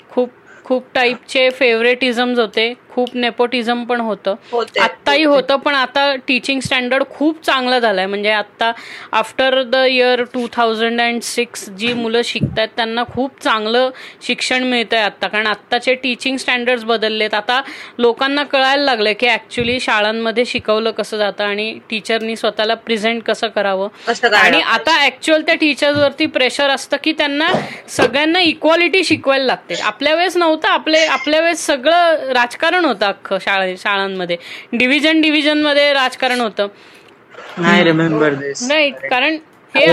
खूप खूप टाईपचे फेवरेटिझम्स होते. खूप नेपोटिझम पण होतं. आत्ताही होतं पण आता टीचिंग स्टँडर्ड खूप चांगलं झालंय. म्हणजे आता after the year two thousand and six जी मुलं शिकतात त्यांना खूप चांगलं शिक्षण मिळतंय आता कारण आत्ताचे टीचिंग स्टँडर्ड्स बदललेत. आता लोकांना कळायला लागलंय की ऍक्च्युली शाळांमध्ये शिकवलं कसं जातं आणि टीचरनी स्वतःला प्रेझेंट कसं करावं. आणि आता ऍक्च्युअल त्या टीचर्सवरती प्रेशर असतं की त्यांना सगळ्यांना इक्वालिटी शिकवायला लागते. आपल्या वेळेस नव्हतं. आपले आपल्या वेळेस सगळं राजकारण होतं अख्खं शाळा शाळांमध्ये. डिव्हिजन डिव्हिजनमध्ये राजकारण होतं. राईट कारण हे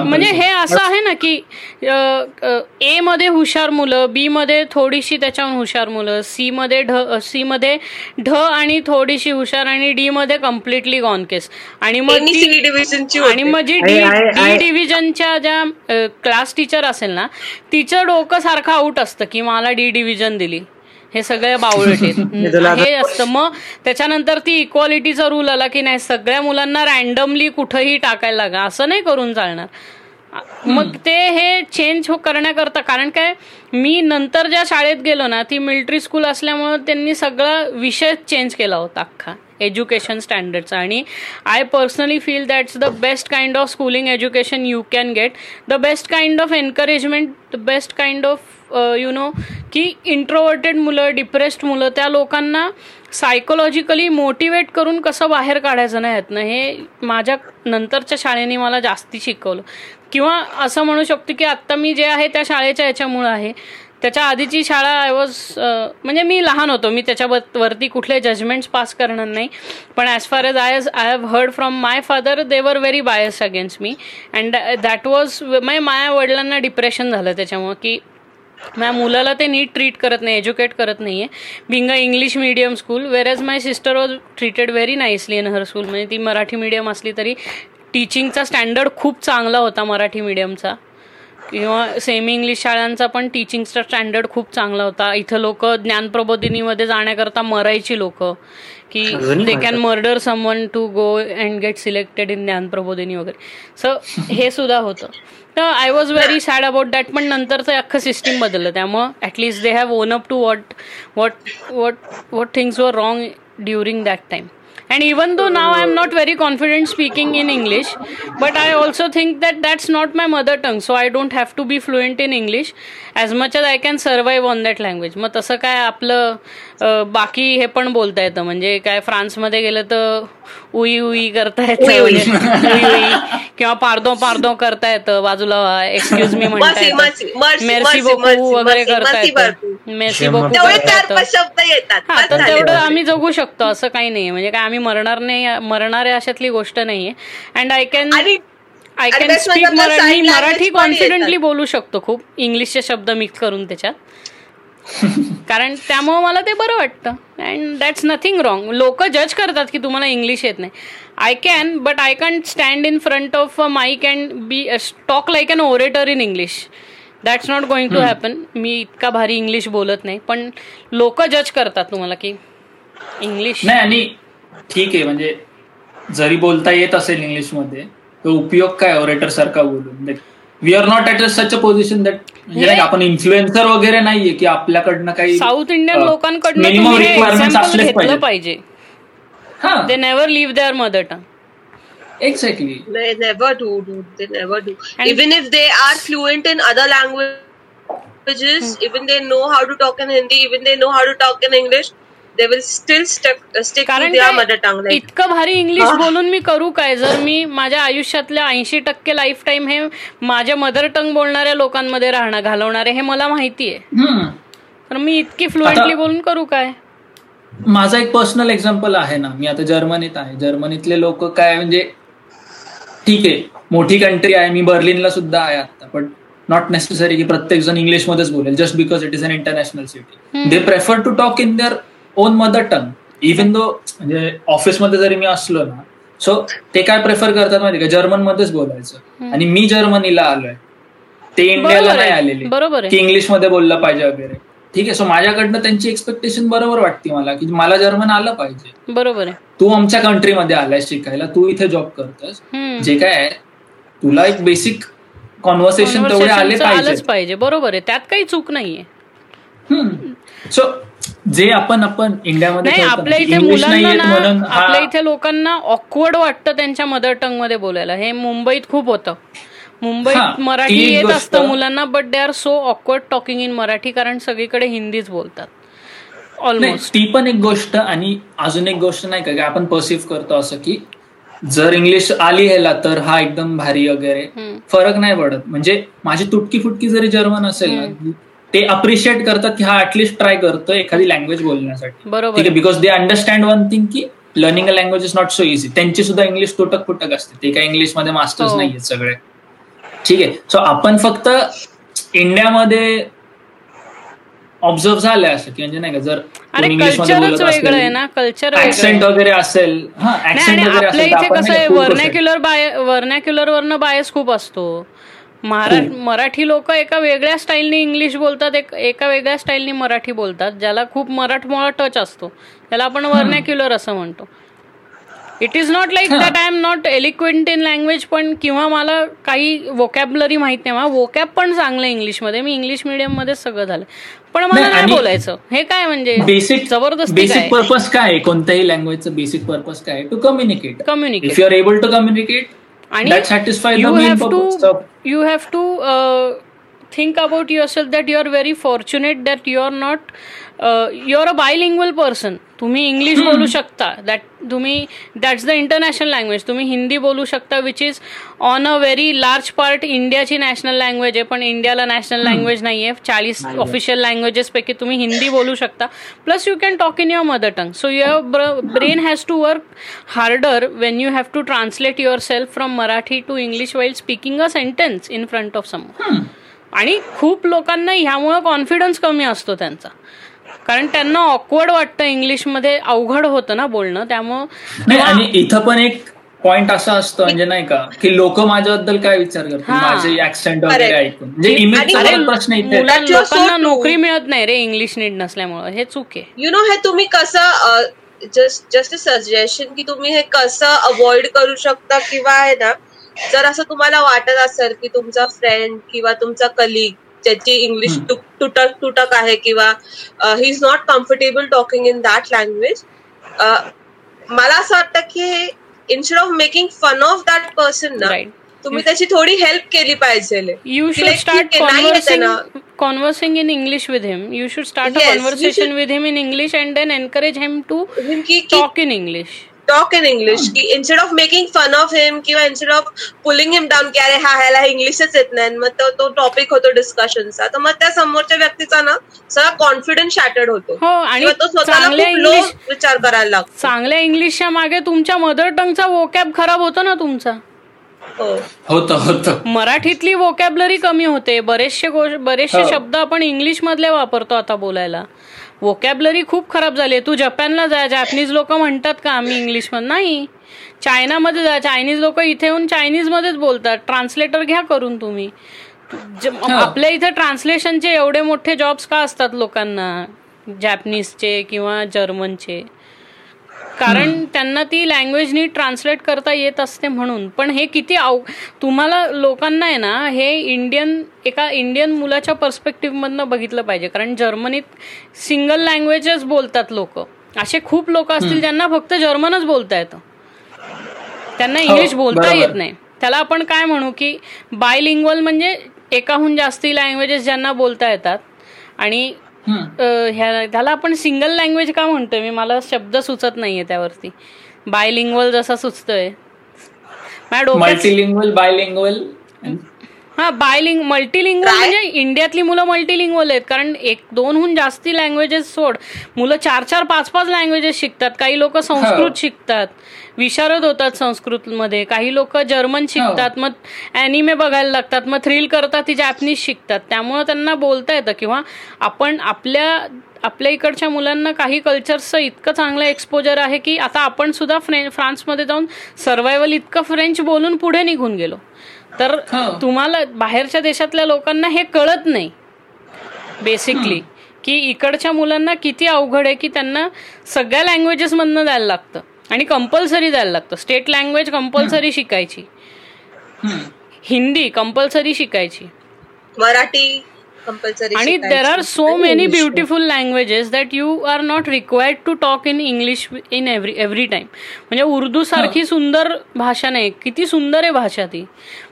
म्हणजे हे असं आहे ना की ए मध्ये हुशार मुलं बी मध्ये थोडीशी त्याच्याहून हुशार मुलं सी मध्ये ढ सी मध्ये ढ आणि थोडीशी हुशार आणि डी मध्ये कम्प्लिटली गॉन केस आणि मग आणि मग जी डी डिव्हिजनच्या ज्या क्लास टीचर असेल ना तिचं डोकं सारखं आउट असतं की मला डी डिव्हिजन दिली. हे सगळे बावळट हे असतं. मग त्याच्यानंतर ती इक्वालिटीचा रूल आला की नाही सगळ्या मुलांना रॅन्डमली कुठंही टाकायला लागा. असं नाही करून चालणार. मग ते हे चेंज हो करण्याकरता कारण काय मी नंतर ज्या शाळेत गेलो ना ती मिलिटरी स्कूल असल्यामुळे त्यांनी सगळा विषय चेंज केला होता अख्खा. एज्युकेशन स्टँडर्डचं. आणि I personally feel that's the best kind of schooling education you can get the best kind of encouragement the best kind of you know की इंट्रोवर्टेड मुलं डिप्रेस्ड मुलं त्या लोकांना सायकोलॉजिकली मोटिवेट करून कसं बाहेर काढायचं नाही यातनं हे माझ्या नंतरच्या शाळेने मला जास्ती शिकवलं. किंवा असं म्हणू शकतो की आत्ता मी जे आहे त्या शाळेच्या याच्यामुळं आहे. त्याच्या आधीची शाळा आय वॉज म्हणजे मी लहान होतो. मी त्याच्यावरती कुठले जजमेंट्स पास करणार नाही. पण as far as I I have heard from my father they were very bias against me and that was म्हणजे माझ्या वडिलांना डिप्रेशन झालं त्याच्यामुळं की माझ्या मुलाला ते नीट ट्रीट करत नाही एज्युकेट करत नाही आहे being a English medium school where as my sister was treated very nicely in her school म्हणजे ती मराठी मिडियम असली तरी टीचिंगचा स्टँडर्ड खूप चांगला होता मराठी मिडियमचा किंवा सेमी इंग्लिश शाळांचा पण टीचिंगचा स्टँडर्ड खूप चांगला होता. इथं लोक ज्ञानप्रबोधिनीमध्ये जाण्याकरता मरायची लोक. की they can murder someone to go and get selected in Jnanaprabodhini वगैरे. सो हे सुद्धा होतं. तर I was very sad about that पण नंतरचं अख्खं सिस्टीम बदललं. त्यामुळं at least they have own up to what what what what things were wrong during that time and even though now i'm not very confident speaking in english but i also think that that's not my mother tongue so i don't have to be fluent in english as much as i can survive on that language मग तसं काय आपलं बाकी हे पण बोलता येतं म्हणजे काय फ्रान्समध्ये गेलं तर उई उई करता येतं उई किंवा पारदो पारदो करता येतं बाजूला एक्सक्यूज मी म्हणता येतं मेर्सी बोकू वगैरे करता येतं मेर्सी बोकू करता येतं हा तर तेवढं आम्ही जगू शकतो असं काही नाही म्हणजे काय आम्ही मरणार नाही मरणाऱ्या अशातली गोष्ट नाहीये. And I can I can speak Marathi Marathi confidently बोलू शकतो खूप. इंग्लिशचे शब्द मिक्स करून त्याच्यात. कारण त्यामुळं मला ते बरं वाटतं. अँड दॅट्स नथिंग रॉंग लोक जज करतात की तुम्हाला इंग्लिश येत नाही. I can but I can stand in front of mic and be talk like an orator in English that's not going to happen मी इतका भारी इंग्लिश बोलत नाही. पण लोक जज करतात तुम्हाला की इंग्लिश नाही आणि ठीक आहे म्हणजे जरी बोलता येत असेल इंग्लिशमध्ये तर उपयोग काय ओरेटर सारखा बोलून we are not at such a position that म्हणजे आपण इन्फ्लुएन्सर वगैरे नाहीये की आपल्याकडनं काही साऊथ इंडियन लोकांकडनं मिनिमम रिक्वायरमेंट घेतलं पाहिजे हा they never leave their mother tongue Exactly. They never do, dude. They never do. And even if they are fluent in other languages, hmm. even they know how to talk in Hindi, even they know how to talk in English, they will still stick, stick to their mother tongue. Like, इतकं भारी इंग्लिश बोलून मी करू काय? जर मी माझ्या आयुष्यातल्या ऐंशी टक्के लाईफ टाइम हे माझ्या मदर टंग बोलणाऱ्या लोकांमध्ये राहणं घालवणारे हे मला माहिती आहे. तर मी इतकी फ्लुएंटली बोलून करू काय? माझा एक पर्सनल एक्झाम्पल आहे ना. मी आता जर्मनीत आहे. जर्मनीतले लोक काय म्हणजे ठीक आहे. मोठी कंट्री आहे. मी बर्लिनला सुद्धा आहे आता. पण नॉट नेसेसरी की प्रत्येक जण इंग्लिशमध्येच बोलेल. Just because it is an international city they prefer to talk in their own mother tongue even though म्हणजे ऑफिसमध्ये जरी मी असलो ना सो ते काय प्रेफर करतात माहिती का? जर्मन मध्येच बोलायचं. आणि मी जर्मनीला आलोय. ते इंडियाला नाही आलेले. बरोबर की इंग्लिशमध्ये बोललं पाहिजे वगैरे. ठीक आहे सो माझ्याकडनं त्यांची एक्सपेक्टेशन बरोबर वाटते मला की मला जर्मन आलं पाहिजे. बरोबर आहे. तू आमच्या कंट्रीमध्ये आलाय शिकायला तू इथे जॉब करतोस. जे काय तुला एक बेसिक कॉन्व्हर्सेशन तेवढे आले पाहिजे. बरोबर आहे. त्यात काही चूक नाहीये. सो जे आपण आपण इंडियामध्ये आपल्या इथे मुलांना आपल्या इथे लोकांना ऑकवर्ड वाटतं त्यांच्या मदर टंगमध्ये बोलायला. हे मुंबईत खूप होतं. मुंबईत मराठी येत असतं मुलांना but they are so awkward talking in Marathi कारण सगळीकडे हिंदीच बोलतात. ऑलमोस्ट ती पण एक गोष्ट आणि अजून एक गोष्ट नाही का आपण परसिव्ह करतो असं की जर इंग्लिश आली ह्याला तर हा एकदम भारी वगैरे. फरक नाही पडत. म्हणजे माझी तुटकी फुटकी जरी जर्मन असेल ना ते अप्रिशिएट करतात की हा ऍटलिस्ट ट्राय करतो एखादी लँग्वेज बोलण्यासाठी. बरोबर because they understand one thing की learning a language is not so easy त्यांची सुद्धा इंग्लिश तुटक फुटक असते. ते काही इंग्लिशमध्ये मास्टर्स नाही आहेत सगळे. ठीक आहे? सो आपण फक्त इंडियामध्ये ऑब्झर्व झालंय असं की म्हणजे नाही का जर कल्चरच वेगळं आहे ना कल्चर ऍक्सेंट वगैरे असेल आपल्या इथे कसं आहे वर्नॅक्युलर बाय वर्नॅक्युलर वरनं बायस खूप असतो. मराठी लोक एका वेगळ्या स्टाईलनी इंग्लिश बोलतात एका वेगळ्या स्टाईलनी मराठी बोलतात ज्याला खूप मराठमोळा टच असतो. त्याला आपण वर्नॅक्युलर असं म्हणतो. It is not like that I am not eloquent in language पण किंवा मला काही वोकॅबलरी माहीत नाही. मला वोकॅब पण चांगलं इंग्लिशमध्ये. मी इंग्लिश मिडियममध्ये सगळं झालं. पण मला नाही बोलायचं. हे काय म्हणजे? बेसिक जबरदस्त बेसिक पर्पज काय कोणत्याही लँग्वेजचं बेसिक पर्पज काय to communicate communicate you are able to communicate that satisfies you the main have you have to uh, think about yourself that you are very fortunate that you are not uh, you are a bilingual person. तुम्ही इंग्लिश बोलू शकता. दॅट तुम्ही दॅट्स द इंटरनॅशनल लँग्वेज तुम्ही हिंदी बोलू शकता which is on a very large part इंडियाची नॅशनल लँग्वेज आहे पण इंडियाला नॅशनल लँग्वेज नाही आहे चाळीस ऑफिशियल लँग्वेजेस पैकी तुम्ही हिंदी बोलू शकता. Plus you can talk in your mother tongue so your brain has to work harder when you have to translate yourself from Marathi to English while speaking a sentence in front of some आणि खूप लोकांना ह्यामुळं कॉन्फिडन्स कमी असतो त्यांचा. कारण त्यांना ऑकवर्ड वाटतं इंग्लिशमध्ये अवघड होतं ना बोलणं त्यामुळं आणि इथं पण एक पॉइंट असा असतो म्हणजे नाही का की लोक माझ्याबद्दल काय विचार करतात? माझे ऍक्सेंट वगैरे ऐकून. म्हणजे इमेज प्रश्न लोकांना नोकरी मिळत नाही रे इंग्लिश नीट नसल्यामुळे. हे चूक आहे. यु नो हे तुम्ही कसं जस्ट जस्ट सजेशन की तुम्ही हे कसं अवॉइड करू शकता किंवा आहे ना जर असं तुम्हाला वाटत असेल की तुमचा फ्रेंड किंवा तुमचा कलिग ज्याची इंग्लिश तुटक तुटक आहे किंवा he is not comfortable talking in that language मला असं वाटतं की instead of making fun of that person ना तुम्ही त्याची थोडी हेल्प केली पाहिजे. You should start conversing in English with him you should start a conversation with him in English and then encourage him to talk in English talk in English की instead of making fun of him किंवा instead of pulling him down की अरे हा ह्याला इंग्लिशच येत नाही मग तो तो टॉपिक होतो डिस्कशनचा तर मग त्या समोरच्या व्यक्तीचा ना सगळा कॉन्फिडन्स शॅटर्ड होतो. हो आणि तो स्वतःला विचार करायला लागतो. चांगल्या इंग्लिशच्या मागे तुमच्या मदर टंगचा वोकॅब खराब होतो ना तुमचा? हो. होतं होतं. मराठीतली वोकॅबलरी कमी होते. बरेचसे बरेचसे हो. शब्द आपण इंग्लिश मधले वापरतो आता बोलायला. वोकॅबलरी खूप खराब झाली आहे. तू जपानला जा जॅपनीज लोक म्हणतात का आम्ही इंग्लिशमध्ये नाही. चायनामध्ये जा चायनीज लोक इथे येऊन चायनीजमध्येच बोलतात. ट्रान्सलेटर घ्या करून तुम्ही. आपल्या इथे ट्रान्सलेशनचे एवढे मोठे जॉब्स का असतात लोकांना? जॅपनीजचे किंवा जर्मनचे कारण त्यांना ती लँग्वेज नीट ट्रान्सलेट करता येत असते म्हणून. पण हे किती आव तुम्हाला लोकांना आहे ना हे इंडियन एका इंडियन मुलाच्या पर्स्पेक्टिव्ह बघितलं पाहिजे. कारण जर्मनीत सिंगल लँग्वेजेस बोलतात लोक. असे खूप लोक असतील ज्यांना फक्त जर्मनच बोलता येतं. त्यांना इंग्लिश हो, बोलता येत नाही. त्याला आपण काय म्हणू की बायलिंग्वल म्हणजे एकाहून जास्ती लँग्वेजेस ज्यांना बोलता येतात. आणि त्याला आपण सिंगल लँग्वेज का म्हणतोय? मी मला शब्द सुचत नाहीये त्यावरती. बायलिंग्वल जसा सुचतोय. मल्टीलिंग्वल बायलिंग्वल हा बायलिंग मल्टीलिंग्वल म्हणजे इंडियातली मुलं मल्टीलिंग्वल आहेत. कारण एक दोनहून जास्ती लँग्वेजेस सोड. मुलं चार चार पाच पाच लँग्वेजेस शिकतात. काही लोक संस्कृत शिकतात. विशारद होतात संस्कृत मध्ये काही लोक जर्मन शिकतात. मग अॅनिमे बघायला लागतात. मग थ्रिल करतात. ती जॅपनीज शिकतात. त्यामुळे त्यांना बोलता येतं किंवा आपण आपल्या आपल्या इकडच्या मुलांना काही कल्चरचं इतकं चांगलं एक्सपोजर आहे की आता आपण सुद्धा फ्रान्समध्ये जाऊन सर्वायवल इतकं फ्रेंच बोलून पुढे निघून गेलो. तर तुम्हाला बाहेरच्या देशातल्या लोकांना हे कळत नाही बेसिकली की इकडच्या मुलांना किती अवघड आहे की त्यांना सगळ्या लँग्वेजेस मधनं द्यायला लागतं आणि कंपल्सरी द्यायला लागतं. स्टेट लँग्वेज कंपल्सरी शिकायची. हिंदी कंपल्सरी शिकायची. मराठी आणि there are so many beautiful languages that you are not required to talk in English in every every time म्हणजे उर्दू सारखी सुंदर भाषा नाही. किती सुंदर आहे भाषा ती.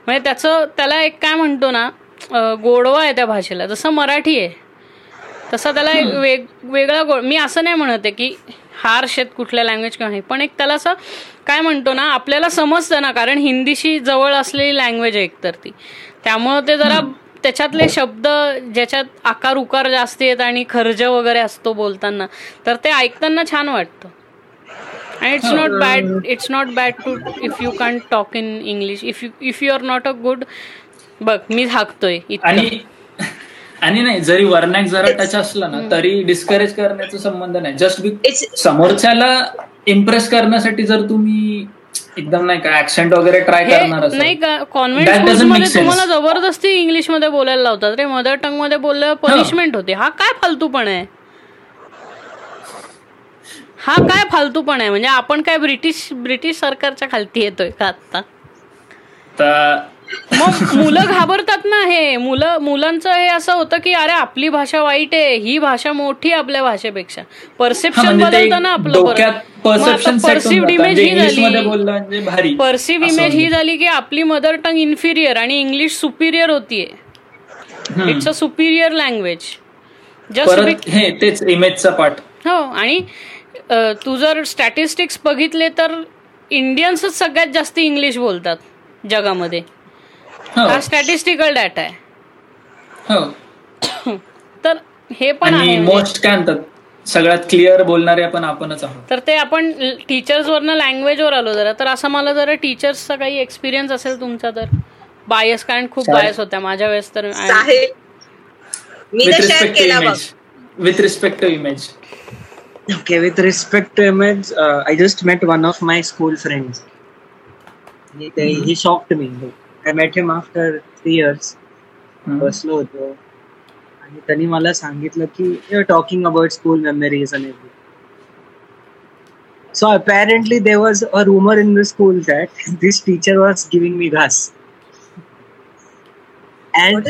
म्हणजे त्याचं त्याला एक काय म्हणतो ना गोडवा आहे त्या भाषेला. जसं मराठी आहे. तसा त्याला एक वेग वेगळा गोड मी असं नाही म्हणत आहे की हार शेत कुठल्या लँग्वेज किंवा नाही. पण एक त्याला असं काय म्हणतो ना आपल्याला समजतं ना कारण हिंदीशी जवळ असलेली लँग्वेज आहे एकतर ती. त्यामुळं ते जरा त्याच्यातले शब्द ज्याच्यात आकार उकार जास्त येत आणि खर्ज वगैरे असतो बोलताना तर ते ऐकताना छान वाटतं. आणि it's not bad it's not bad too if you can talk in English if you if you are not a good बघ मी हाकतोय आणि आणि नाही जरी वर्णॅक जरा टच असलं ना तरी डिस्करेज करण्याचा संबंध नाही. जस्ट समोरच्याला इम्प्रेस करण्यासाठी जर तुम्ही एकदम नाही का ऍक्सेंट वगैरे ट्राय करणार नाही का कॉन्व्हेंटमध्ये तुम्हाला जबरदस्ती इंग्लिशमध्ये बोलायला लावतात रे. मदर टंगमध्ये बोलल्यावर पनिशमेंट होते. हा काय फालतू पण आहे? हा काय फालतूपण आहे? म्हणजे आपण काय ब्रिटिश ब्रिटिश सरकारच्या खालती येतोय का आता? मग मुलं घाबरतात ना हे. मुलं मुलांचं हे असं होतं की अरे आपली भाषा वाईट आहे. ही भाषा मोठी आपल्या भाषेपेक्षा. परसेप्शन म्हणजे बदलतं ना आपलं परसिव्ह इमेज ही झाली. परसिव्ह इमेज ही झाली की आपली मदर टंग इन्फिरियर आणि इंग्लिश सुपिरियर होतीये. It's a superior language just तेच इमेजचा पार्ट हो आणि तू जर स्टॅटिस्टिक्स बघितले तर इंडियन्सच सगळ्यात जास्त इंग्लिश बोलतात जगामध्ये. हो. हा स्टॅटिस्टिकल डाटा आहे. हो. तर हे पण आहे मोस्ट म्हणजे काय म्हणतात? सगळ्यात क्लिअर बोलणारे आपण आपणच आहोत. तर ते आपण टीचर्स वरनं लँग्वेज वर आलो जरा. तर असं मला जरा टीचर्सचा काही एक्सपिरियन्स असेल तुमचा तर. बायस कारण खूप बायस होत्या. माझ्या वेळेस तर with respect to image Okay, with respect to image, uh, I just met one of my school friends. He, they, he shocked me. I met him after three years. बसलो होतो आणि त्यांनी मला सांगितलं की you talking about school memories आणि So apparently there was a rumor in the school that this teacher was giving me gas. And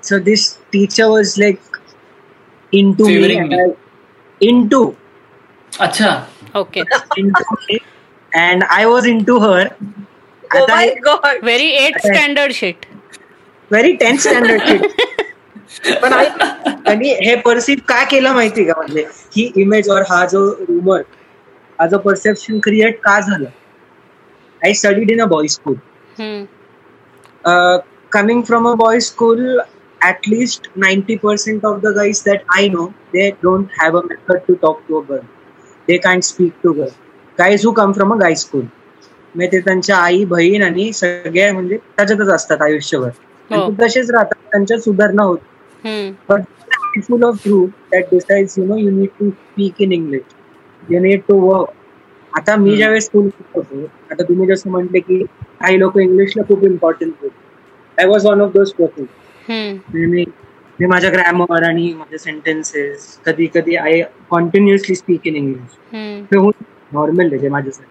so this teacher was like into Favoring me. me. into. Acha. Okay. into me, and I was into her. Oh आता very eight standard sheet very ten standard sheet पण आणि हे परसिव्ह काय केलं माहिती का? म्हणजे ही इमेज और हा जो रुमर हा जो परसेप्शन क्रिएट का झालं? I studied in a boy school coming from a boy school at least ninety percent of the guys that I know they don't have a method to talk to a girl they can speak to girl guys who come from a guy school म्हणजे ते त्यांच्या आई बहीण आणि सगळ्या म्हणजे त्याच्यातच असतात आयुष्यभर. तसेच राहतात त्यांच्या सुधारणा होत. But full of true that decides you know you need to speak in English you need to work आता मी ज्यावेळेस स्कूल होतो आता तुम्ही जसं म्हटले की काही लोक इंग्लिशला खूप इम्पॉर्टंट होते I was one of those person मी मी माझ्या ग्रॅमर आणि माझे सेंटेन्सेस कधी कधी I continuously speak in English normal आहे माझ्यासाठी.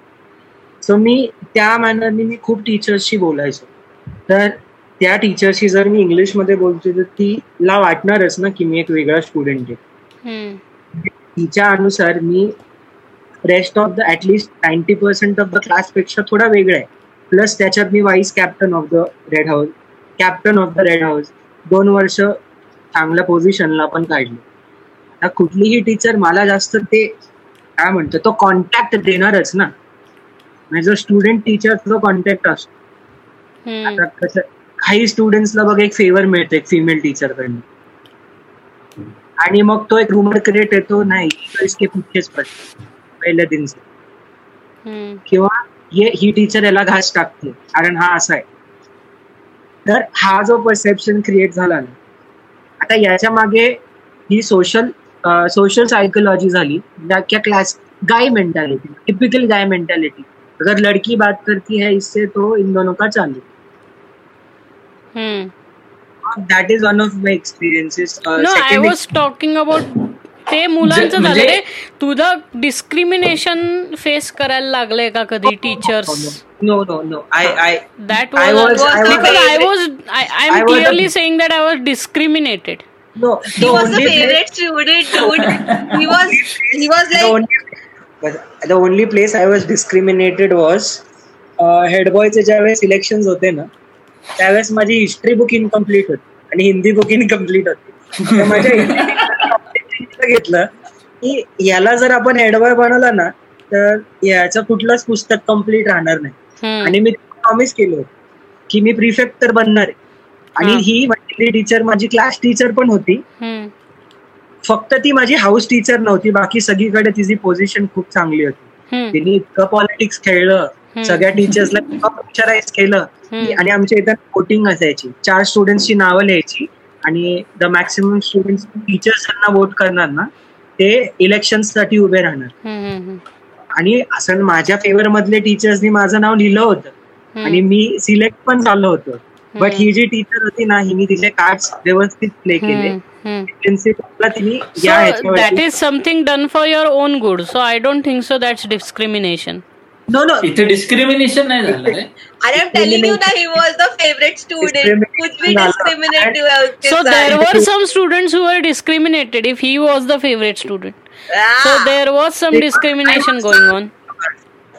सो मी त्या मॅनरनी मी खूप टीचर्सशी बोलायचो. तर त्या टीचरशी जर मी इंग्लिशमध्ये बोलतो तर तिला वाटणारच ना की मी एक वेगळा स्टुडंट आहे. तिच्या अनुसार मी rest of the at least ninety percent of the क्लासपेक्षा थोडा वेगळा आहे. प्लस त्याच्यात मी vice captain of the red house captain of the red house दोन वर्ष चांगल्या पोझिशनला पण काढले. आता कुठलीही टीचर मला जास्त ते काय म्हणतो तो कॉन्टॅक्ट देणारच ना. म्हणजे जो स्टुडंट टीचरचा कॉन्टॅक्ट असतो. आता कसं काही स्टुडंट्सला बघ एक फेवर मिळतो एक फिमेल टीचर कडनं. आणि मग तो एक रुमर क्रिएट येतो नाही इसके पिछेच पडतो पहिल्या दिन किंवा ही टीचर याला घास टाकते कारण हा असा आहे. तर हा जो परसेप्शन क्रिएट झाला ना आता याच्या मागे ही सोशल सोशल सायकोलॉजी झाली class guy mentality typical guy mentality अगर लड़की बात करती है इससे तो इन दोनों का चालू that is one of my experiences I was talking about ते मुलांचं झालं म्हणजे रे. तुझं डिस्क्रिमिनेशन फेस करायला लागलंय का कधी teachers no no no I I that was because I was I am clearly saying that I was discriminated No, he was the favorite student, dude. He was, he was like. The only, the only place I was discriminated was head बॉयचे ज्यावेळेस सिलेक्शन होते ना त्यावेळेस माझी हिस्ट्री बुक इनकम्प्लीट होती आणि हिंदी बुक इनकम्प्लीट होती. माझ्या घेतलं की याला जर आपण हेडबॉय बनवला ना तर याचं कुठलंच पुस्तक कंप्लीट राहणार नाही. आणि मी प्रॉमिस केलं होतं की मी प्रिफेक्ट तर बनणार आहे. आणि ही. टीचर माझी क्लास टीचर पण होती. फक्त ती माझी हाऊस टीचर नव्हती बाकी सगळीकडे तिची पोझिशन खूप चांगली होती. तिने इतकं पॉलिटिक्स खेळलं सगळ्या टीचर्सला पिक्चराईज केलं आणि आमच्या इथं वोटिंग असायची. चार स्टुडंट्सची नावं लिहायची आणि द मॅक्सिमम स्टुडंट टीचर्सांना वोट करणार ना ते इलेक्शनसाठी उभे राहणार. आणि असं माझ्या फेवर मधले टीचर्सनी माझं नाव लिहिलं होतं. आणि मी सिलेक्ट पण झालं होतं. बट ही जी टीचर होती ना हिने तिचे कार्ड व्यवस्थित प्ले केले प्रिन्सिपलला तिने So that is something done for your own good. So I don't think so. That's discrimination. No no इथे डिस्क्रिमिनेशन नाही झालं रे I am telling you that he was the favorite student. Discriminate कुछ भी झालं. discriminative है उसके So साथ. there were some students who were discriminated if he was the favorite student. So Ah, there was some discrimination going on.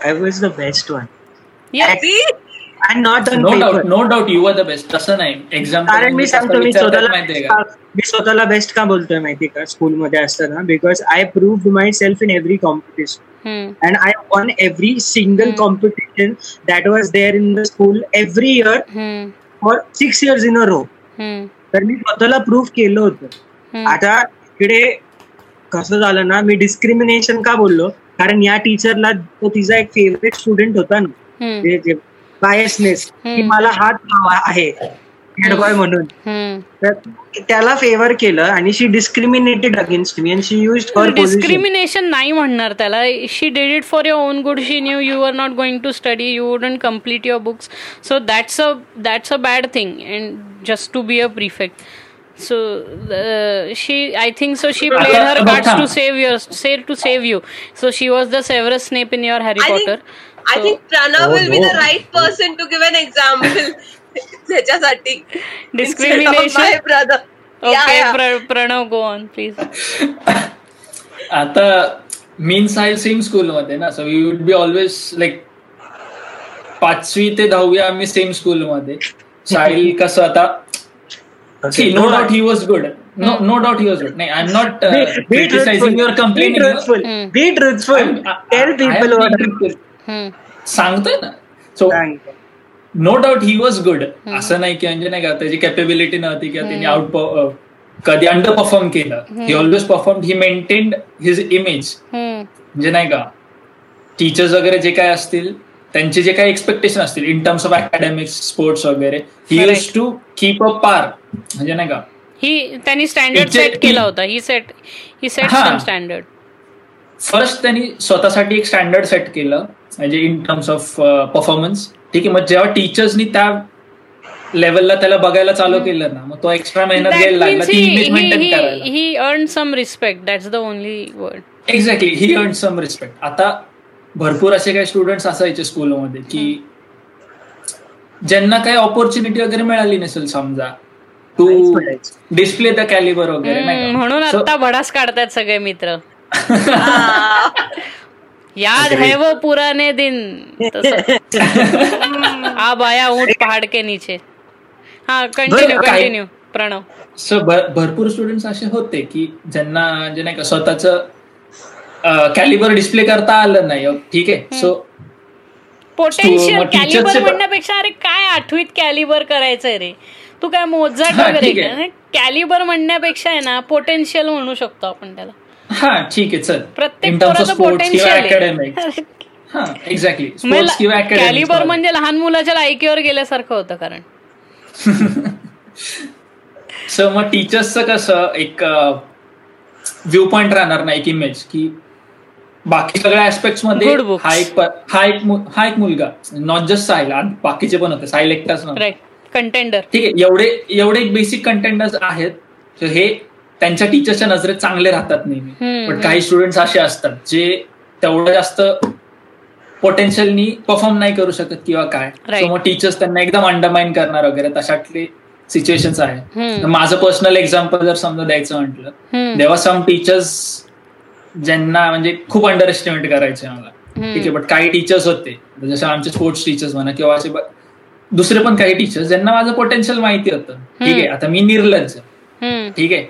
I was the best one Yeah. And not on no doubt no doubt you are the best तसं नाही. एक्झाम कारण मी सांगतो मी स्वतःला मी स्वतःला बेस्ट का बोलतोय माहिती का? स्कूलमध्ये असताना. Because I prove myself in every competition and I won every single competition that was there in the school every year Hmm. for six years in a row. Hmm. तर मी स्वतःला प्रूव्ह केलं होतं. आता इकडे कसं झालं ना मी डिस्क्रिमिनेशन का बोललो? कारण या टीचरला तो तिचा एक फेवरेट स्टुडंट होता ना. बायसनेस की. मला हात हवा आहे हेड बॉय म्हणून. तर त्याला फेवर केलं आणि she discriminated against me and she use for discrimination नाही म्हणणार त्याला. She did it for your own good she knew you are not going to study you wouldn't complete your books so that's a that's a bad thing and just to be a prefect so she I think so she played her आता कार्ड्स बघा. To save your sir to save you so she was the Severus Snape in your Harry I think, Potter I think Pranav Oh, will be the no. right person to give an example. त्याच्यासाठी okay yeah. Pranav go on please आता मीन्स आहे सेम स्कूल मध्ये ना so you would be always like पाचवी ते दहावी आम्ही सेम स्कूल मध्ये. साहिल कसं आता no doubt he was good no no doubt he was good नाही I am not criticising your complaining Hmm. Be truthful tell people सांगतोय ना. So no doubt he was good असं नाही की म्हणजे नाही का त्याची कॅपेबिलिटी नव्हती किंवा त्यांनी आउट कधी अंडर परफॉर्म केलं he always perform he maintained his image म्हणजे नाही का टीचर्स वगैरे जे काय असतील त्यांचे जे काही एक्सपेक्टेशन असतील in terms of academics sports वगैरे he. Use to keep a par म्हणजे नाही का. ही त्यांनी स्टँडर्ड सेट केला होता. ही सेट ही सेट हा. सम स्टँडर्ड फर्स्ट त्यांनी स्वतःसाठी एक स्टँडर्ड सेट केलं म्हणजे इन टर्म्स ऑफ परफॉर्मन्स ठीक आहे मग जेव्हा टीचर्सनी त्या लेवलला त्याला बघायला चालू केलं ना मग तो एक्स्ट्रा मेहनत घ्यायला लागला. ती इमेज मेंटेन करायला. He earn some respect that's the only word exactly he earn some respect आता भरपूर असे काही स्टुडंट्स असायचे स्कूलमध्ये की ज्यांना काही ऑपॉर्च्युनिटी वगैरे मिळाली नसेल समजा टू डिस्प्ले द कॅलिबर वगैरे? म्हणून आता भडास काढतायत सगळे मित्र. याद है वो पुराने दिन. अब आया ऊंट पहाड के नीचे। हा कंटिन्यू कंटिन्यू प्रणव। सो भरपूर स्टुडंट्स असे होते की ज्यांना म्हणजे नाही का स्वतःच कॅलिबर डिस्प्ले करता आलं नाही ठीक आहे. सो पोटेन्शियल कॅलिबर म्हणण्यापेक्षा अरे काय आठवीत कॅलिबर करायचंय रे? तू काय मोजाट हा, वगैरे ठीक आहे. कॅलिबर म्हणण्यापेक्षा आहे ना पोटेन्शियल म्हणू शकतो आपण त्याला. हा ठीक आहे चल. प्रत्येक हा एक्झॅक्टली कॅलिबर म्हणजे लहान मुलाच्या लायकीवर गेल्यासारखं होतं कारण. सो मग टीचर्सचं कसं एक व्ह्यू पॉइंट राहणार ना एक इमेज की बाकी सगळ्या ऍस्पेक्टमध्ये. हा एक हा हा मुलगा. नॉट जस्ट साहिल बाकीचे पण होते. साहिल एकटाच नव्हता. कंटेंडर ठीक आहे एवढे एवढे एक बेसिक कंटेंटर्स आहेत हे त्यांच्या टीचरच्या नजरेत चांगले राहतात नेहमी. पण काही स्टुडंट्स असे असतात जे तेवढं जास्त पोटेन्शियलनी परफॉर्म नाही करू शकत किंवा काय. मग टीचर्स त्यांना एकदम अंडरमाइन करणार वगैरे तशातले सिच्युएशन आहे माझं पर्सनल एक्झाम्पल जर समजा द्यायचं म्हटलं. देवा सम टीचर्स ज्यांना म्हणजे खूप अंडर एस्टिमेट करायचे मला ठीक आहे बट काही टीचर्स होते. जसे आमचे स्पोर्ट्स टीचर्स म्हणा किंवा असे दुसरे पण काही टीचर्स ज्यांना माझं पोटेन्शियल माहिती होतं. ठीक आहे आता मी निर्लज्ज. हम्म, ठीक आहे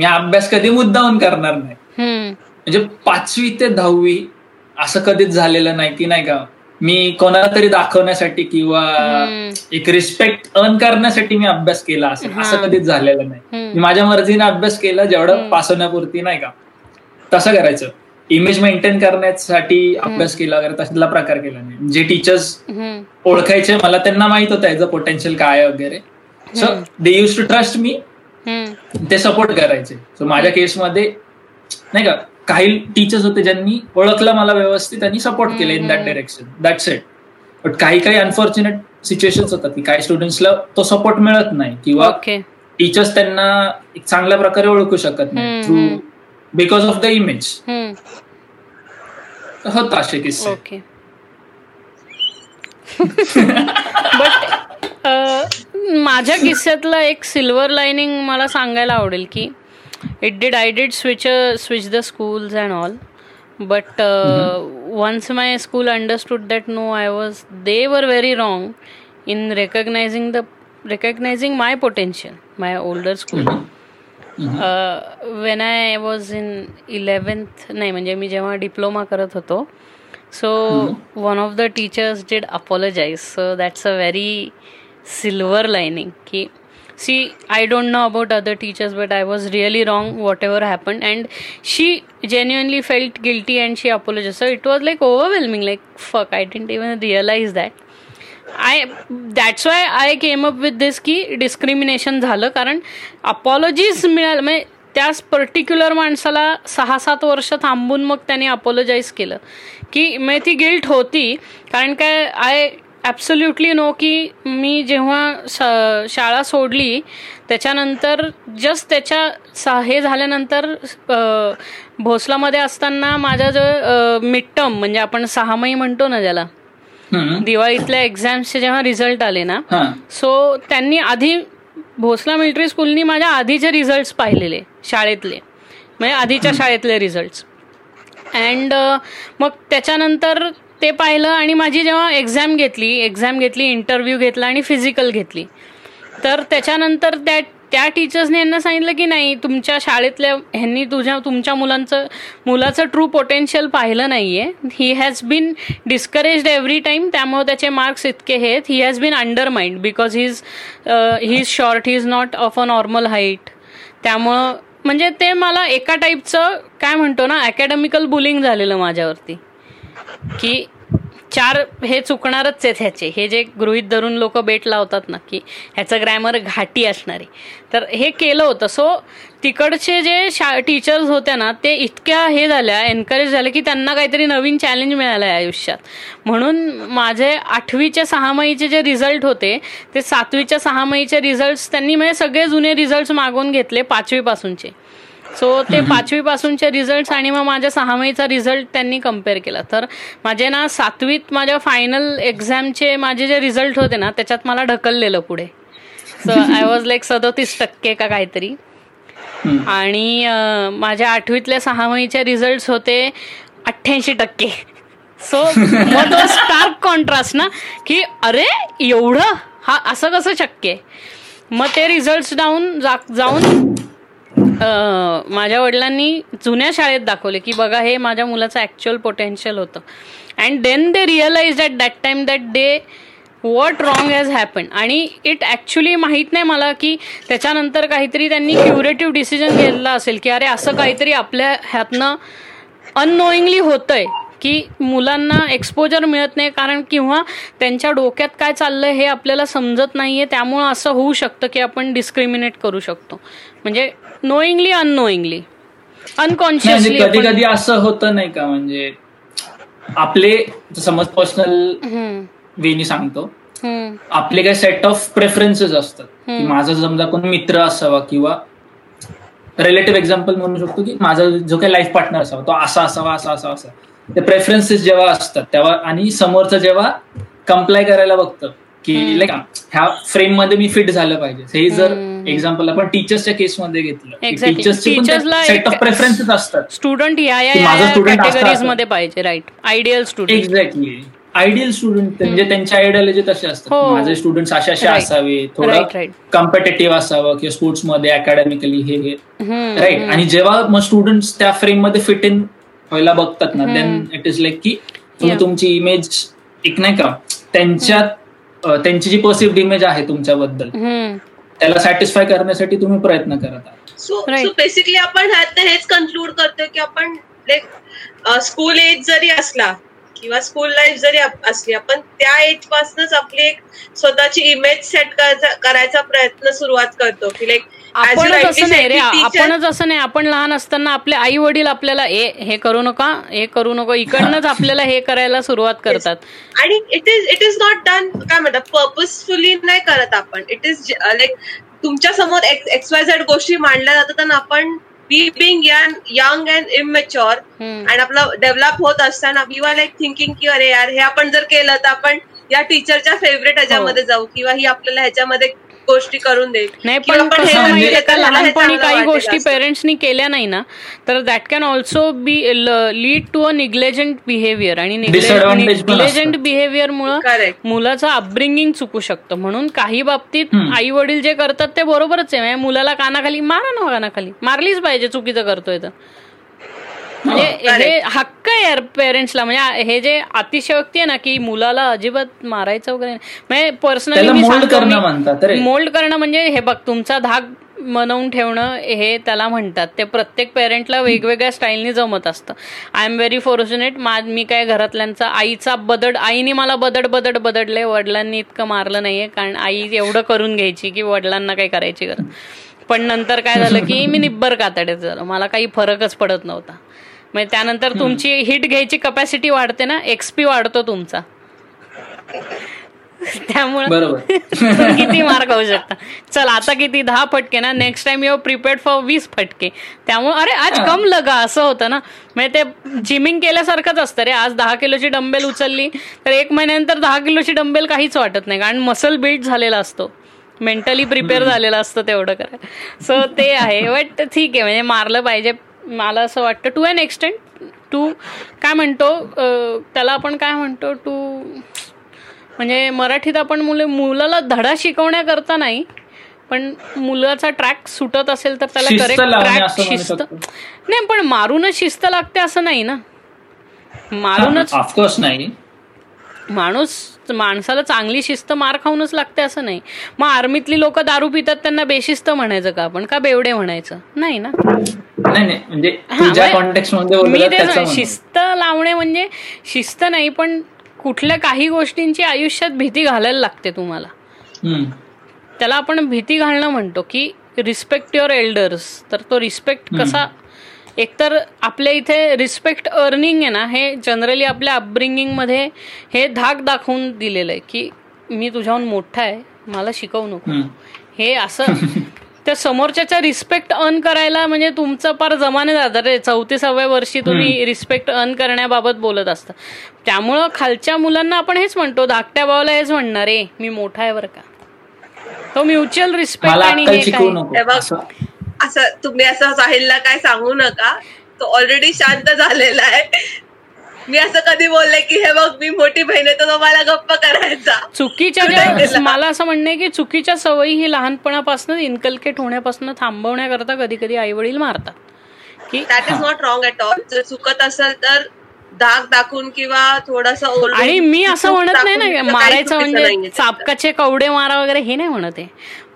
मी अभ्यास कधी मुद्दाहून करणार नाही. म्हणजे पाचवी ते दहावी असं कधीच झालेलं नाही की नाही का मी कोणाला तरी दाखवण्यासाठी किंवा. एक रिस्पेक्ट अर्न करण्यासाठी मी अभ्यास केला असेल असं. कधीच झालेलं नाही. मी माझ्या मर्जीने अभ्यास केला जेवढं पास होण्यापुरती नाही का. तसं करायचं. इमेज मेंटेन करण्यासाठी अभ्यास केला वगैरे तसला प्रकार केला नाही. जे टीचर्स ओळखायचे मला त्यांना माहीत होतं याचं पोटेन्शियल काय वगैरे. So they use to trust me ते सपोर्ट करायचे. सो माझ्या केसमध्ये नाही का काही टीचर्स होते ज्यांनी ओळखलं मला व्यवस्थित आणि सपोर्ट केलं in that direction that's it but काही काही अनफॉर्च्युनेट सिच्युएशन होतात की काही स्टुडंट्सला तो सपोर्ट मिळत नाही किंवा टीचर्स त्यांना एक चांगल्या प्रकारे ओळखू शकत नाही through because of the image होत असे किस्से. बट माझ्या किस्स्यातलं एक सिल्वर लाईनिंग मला सांगायला आवडेल की it did I did switch switch the schools and all but once my school understood that no I was they were very wrong in recognising the recognising my potential my older school when I was in eleventh नाही म्हणजे मी जेव्हा डिप्लोमा करत होतो so one of the teachers did apologise so that's a very silver lining की see I don't know about other teachers but I was really wrong whatever happen and she genuinely felt guilty and she apologized. So it was like overwhelming, like fuck, I didn't even realize that. I that's why I came up with this की डिस्क्रिमिनेशन झालं कारण अपॉलॉजीज मिळालं म्हणजे त्याच पर्टिक्युलर माणसाला सहा सात वर्ष थांबून मग त्याने अपॉलॉजाईज केलं की मग ती गिल्ट होती कारण काय आय ॲब्सोल्युटली नो की मी जेव्हा शाळा सोडली त्याच्यानंतर जस्ट त्याच्या सा हे झाल्यानंतर भोसलामध्ये असताना माझा जो मिड टर्म म्हणजे आपण सहामाही म्हणतो ना ज्याला दिवाळीतल्या एक्झाम्सचे जेव्हा रिझल्ट आले ना सो त्यांनी आधी भोसला मिलिटरी स्कूलनी माझ्या आधीचे रिझल्ट पाहिलेले शाळेतले म्हणजे आधीच्या शाळेतले रिझल्ट अँड मग त्याच्यानंतर ते पाहिलं आणि माझी जेव्हा एक्झाम घेतली एक्झाम घेतली इंटरव्ह्यू घेतला आणि फिजिकल घेतली. तर त्याच्यानंतर त्या त्या टीचर्सने यांना सांगितलं की नाही तुमच्या शाळेतल्या ह्यांनी तुझ्या तुमच्या मुलांचं मुलाचं ट्रू पोटेन्शियल पाहिलं नाही आहे he has been discouraged every time त्यामुळे त्याचे मार्क्स इतके आहेत. He has been undermined because he is he is short he is not of a normal height त्यामुळं म्हणजे ते मला एका टाईपचं काय म्हणतो ना अकॅडमिकल बुलिंग झालेलं माझ्यावरती. की चार हे चुकणारच आहेत ह्याचे. हे जे गृहित धरून लोक बेट लावतात ना की ह्याचं ग्रॅमर घाटी असणारे. तर हे केलं होतं. सो तिकडचे जे शा टीचर्स होत्या ना ते इतक्या हे झाल्या एनकरेज झाले की त्यांना काहीतरी नवीन चॅलेंज मिळालं आहे आयुष्यात. म्हणून माझे आठवीच्या सहामाहीचे जे रिझल्ट होते ते सातवीच्या सहामाहीचे रिझल्ट त्यांनी म्हणजे सगळे जुने रिझल्ट मागवून घेतले पाचवीपासूनचे. सो ते पाचवी पासूनचे रिझल्ट आणि मग माझ्या सहामाहीचा रिझल्ट त्यांनी कंपेअर केला. तर माझे ना सातवीत माझ्या फायनल एक्झामचे माझे जे रिझल्ट होते ना त्याच्यात मला ढकललेलं पुढे. सो आय वॉज लाईक सदोतीस टक्के का काहीतरी. आणि माझ्या आठवीतल्या सहामाहीचे रिझल्ट होते अठ्ठ्याऐंशी टक्के. सो मग तो स्टार्क कॉन्ट्रास्ट ना की अरे एवढं? हा असं कसं शक्य आहे? मग ते रिझल्ट जाऊन जाऊन माझ्या वडिलांनी जुन्या शाळेत दाखवले की बघा हे माझ्या मुलाचं ऍक्च्युअल पोटेन्शियल होतं. And then they realize that that time that day what wrong has happen आणि इट ॲक्च्युली माहीत नाही मला की त्याच्यानंतर काहीतरी त्यांनी क्युरेटिव्ह डिसिजन घेतला असेल की अरे असं काहीतरी आपल्या ह्यातनं अननोईंगली होतंय. की मुलांना एक्सपोजर मिळत नाही कारण किंवा त्यांच्या डोक्यात काय चाललंय हे आपल्याला समजत नाहीये. त्यामुळं असं होऊ शकतं की आपण डिस्क्रिमिनेट करू शकतो. म्हणजे नोईंगली अननोईंगली अनकॉन्शियसली कधी कधी असं होतं नाही का? म्हणजे आपले समज पर्सनल वेनी सांगतो. आपले काही सेट ऑफ प्रेफरन्सेस असतात. की माझा समजा कोण मित्र असावा किंवा रिलेटिव्ह एक्झाम्पल म्हणू शकतो की माझा जो काही लाईफ पार्टनर असावा तो असा असावा असा असा असा. ते प्रेफरन्सेस जेव्हा असतात तेव्हा आणि समोरचं जेव्हा कम्प्लाय करायला बघतं की लाईक ह्या फ्रेममध्ये मी फिट झालं पाहिजे. हे जर एक्झाम्पल आपण टीचर्सच्या केसमध्ये घेतलं टीचर्सचे सेट ऑफ प्रेफरन्सेस असतात. स्टुडंट या या मध्ये पाहिजे right ideal student exactly ideal student म्हणजे त्यांच्या आयडियोलॉजी तसे असतात. हो. माझे स्टुडंट असे असे असावे थोडं कम्पिटेटिव्ह असावं किंवा स्पोर्ट्समध्ये अकॅडमिकली हे हे. राईट आणि जेव्हा मग स्टुडंट त्या फ्रेममध्ये फिट इन व्हायला बघतात ना देन इट इज लाईक की तुम्ही तुमची इमेज एक नाही का त्यांच्यात त्यांची जी पर्सिव्ड इमेज आहे तुमच्याबद्दल त्याला सॅटिस्फाय करण्यासाठी तुम्ही प्रयत्न करत आहात. सो बेसिकली आपण हेच कन्क्लूड करतोय की आपण लाईक स्कूल एज जरी असला किंवा स्कूल लाईफ जरी असली आपण त्या एज पासूनच आपली एक स्वतःची इमेज सेट करायचा प्रयत्न सुरुवात करतो. की लाईक आपणच असं नाही रे आपणच असं नाही. आपण लहान असताना आपले आई वडील आपल्याला ए हे करू नका हे करू नको इकडनंच आपल्याला हे करायला सुरुवात करतात. आणि it is it is not done काय म्हणतात पर्पजफुली नाही करत आपण. इट इज लाईक तुमच्यासमोर एक्स वाय झेड गोष्टी मांडल्या जातात आपण be being young and immature आणि आपलं डेव्हलप होत असताना वी आर लाईक थिंकिंग की अरे यार हे आपण जर केलं तर आपण या टीचरच्या फेवरेट ह्याच्यामध्ये जाऊ किंवा ही आपल्याला ह्याच्यामध्ये गोष्टी करून देईल नाही पण का लहानपणी काही गोष्टी पेरेंट्सनी केल्या नाही ना तर that can also be lead to a negligent behaviour आणि निग्लेजंट बिहेवियर मुळे मुलाचं अपब्रिंगिंग चुकू शकतं. म्हणून काही बाबतीत आई वडील जे करतात ते बरोबरच आहे. म्हणजे मुलाला कानाखाली मारा ना कानाखाली. मारलीच पाहिजे चुकीचं करतोय तर. म्हणजे हे हक्क आहे यार पेरेंट्सला म्हणजे हे जे अतिशयोक्ती आहे ना की मुलाला अजिबात मारायचं वगैरे म्हणजे पर्सनली मोल्ड करणं म्हणजे हे बघ तुमचा धाक मनवून ठेवणं हे त्याला म्हणतात. ते प्रत्येक पेरेंटला वेगवेगळ्या स्टाईलनी जमत असतं. आय एम व्हेरी फॉर्च्युनेट मी काय घरातल्यांचा आईचा बदड आईने मला बदड बदड बदडले. वडिलांनी इतकं मारलं नाहीये कारण आई एवढं करून घ्यायची की वडिलांना काही करायची गरज. पण नंतर काय झालं की मी निब्बर कातडे झालं. मला काही फरकच पडत नव्हता. म्हणजे त्यानंतर तुमची हिट घ्यायची कपॅसिटी वाढते ना एक्सपी वाढतो तुमचा. त्यामुळे किती मार्क होऊ शकता. चल आता किती? दहा फटके ना? Next time your prepared for वीस फटके. त्यामुळे अरे आज कम लगा असं होतं ना. म्हणजे ते जिमिंग केल्यासारखंच असतं रे. आज दहा किलोची डंबेल उचलली तर एक महिन्यानंतर दहा किलोची डंबेल काहीच वाटत नाही. कारण मसल बिल्ड झालेला असतो. मेंटली प्रिपेअर झालेला असतं तेवढं करायला सो ते आहे. बट ठीक आहे. म्हणजे मारलं पाहिजे. मला असं वाटतं टू अन एक्सटेंट टू काय म्हणतो त्याला आपण काय म्हणतो टू म्हणजे मराठीत आपण मुले मुलाला धडा शिकवण्याकरता नाही पण मुलाचा ट्रॅक सुटत असेल तर त्याला करेक्ट ट्रॅक शिस्त. नाही पण मारूनच शिस्त लागते असं नाही ना. मारूनच ऑफकोर्स नाही. माणूस माणसाला चांगली शिस्त मार खाऊनच लागते असं नाही. मग आर्मीतली लोक दारू पितात त्यांना बेशिस्त म्हणायचं का आपण? का बेवडे म्हणायचं? नाही ना. म्हणजे मी ते शिस्त लावणे म्हणजे शिस्त नाही पण कुठल्या काही गोष्टींची आयुष्यात भीती घालायला लागते तुम्हाला. त्याला आपण भीती घालणं म्हणतो की रिस्पेक्ट युअर एल्डर्स तर तो रिस्पेक्ट कसा एकतर आपल्या इथे रिस्पेक्ट अर्निंग आहे ना हे जनरली आपल्या अपब्रिंगिंगमध्ये हे धाक दाखवून दिलेलं आहे की मी तुझ्याहून मोठा आहे मला शिकवू नको. हे असं त्या समोरच्याचा रिस्पेक्ट अर्न करायला म्हणजे तुमचं फार जमाने जातात रे. चौतीसाव्या वर्षी तुम्ही रिस्पेक्ट अर्न करण्याबाबत बोलत असता. त्यामुळं खालच्या मुलांना आपण हेच म्हणतो धाकट्या भावाला हेच म्हणणार रे मी मोठा आहे बरं का? तो म्युच्युअल रिस्पेक्ट आणि हे असं तुम्ही असं साहिलला काय सांगू नका. तो ऑलरेडी शांत झालेला आहे. मी असं कधी बोलले की हे बघ मी मोठी बहीण आहे तर मला गप्प करायचा. चुकीच्या मला असं म्हणणं की चुकीच्या सवयी ही लहानपणापासून इन्कल्केट होण्यापासून थांबवण्याकरता कधी कधी आई वडील मारतात. की that is not wrong at all जर चुकत असेल तर दाग दाखवून किंवा थोडासा आणि मी असं म्हणत नाही ना मारायचं म्हणजे चापकाचे कवडे मारा वगैरे हे नाही म्हणत आहे.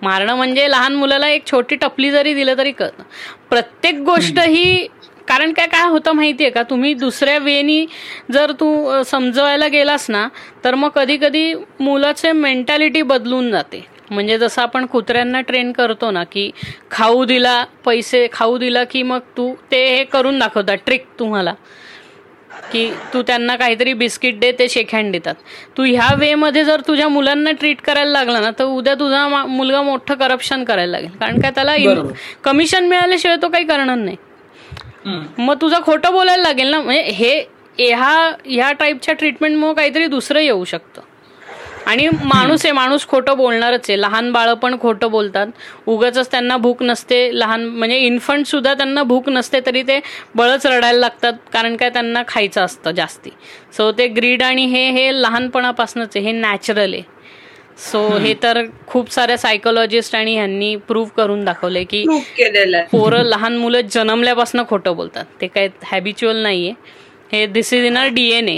मारणं म्हणजे लहान मुलाला एक छोटी टपली जरी दिलं तरी कळतं. प्रत्येक गोष्ट ही कारण काय काय होतं माहितीये का? तुम्ही दुसऱ्या वेनी जर तू समजवायला गेलास ना तर मग कधी कधी मुलाचे मेंटॅलिटी बदलून जाते. म्हणजे जसं आपण कुत्र्यांना ट्रेन करतो ना की खाऊ दिला पैसे खाऊ दिला की मग तू ते हे करून दाखवतात ट्रिक तुम्हाला. की तू त्यांना काहीतरी बिस्किट दे ते शेक हँड देतात. तू ह्या वे मध्ये जर तुझ्या मुलांना ट्रीट करायला लागला ना तर उद्या तुझा मुलगा मोठं करप्शन करायला लागेल. कारण काय त्याला कमिशन मिळाल्याशिवाय तो काही करणार नाही. मग तुझं खोटं बोलायला लागेल ना म्हणजे हे ह्या ह्या टाईपच्या ट्रीटमेंटमुळे काहीतरी दुसरं येऊ शकतं. आणि माणूस आहे माणूस खोटं बोलणारच आहे. लहान बाळं पण खोटं बोलतात. उगाच त्यांना भूक नसते लहान म्हणजे इन्फंट सुद्धा त्यांना भूक नसते तरी ते बळच रडायला लागतात कारण काय त्यांना खायचं असतं जास्ती. सो ते ग्रीड आणि हे हे लहानपणापासूनच आहे हे नॅचरल आहे. सो हे तर खूप साऱ्या सायकोलॉजिस्ट आणि ह्यांनी प्रूव्ह करून दाखवलंय की पोरं लहान मुलं जन्मल्यापासून खोटं बोलतात. ते काय हॅबिच्युअल नाहीये. हे this is in our DNA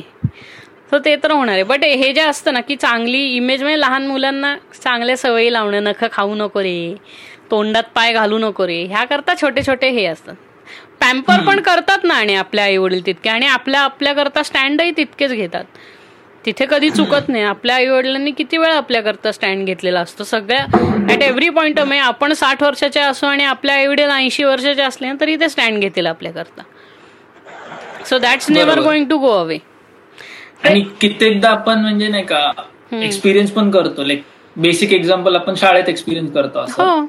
so ते तर होणार आहे. बट हे जे असतं ना की चांगली इमेज म्हणजे लहान मुलांना चांगल्या सवयी लावणं नख खाऊ नको रे तोंडात पाय घालू नको रे ह्या करता छोटे छोटे हे असतात. पॅम्पर पण करतात ना आणि आपल्या आई वडील तितके आणि आपल्या आपल्याकरता स्टँडही तितकेच घेतात. तिथे कधी चुकत नाही. आपल्या आई वडिलांनी किती वेळा आपल्याकरता स्टँड घेतलेला असतो. सगळ्या ॲट एव्हरी पॉईंट ऑफ आपण साठ वर्षाचे असो आणि आपल्या आई वडील ऐंशी वर्षाचे असले तरी ते स्टँड घेतील आपल्याकरता. So that's never going to go away आणि कित्येकदा आपण म्हणजे नाही का एक्सपिरियन्स पण करतो. लाईक बेसिक एक्झाम्पल आपण शाळेत एक्सपिरियन्स करतो असं. हो.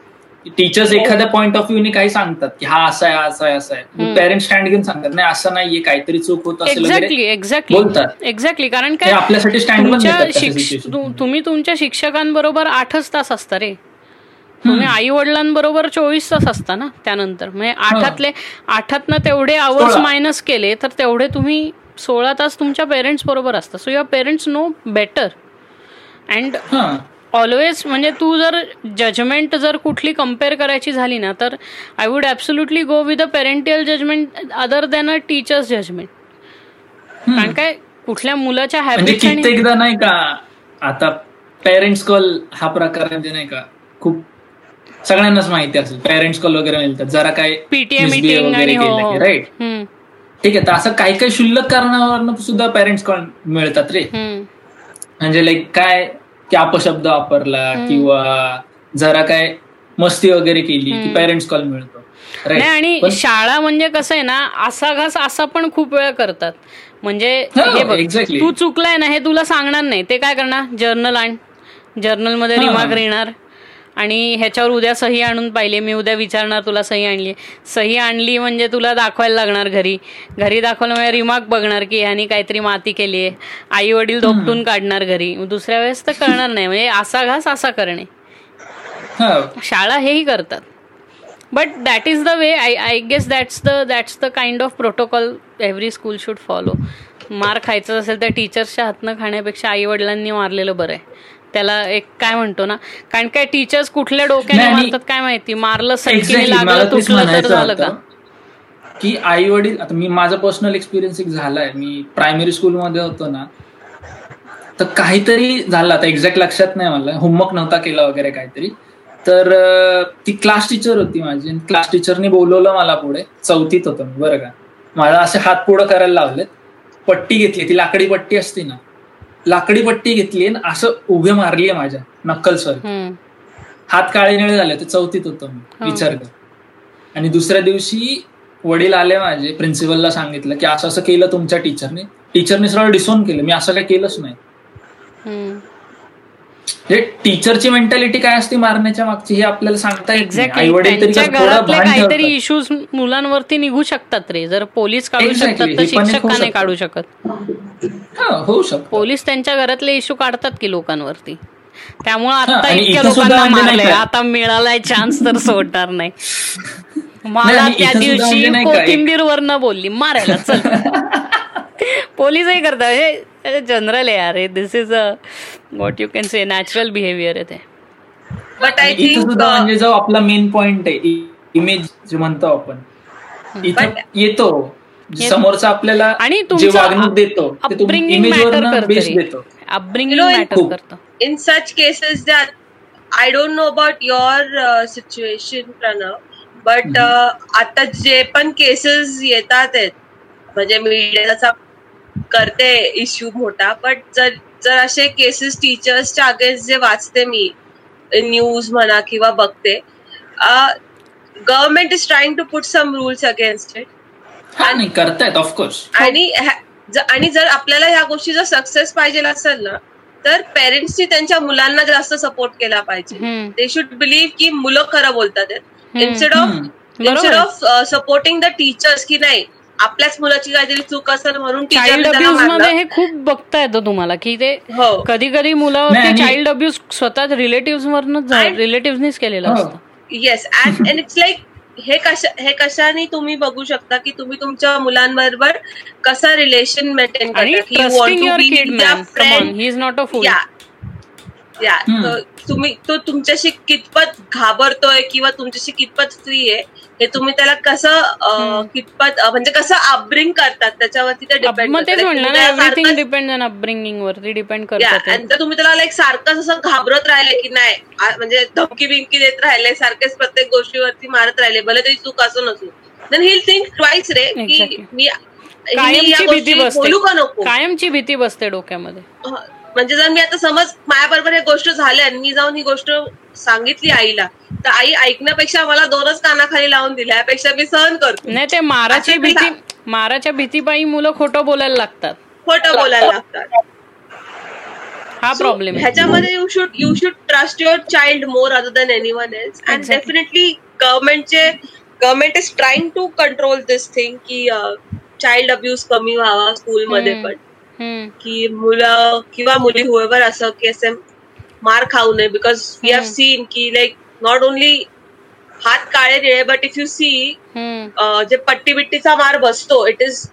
टीचर्स एखाद्या पॉईंट ऑफ व्ह्यू ने काही सांगतात की हा असा आहे हा असा आहे असा आहे. पेरेंट्स स्टँड घेऊन सांगतात नाही असं नाहीये काहीतरी चूक होत असेल एक्झॅक्टली एक्झॅक्टली बोलतात. एक्झॅक्टली कारण काय? आपल्यासाठी स्टँड तुम्ही तुमच्या शिक्षकांबरोबर आठच तास असता रे. तुम्ही आई वडिलांबरोबर चोवीस तास असता ना त्यानंतर. म्हणजे आठातले आठातनं तेवढे आवर्स. मायनस केले तर तेवढे तुम्ही सोळा तास तुमच्या पेरेंट्स बरोबर असता so your parents know better and always म्हणजे तू जर जजमेंट जर कुठली कंपेअर करायची झाली ना तर I would absolutely go with a parental judgement other than a teacher's judgement कारण काय? कुठल्या मुलाच्या म्हणजे हॅबिट्स आणि कित्येकदा नाही का आता पेरेंट्स कॉल हा प्रकार म्हणजे नाही का खूप सगळ्यांनाच माहिती असेल. पेरेंट्स कॉल वगैरे मिळतात जरा काय पीटीए misbehave मीटिंग राईट ठीक आहे तर असं काही काही शुल्लक कारणावरनं सुद्धा पेरेंट्स कॉल मिळतात रे. म्हणजे लाईक काय की अपशब्द वापरला किंवा जरा काय मस्ती वगैरे केली की पेरेंट्स कॉल मिळतो. नाही आणि शाळा म्हणजे कसं आहे ना असा घास असा पण खूप वेळा करतात. म्हणजे हो, हे. तू चुकलाय ना हे तुला सांगणार नाही. ते काय करणार? जर्नल आण. जर्नलमध्ये. रिमार्क लिहिणार आणि ह्याच्यावर उद्या सही आणून पाहिले. मी उद्या विचारणार तुला सही आणली. सही आणली म्हणजे तुला दाखवायला लागणार घरी. घरी दाखवलं म्हणजे रिमार्क बघणार की ह्यानी काहीतरी माती केली आहे. आई वडील धोपटून काढणार घरी. दुसऱ्या वेळेस तर कळणार नाही. म्हणजे असा घास असा करणे. शाळा हेही करतात. But that is the way I I guess that's the that's the kind of protocol every school should follow मार खायचं असेल तर टीचर्सच्या हातनं खाण्यापेक्षा आई वडिलांनी मारलेलं बरं आहे. त्याला एक काय म्हणतो ना कारण काय टीचर्स कुठल्या डोक्याने मारतात काय माहिती? मारलं मला लागलं तुटलं तर झालं का? की आई वडील आता मी माझा पर्सनल एक्सपिरियन्स एक झालाय. मी प्रायमरी स्कूलमध्ये होतो ना तर काहीतरी झालं. आता एक्झॅक्ट लक्षात नाही मला. होमवर्क नव्हता केला वगैरे काहीतरी. तर ती क्लास टीचर होती माझी. क्लास टीचरनी बोलवलं मला पुढे. चौथीत होतो मी बरं का. मला असे हात पुढं करायला लावलेत. पट्टी घेतली. ती लाकडी पट्टी असते ना लाकडी पट्टी घेतली आणि असं उभे मारलीये माझ्या नक्कलसवर हम्म. हात काळे निळे झाले ते चौथीत होतो मी हो. विचार कर. आणि दुसऱ्या दिवशी वडील आले माझे प्रिन्सिपलला सांगितलं की असं असं केलं तुमच्या टीचरने टीचरने सरळ डिसोन केलं मी असं काही केलंच नाही. टीचरची मेंटॅलिटी काय असते मारण्याच्या मागची हे आपल्याला सांगता काहीतरी. इश्यूज मुलांवरती निघू शकतात रे. जर पोलीस काढू. शकतात तर हे शिक्षक का नाही. काढू शकत. हा, होऊ शकतो. पोलीस त्यांच्या घरातले इश्यू काढतात की लोकांवरती. त्यामुळे हा, आता इतक्या लोकांना म्हणजे मारलंय. आता मिळालाय चान्स तर सोडणार नाही. मला त्या दिवशी म्हणजे कोथिंबीर वरनं बोलली. मारायला चल. पोलीसही करतात. हे जनरल आहे अरे this is a what you can say natural behaviour आहे ते. बट आय थिंक सुद्धा म्हणजे जो आपला मेन पॉइंट आहे इमेज जे म्हणतो आपण येतो. समोरचा आपल्याला आणि वागणूक देतो देतो. Upbringing matter. करतं. such cases that I don't know about your uh, situation, Pranav, but uh, आता जे पण केसेस येतात आहेत म्हणजे मीडियाचा करते इश्यू मोठा. बट जर जर असे केसेस टीचर्सच्या अगेन्स्ट जे वाचते मी न्यूज म्हणा किंवा बघते government is trying to put some rules against it हा नाही करतायत ऑफकोर्स आणि आणि जर आपल्याला ह्या गोष्टीचा सक्सेस पाहिजे असेल ना तर पेरेंट्सनी त्यांच्या मुलांना जास्त सपोर्ट केला पाहिजे. दे शुड बिलीव्ह की मुलं खरं बोलतात. Instead of instead. Of supporting the teachers की नाही आपल्याच मुलाची काहीतरी चूक असेल म्हणून चाइल्ड अब्युजमध्ये. हे खूप बघता येतं तुम्हाला की ते हो. कधी कधी आणि- चाइल्ड अब्युज स्वतः रिलेटिव्ह वरनच रिलेटिव्हनीच केलेलं हो. असतं. Yes and and it's like हे कशा हे कशाने तुम्ही बघू शकता की तुम्ही तुमच्या मुलांबरोबर कसं रिलेशन मेंटेन करता? He is not a fool या. तर तुम्ही तो तुमच्याशी कितपत घाबरतोय किंवा तुमच्याशी कितपत फ्री आहे हे तुम्ही त्याला कसं कितपत म्हणजे कसं अपब्रिंग करतात त्याच्यावरती ते depend everything depend on upbringing वरती डिपेंड करतात तुम्ही त्याला लाईक सारखं असं घाबरत राहिले की नाही म्हणजे धमकी बिमकी देत राहिले सारखेच प्रत्येक गोष्टीवरती मारत राहिले भले तरी चूक असो नसो देन हिल थिंक ट्वाईस रे की. मी ही कायमची भीती बसते कायमची भीती बसते डोक्यामध्ये हा. म्हणजे जर मी आता समज माझ्याबरोबर एक गोष्ट झाली आणि मी जाऊन ही गोष्ट सांगितली आईला तर आई ऐकण्यापेक्षा मला दोनच कानाखाली लावून दिल्या यापेक्षा मी सहन करतो नाही ते माराची भीती माराच्या भीतीपायी मुलं खोटं बोलायला लागतात खोटं बोलायला लागतात हा प्रॉब्लेम आहे ह्याच्यामध्ये you should you should trust your child more other than anyone else and. Definitely गव्हर्नमेंटचे government is trying to control this thing की चाइल्ड अब्युज कमी व्हावा स्कूलमध्ये. पण. की मुलं किंवा मुली हुएवर असं की असे मार खाऊ नये बिकॉज वी हॅव. सीन की लाईक नॉट ओनली हात काळे निळे बट इफ यू सी. जे पट्टी बिट्टीचा मार बसतो इट इज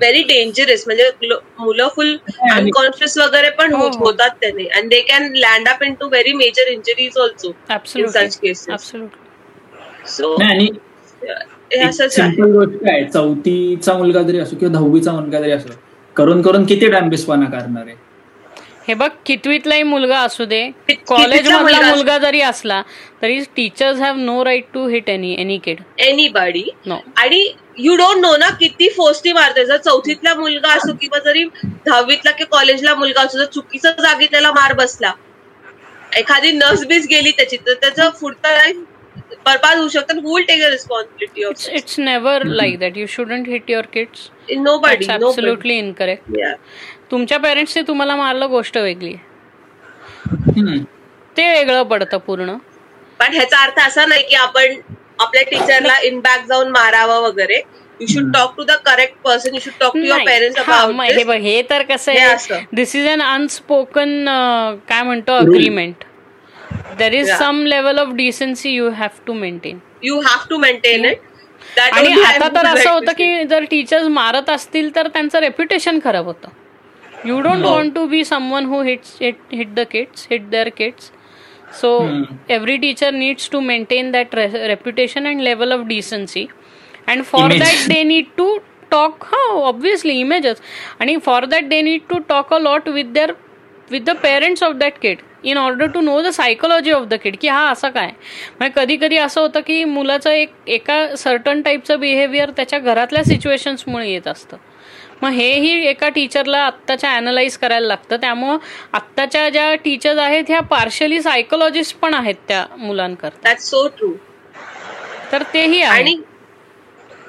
व्हेरी डेंजरस म्हणजे मुलं फुल अनकॉन्शियस वगैरे पण हो, होत- हो. होतात त्याने and they can land up into very major injuries also in Absolutely. Such cases Absolutely. So हे सिंपल गोष्ट आहे चौथीचा मुलगा जरी असो किंवा दहावीचा मुलगा जरी असो करून करून किती डॅम्बिसपणा करणार आहे? हे बघ कितवीतलाही मुलगा असू दे कॉलेज कितवीतला मधला मुलगा जरी असला तरी teachers have no right to hit any any kid anybody no आणि यू डोंट नो ना किती फोर्सनी मारते. जर चौथीतला मुलगा असो किंवा जरी दहावीतला किंवा कॉलेजला मुलगा असो जर चुकीच्या जागी त्याला मार बसला एखादी नस बीस गेली त्याची तर त्याचं पुढचं लाईफ बरबाद होऊ शकतं who will take a responsibility of it's it's never like that you shouldn't hit your kids nobody no absolutely incorrect तुमच्या पेरेंट्सने तुम्हाला मारलं गोष्ट वेगळी. आहे. हम्म. ते वेगळं पडतं पूर्ण. पण ह्याचा अर्थ असा नाही की आपण आपल्या टीचरला इन बॅक जाऊन मारावं वगैरे. You should talk to the correct person you should talk to your. Parents about हे तर कसं आहे. दिस इज अन अनस्पोकन काय म्हणतो agreement there is Yeah. Some level of decency you have to maintain you have to maintain it आणि आता तर असं होतं की जर टीचर्स मारत असतील तर त्यांचं रेप्युटेशन खराब होतं you don't. Want to be someone who hits hit the kids hit their kids so. Every teacher needs to maintain that reputation and level of decency and for. That they need to talk हो ऑब्विसली इमेजेस आणि for that they need to talk a lot with their with the parents of that kid in order to know the psychology of the kid की हा असं काय? म्हणजे कधी कधी असं होतं की मुलाचं एक एका सर्टन टाईपचं बिहेवियर त्याच्या घरातल्या सिच्युएशन्समुळे येत असतं. मग हेही एका टीचरला आत्ताच्या अॅनलाइज करायला लागतं. त्यामुळं आत्ताच्या ज्या टीचर्स आहेत ह्या पार्शली सायकोलॉजिस्ट पण आहेत त्या मुलांकरता. सो ट्रू तर तेही आणि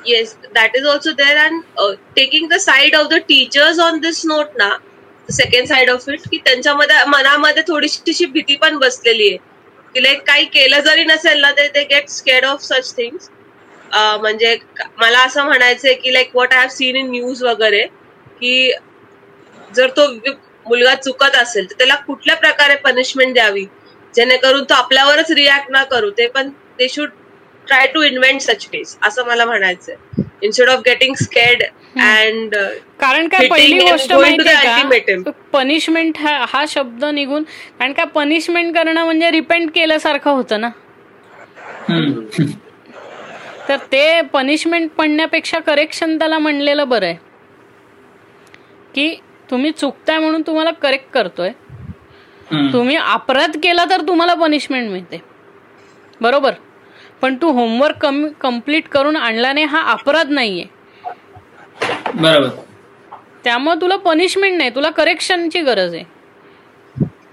yes that is also there and taking the side of the teachers on this note ना सेकंड साइड ऑफ इट की त्यांच्यामध्ये मनामध्ये थोडीशी भीती पण बसलेली आहे. की लाईक काही केलं जरी नसेल ना ते ते get scared of such things म्हणजे मला असं म्हणायचंय की like what I have seen in news वगैरे की जर तो मुलगा चुकत असेल तर त्याला कुठल्या प्रकारे पनिशमेंट द्यावी? जेणेकरून तो आपल्यावरच रिॲक्ट ना करू ते पण ते should try to invent such case असं मला म्हणायचंय. Instead of getting scared and कारण काय Hitting पहिली and गोष्ट पनिशमेंट हा शब्द निघून कारण काय पनिशमेंट करणं म्हणजे रिपेंट केल्यासारखं होतं ना. तर ते पनिशमेंट पडण्यापेक्षा करेक्शन त्याला म्हणलेलं बरं आहे की तुम्ही चुकताय म्हणून तुम्हाला करेक्ट करतोय. तुम्ही अपराध केला तर तुम्हाला पनिशमेंट मिळते. बरोबर? पण तू होमवर्क कम कंप्लीट करून आणला नाही हा अपराध नाहीये. बरोबर. त्यामुळे तुला पनिशमेंट नाही तुला करेक्शनची गरज आहे.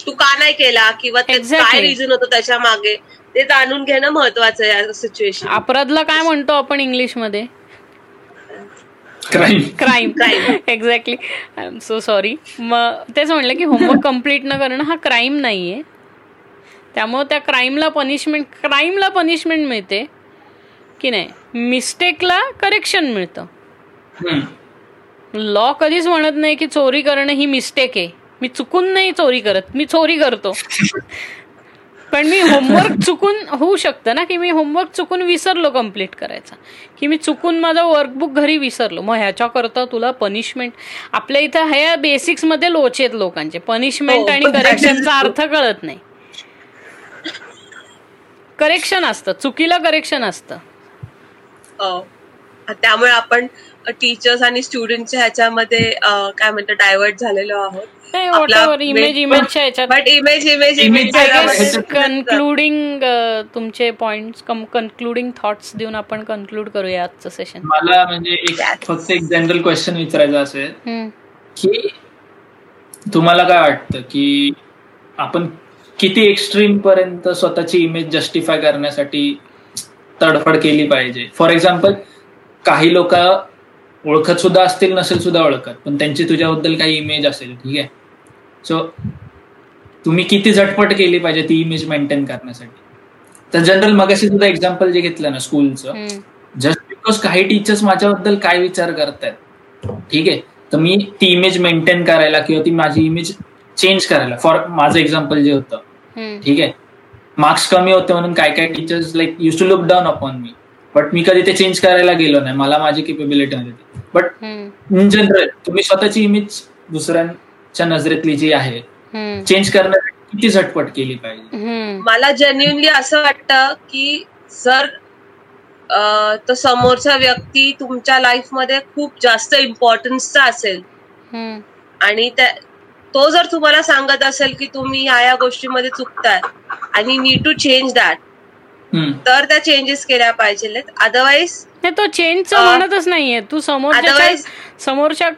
तू का नाही केला? किंवा ते Exactly. काय रिझन होतं त्याच्यामागे? ते जाणून घेणं महत्वाचं आहे या सिच्युएशन अपराधला काय म्हणतो आपण इंग्लिशमध्ये? Crime crime Crime. Exactly I am so sorry मग तेच म्हणलं की होमवर्क कंप्लीट न करणं हा क्राईम नाहीये. त्यामुळं त्या क्राईमला पनिशमेंट क्राईमला पनिशमेंट मिळते. की नाही? मिस्टेकला करेक्शन मिळतं. लॉ कधीच म्हणत नाही की चोरी करणं ही मिस्टेक आहे. मी चुकून नाही चोरी करत मी चोरी करतो. पण मी होमवर्क चुकून होऊ शकतं ना की मी होमवर्क चुकून विसरलो कंप्लीट करायचा. की मी चुकून माझं वर्कबुक घरी विसरलो. मग ह्याच्याकरता तुला पनिशमेंट आपल्या इथं ह्या बेसिक्समध्ये लोचे आहेत लोकांचे. पनिशमेंट हो, आणि that is- करेक्शनचा अर्थ कळत नाही. करेक्शन असतं चुकीला करेक्शन असतं. त्यामुळे आपण टीचर्स आणि स्टुडंटच्या ह्याच्यामध्ये काय म्हणतो डायव्हर्ट झालेलो आहोत. इमेज इमेजच्या ह्याच्यात. But image image image concluding तुमचे पॉइंट कन्क्लुडिंग थॉट्स देऊन आपण कन्क्लूड करूया आजचं सेशन मला म्हणजे एक फक्त एक जनरल क्वेश्चन विचारायचं असेल. की तुम्हाला काय वाटतं की आपण किती एक्स्ट्रीम पर्यंत स्वतःची इमेज जस्टिफाय करण्यासाठी तडफड केली पाहिजे? फॉर एक्झाम्पल काही लोक ओळखत सुद्धा असतील नसेल सुद्धा ओळखत पण त्यांची तुझ्याबद्दल काही इमेज असेल ठीक आहे? सो तुम्ही किती झटपट केली पाहिजे ती इमेज मेंटेन करण्यासाठी? तर जनरल मगाशी सुद्धा एक्झाम्पल जे घेतलं ना स्कूलचं जस्ट बिकॉज काही टीचर्स माझ्याबद्दल काय विचार करतायत ठीक आहे? तर मी ती इमेज मेंटेन करायला किंवा ती माझी इमेज चेंज करायला फॉर माझं एक्झाम्पल जे होतं ठीक आहे? मार्क्स कमी होते म्हणून काय काय teachers like use to look down upon me but मी कधी ते चेंज करायला गेलो नाही. मला माझी केपेबिलिटी नव्हती. बट इन जनरल तुम्ही स्वतःची इमेज दुसऱ्यांच्या नजरेतली जी आहे चेंज करण्यासाठी किती झटपट केली पाहिजे? मला जेन्युनली असं वाटतं की जर तो समोरचा व्यक्ती तुमच्या लाईफमध्ये खूप जास्त इम्पॉर्टन्सचा असेल आणि तो जर तुम्हाला सांगत असेल की तुम्ही या या गोष्टीमध्ये चुकताय आणि नीड टू चेंज दॅट तर त्या चेंजेस केल्या पाहिजे अदरवाईज तो चेंज म्हणतच नाहीये. तू समोरच्या समोरच्या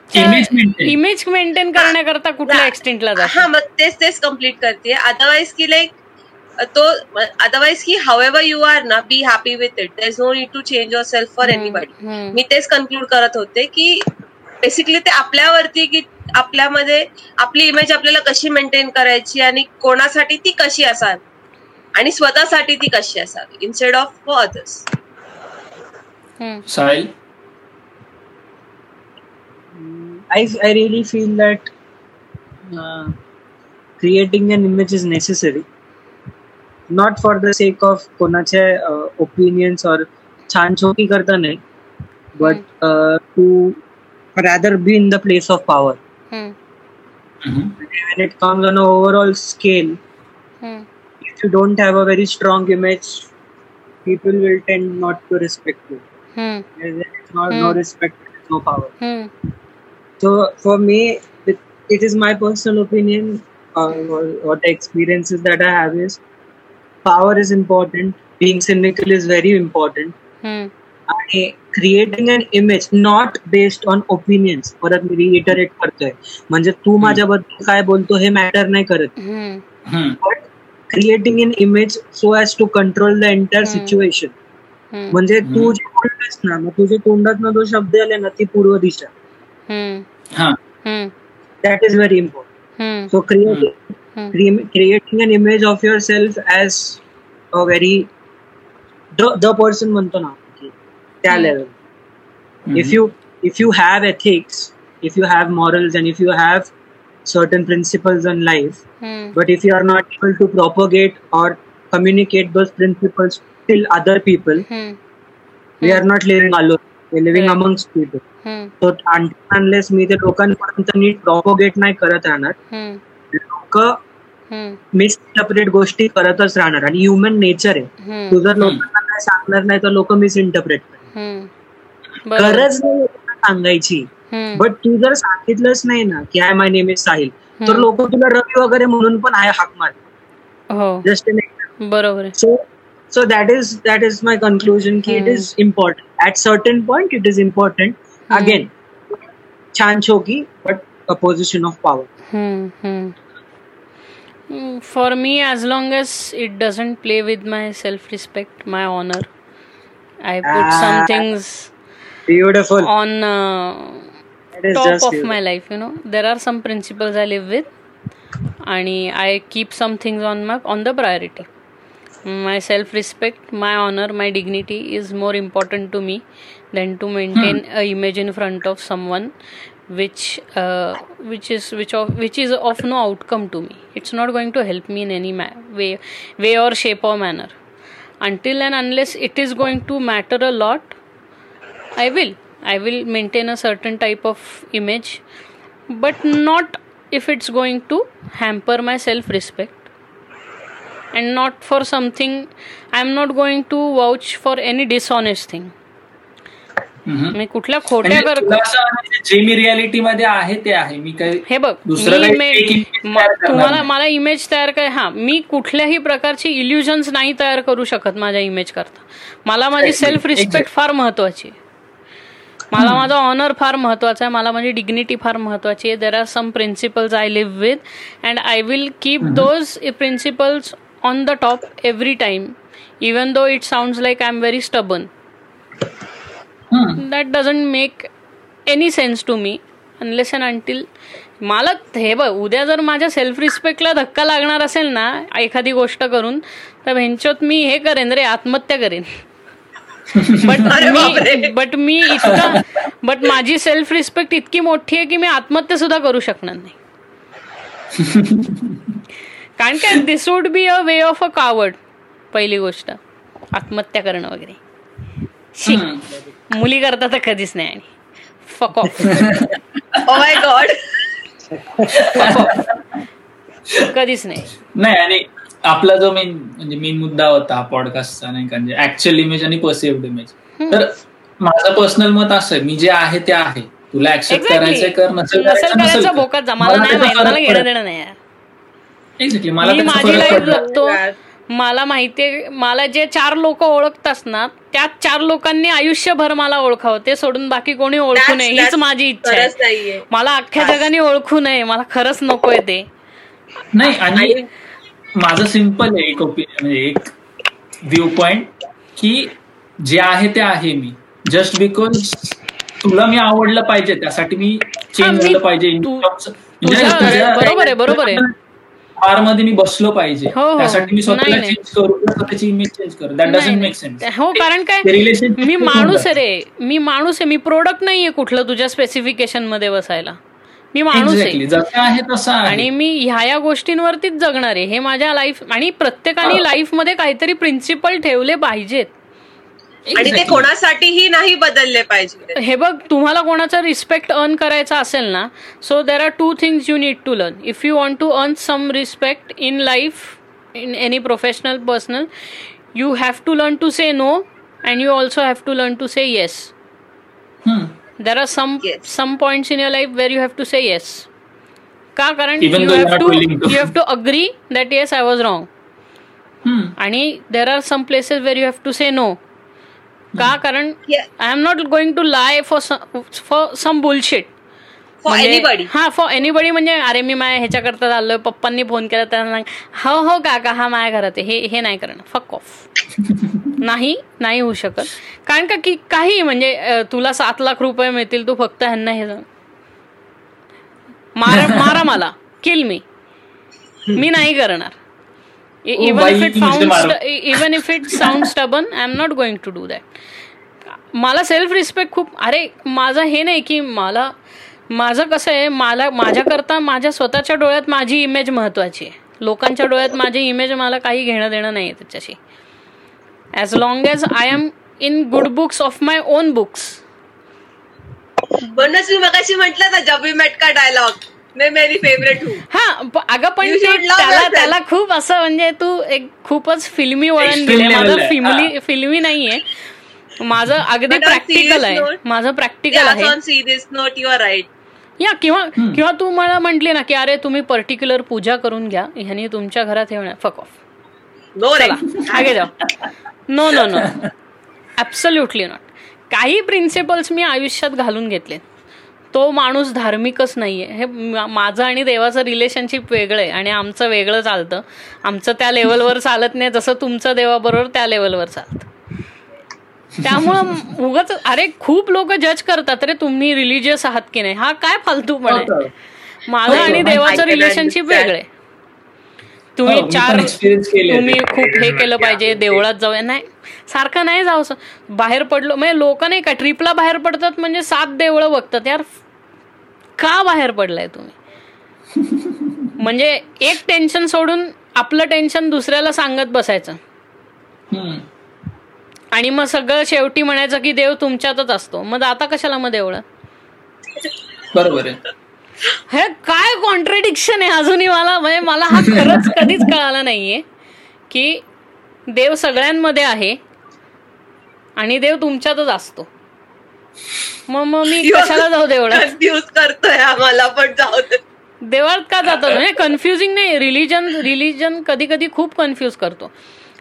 इमेज मेंटेन करण्याकरता कुठल्या एक्सटेंटला हा मग तेच तेच कंप्लीट करते अदरवाईज की लाईक तो अदरवाईज की हाव एव्हर यू आर ना be happy with it there is no need to change yourself for anybody मी तेच कन्क्लूड करत होते की बेसिकली ते आपल्यावरती की आपल्यामध्ये आपली इमेज आपल्याला कशी मेंटेन करायची आणि कोणासाठी ती कशी असावी? आणि स्वतःसाठी ती कशी असावी instead of for others Sahil? I, I really feel that uh, creating an image is necessary. Not for the sake of कोणाचे ओपिनियन्स और छान छोटी करता नाही but uh, to rather be in the place of power hmm. when it comes on an overall scale hmm. if you don't have a very strong image people will tend not to respect you hmm. there's not, no respect no power hmm. so for me it, it is my personal opinion uh, what experiences that i have is power is important being cynical is very important hmm. आणि creating an image not based on opinions परत मी रिइटरेट करतोय. म्हणजे तू माझ्याबद्दल काय बोलतो हे मॅटर नाही करत. But creating an image so as to control the entire situation म्हणजे तू जे बोलतोस ना मग तुझ्या तोंडात जो शब्द आले ना ती पूर्व दिशा. That is very important so creating creating an image of yourself as a very the person म्हणतो ना त्या level if you if you have ethics if you have morals and if you have certain principles in life hmm. but if you are not able to propagate or communicate those principles till other people hmm. we are not living alone we're living Right. amongst people Hmm. so until unless मी ते लोकांपर्यंत नीट प्रॉपोगेट नाही करत राहणार Hmm. लोक Hmm. मिसइंटरप्रेट गोष्टी करतच राहणार आणि ह्युमन नेचर आहे Hmm. तू जर लोकांना काय सांगणार नाही तर लोक मिसइंटरप्रेट करतात Hmm. बरोबर. गरज नाही सांगायची. बट तू जर सांगितलंच नाही ना की I my name is Sahil तर. लोक तुला रवी वगैरे म्हणून पण आहे हाक मार. हो. जस्ट बरोबर आहे. So so that is that is my conclusion की it. Is important at certain point it is important. Again छान छोकी but a position of power For me, as long as it doesn't play with my self respect, my honor, I put ah, some things beautiful on uh, top of beautiful. my life. You know, there are some principles I live with, and I keep some things on my on the priority. My self respect, my honor, my dignity is more important to me than to maintain hmm. a image in front of someone which uh, which is which of which is of no outcome to me it's not going to help me in any ma- way way or shape or manner until and unless it is going to matter a lot i will. I will maintain a certain type of image but not if it's going to hamper my self respect and not for something i'm not going to vouch for any dishonest thing मी कुठल्या खोट्या म्हणजे कर जे मी रियालिटी मध्ये आहे ते आहे. मी काही हे बघ तुम्हाला. मला इमेज तयार कर हा मी कुठल्याही प्रकारची इल्युजन्स नाही तयार करू शकत माझ्या इमेज करता. मला माझी सेल्फ रिस्पेक्ट. फार महत्वाची आहे. मला माझा ऑनर फार महत्त्वाचा आहे मला माझी डिग्निटी फार महत्वाची आहे. There are some principles I live with and I will keep those principles on the top every time even though it sound like I am very stubborn. That doesn't make any sense to me unless and until मला हे बघ उद्या जर माझ्या सेल्फ रिस्पेक्टला धक्का लागणार असेल ना एखादी गोष्ट करून तर भेंचोत मी हे करेन रे आत्महत्या करेन. But me. बट मी इतका बट माझी सेल्फ रिस्पेक्ट इतकी मोठी आहे की मी आत्महत्या सुद्धा करू शकणार नाही. कारण काय this would be a way of a coward पहिली गोष्ट. आत्महत्या करणं वगैरे. शी. हम्म. मुली करता तर कधीच नाही आणि. Fuck off oh my god कधीच नाही. नाही आणि आपला जो मेन म्हणजे मेन मुद्दा होता पॉडकास्टचा नाही का म्हणजे ऍक्च्युअल इमेज आणि पर्सिव्ड इमेज तर माझं पर्सनल मत असं आहे मी जे आहे ते आहे. तुला ऍक्सेप्ट. करायचंय कर नसेल करायचं मला नाही घेणं देणं नाही. Exactly. मला माझी लाईफ. जगतो. मला माहितीये मला जे चार लोक ओळखतात ना त्याच चार लोकांनी आयुष्यभर मला ओळखावं ते सोडून बाकी कोणी ओळखू नये हीच माझी इच्छा आहे. मला अख्ख्या जगाने ओळखू नये मला खरंच नकोय ते. नाही आणि माझं सिंपल आहे एक ओपिनियन म्हणजे एक व्ह्यू पॉइंट की जे आहे ते आहे मी. जस्ट बिकॉज तुला मी आवडलं पाहिजे त्यासाठी मी चेंज मी- झालं पाहिजे. म्हणजे बरोबर आहे, बरोबर आहे. मध्ये मी बसलो पाहिजे. हो, हो. त्यासाठी मी स्वतःला. चेंज करू स्वतःची इमेज चेंज करू. That doesn't. मेक सेन्स हो कारण काय? मी माणूस आहे रे. मी माणूस आहे. मी प्रोडक्ट नाहीये कुठलं तुझ्या स्पेसिफिकेशनमध्ये बसायला. मी माणूस आहे. तसं आणि मी ह्या या गोष्टींवरतीच जगणार आहे. हे माझ्या लाईफ आणि प्रत्येकाने लाईफमध्ये काहीतरी प्रिन्सिपल ठेवले पाहिजेत. आणि ते. कोणासाठीही नाही बदलले पाहिजे हे बघ तुम्हाला कोणाचा रिस्पेक्ट अर्न करायचा असेल ना so there are two things you need to learn if you want to earn some respect in life in any professional personal you have to learn to say no and you also have to learn to say yes hmm. There are some Yes. Some points in your life where you have to say yes का कारण Even you have to. You have to agree that yes I was wrong hmm. आणि there are some places where you have to say no का? कारण. I am not going to lie for for some bullshit for anybody हा फॉर एनीबडी म्हणजे अरे मी माझ्या ह्याच्याकरता चाललोय पप्पांनी फोन केला त्यांना सांग, हो हो काका हा माझ्या घरात आहे हे हे नाही करणं फक ऑफ नाही नाही होऊ शकत. कारण का की काही म्हणजे तुला सात लाख रुपये मिळतील तू फक्त ह्यांना हे सांग. मारा मारा मला. किल मी मी नाही करणार. इवन इफ इट मारो. Even if it sound stubborn I am not going to do that मला सेल्फ रिस्पेक्ट खूप अरे माझं हे नाही की मला माझं कसं आहे मला माझ्याकरता माझ्या स्वतःच्या डोळ्यात माझी इमेज महत्वाची आहे. लोकांच्या डोळ्यात माझी इमेज मला काही घेणं देणं नाही आहे त्याच्याशी. As long as I am in good books of my own books म्हणूनच मी मगाशी म्हटलं ना जब वी मेट का डायलॉग मे मेरी फेवरेट हूँ। हा अगं पण त्याला. त्याला खूप असं म्हणजे तू एक खूपच फिल्मी वळण दिले माझं. फिल्मी फिल्मी नाहीये. माझं अगदी प्रॅक्टिकल आहे. माझं प्रॅक्टिकल आहे. यू आर राईट या किंवा किंवा तू मला म्हटली ना की अरे तुम्ही पर्टिक्युलर पूजा करून घ्या. ह्यानी तुमच्या घरात येणार फक ऑफ नो रे चला आगे जाओ no no no absolutely not काही प्रिन्सिपल्स मी आयुष्यात घालून घेतले तो माणूस धार्मिकच नाहीये. हे मा- माझं आणि देवाचं रिलेशनशिप वेगळं आहे आणि आमचं वेगळं चालतं. आमचं त्या लेवलवर चालत नाही जसं तुमचं देवाबरोबर त्या लेवलवर चालतं. त्यामुळं उगाच अरे खूप लोक जज करतात रे तुम्ही रिलिजियस आहात की नाही? हा काय फालतूपण आहे. माझं हो, आणि देवाचं रिलेशनशिप. वेगळे तुम्ही हो, चार तुम्ही. खूप हे केलं पाहिजे देवळात जाऊया. नाही सारखं नाही जावं बाहेर पडलो म्हणजे लोक नाही का ट्रिपला बाहेर पडतात म्हणजे सात देवळं बघतात. यार का बाहेर पडलाय तुम्ही? म्हणजे एक टेन्शन सोडून आपलं टेन्शन दुसऱ्याला सांगत बसायचं. आणि मग सगळं शेवटी म्हणायचं की देव तुमच्यातच असतो. मग आता कशाला मग देवळं? बरोबर आहे. हे काय कॉन्ट्रडिक्शन आहे अजूनही मला? म्हणजे मला हा खरंच कधीच कळाला नाहीये की देव सगळ्यांमध्ये आहे आणि देव तुमच्यातच असतो. मग मग मी कशाला जाऊ देवळात कन्फ्युज करतोय आम्हाला पण जाऊ देवळात का जातो? म्हणजे कन्फ्युजिंग नाही. रिलिजन रिलिजन कधी कधी खूप कन्फ्युज करतो.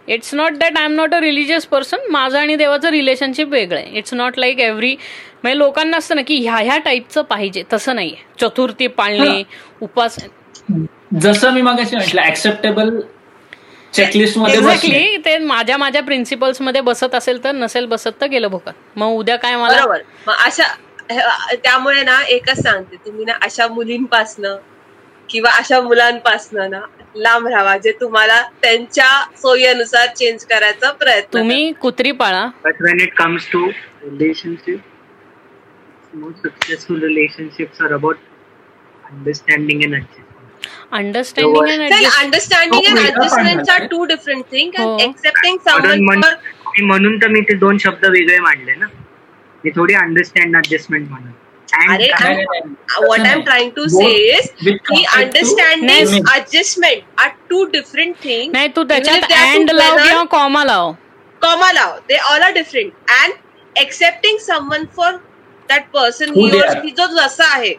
It's not that I am not a religious person माझं आणि देवाचं रिलेशनशिप वेगळं आहे. इट्स नॉट लाईक एव्हरी म्हणजे लोकांना असतं ना की ह्या ह्या टाईपचं पाहिजे तसं नाहीये. चतुर्थी पाळणे उपास जसं मी मागाशी म्हटलं ऍक्सेप्टेबल चेकलिस्टमध्ये. एक्झॅक्टली ते माझ्या माझ्या प्रिन्सिपल्समध्ये बसत असेल तर नसेल बसत तर गेलं भोकात मग उद्या काय मला बरोबर. मग अशा हे- त्यामुळे ना एकच सांगते तुम्ही ना अशा मुलींपासनं किंवा अशा मुलांपासनं ना लांब राहा जे तुम्हाला त्यांच्या सोयीनुसार चेंज करायचा प्रयत्न तुम्ही कुत्री पाळा. But when it comes to relationship, most successful relationships are about understanding and adjustment. Understanding and करा. ऍडजस्ट अंडरस्टँडिंग हो, अँड वेगळं ऍडजस्टमेंट आर पाहिजे. टू डिफरंट थिंग हो. अँड एक्सेप्टिंग म्हणून समवन म्हण- फॉर मी म्हणून तर मी ते दोन शब्द वेगळे मांडले ना मी थोडी अंडरस्टँड अडजस्टमेंट म्हणून And अरे, काय- नाही, नाही, नाही. what I'm trying to say is With की respect to understanding image. adjustment are two different things नाही तू Even if त्याच्यात they are अँड लाव together, किंवा कॉमा लाव comma लाव they all are different and accepting someone for that person Who he they or are. she जो जसा आहे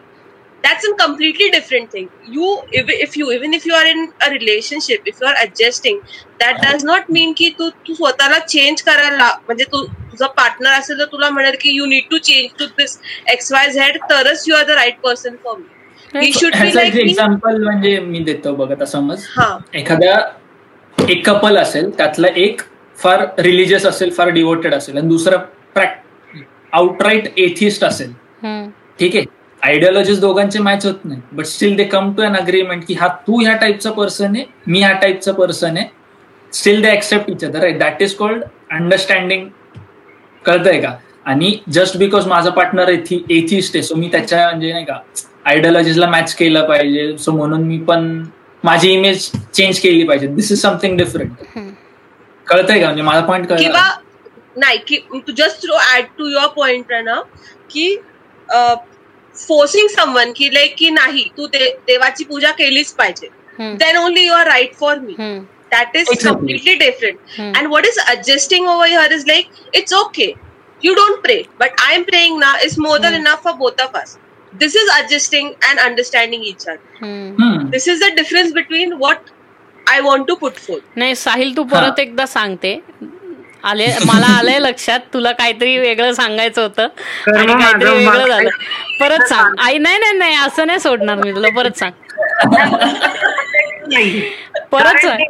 that's a completely different thing. You if, if you even if you are in a relationship if you are adjusting that does not mean की तू तू स्वतःला चेंज करायला म्हणजे तू तुझा पार्टनर असेल तर तुला म्हणेल की you need to change to this X Y Z तरच you are the right person for me he should be like example म्हणजे मी देतो बघ आता समज. हा. एखाद्या एक कपल असेल त्यातला एक फार रिलिजियस असेल फार डिवोटेड असेल आणि दुसरा आउटराईट एथिस्ट असेल. ठीक आहे? आयडियोलॉजीज दोघांचे मॅच होत नाही. But still they come to an agreement की हा तू ह्या टाईपचा पर्सन आहे मी ह्या टाईपचा पर्सन आहे. Still they accept each other that is called understanding कळतंय का? आणि जस्ट बिकॉज माझा पार्टनर एथिस्ट आहे सो मी त्याच्या म्हणजे नाही का आयडियोलॉजीजला मॅच केलं पाहिजे. सो म्हणून मी पण माझी इमेज चेंज केली पाहिजे. This is something different. कळतंय का? म्हणजे माझा पॉईंट कळला. नाही की just through add to your point Pranav की फोर्सिंग समवन की लाईक की नाही तू देवाची पूजा केलीच पाहिजे. Then only you are right for me that is completely different and what is adjusting over your is like it's okay you don't pray but I am praying ना is more than enough for both of us this is adjusting and understanding each other this is the difference between what I want to put forth नाही साहिल तू परत एकदा सांगते. आले मला आलंय लक्षात. तुला काहीतरी वेगळं सांगायचं होतं. आणि काहीतरी वेगळं झालं. परत सांग. आई नाही नाही नाही असं नाही सोडणार मी तुला. परत सांग. परत सांग.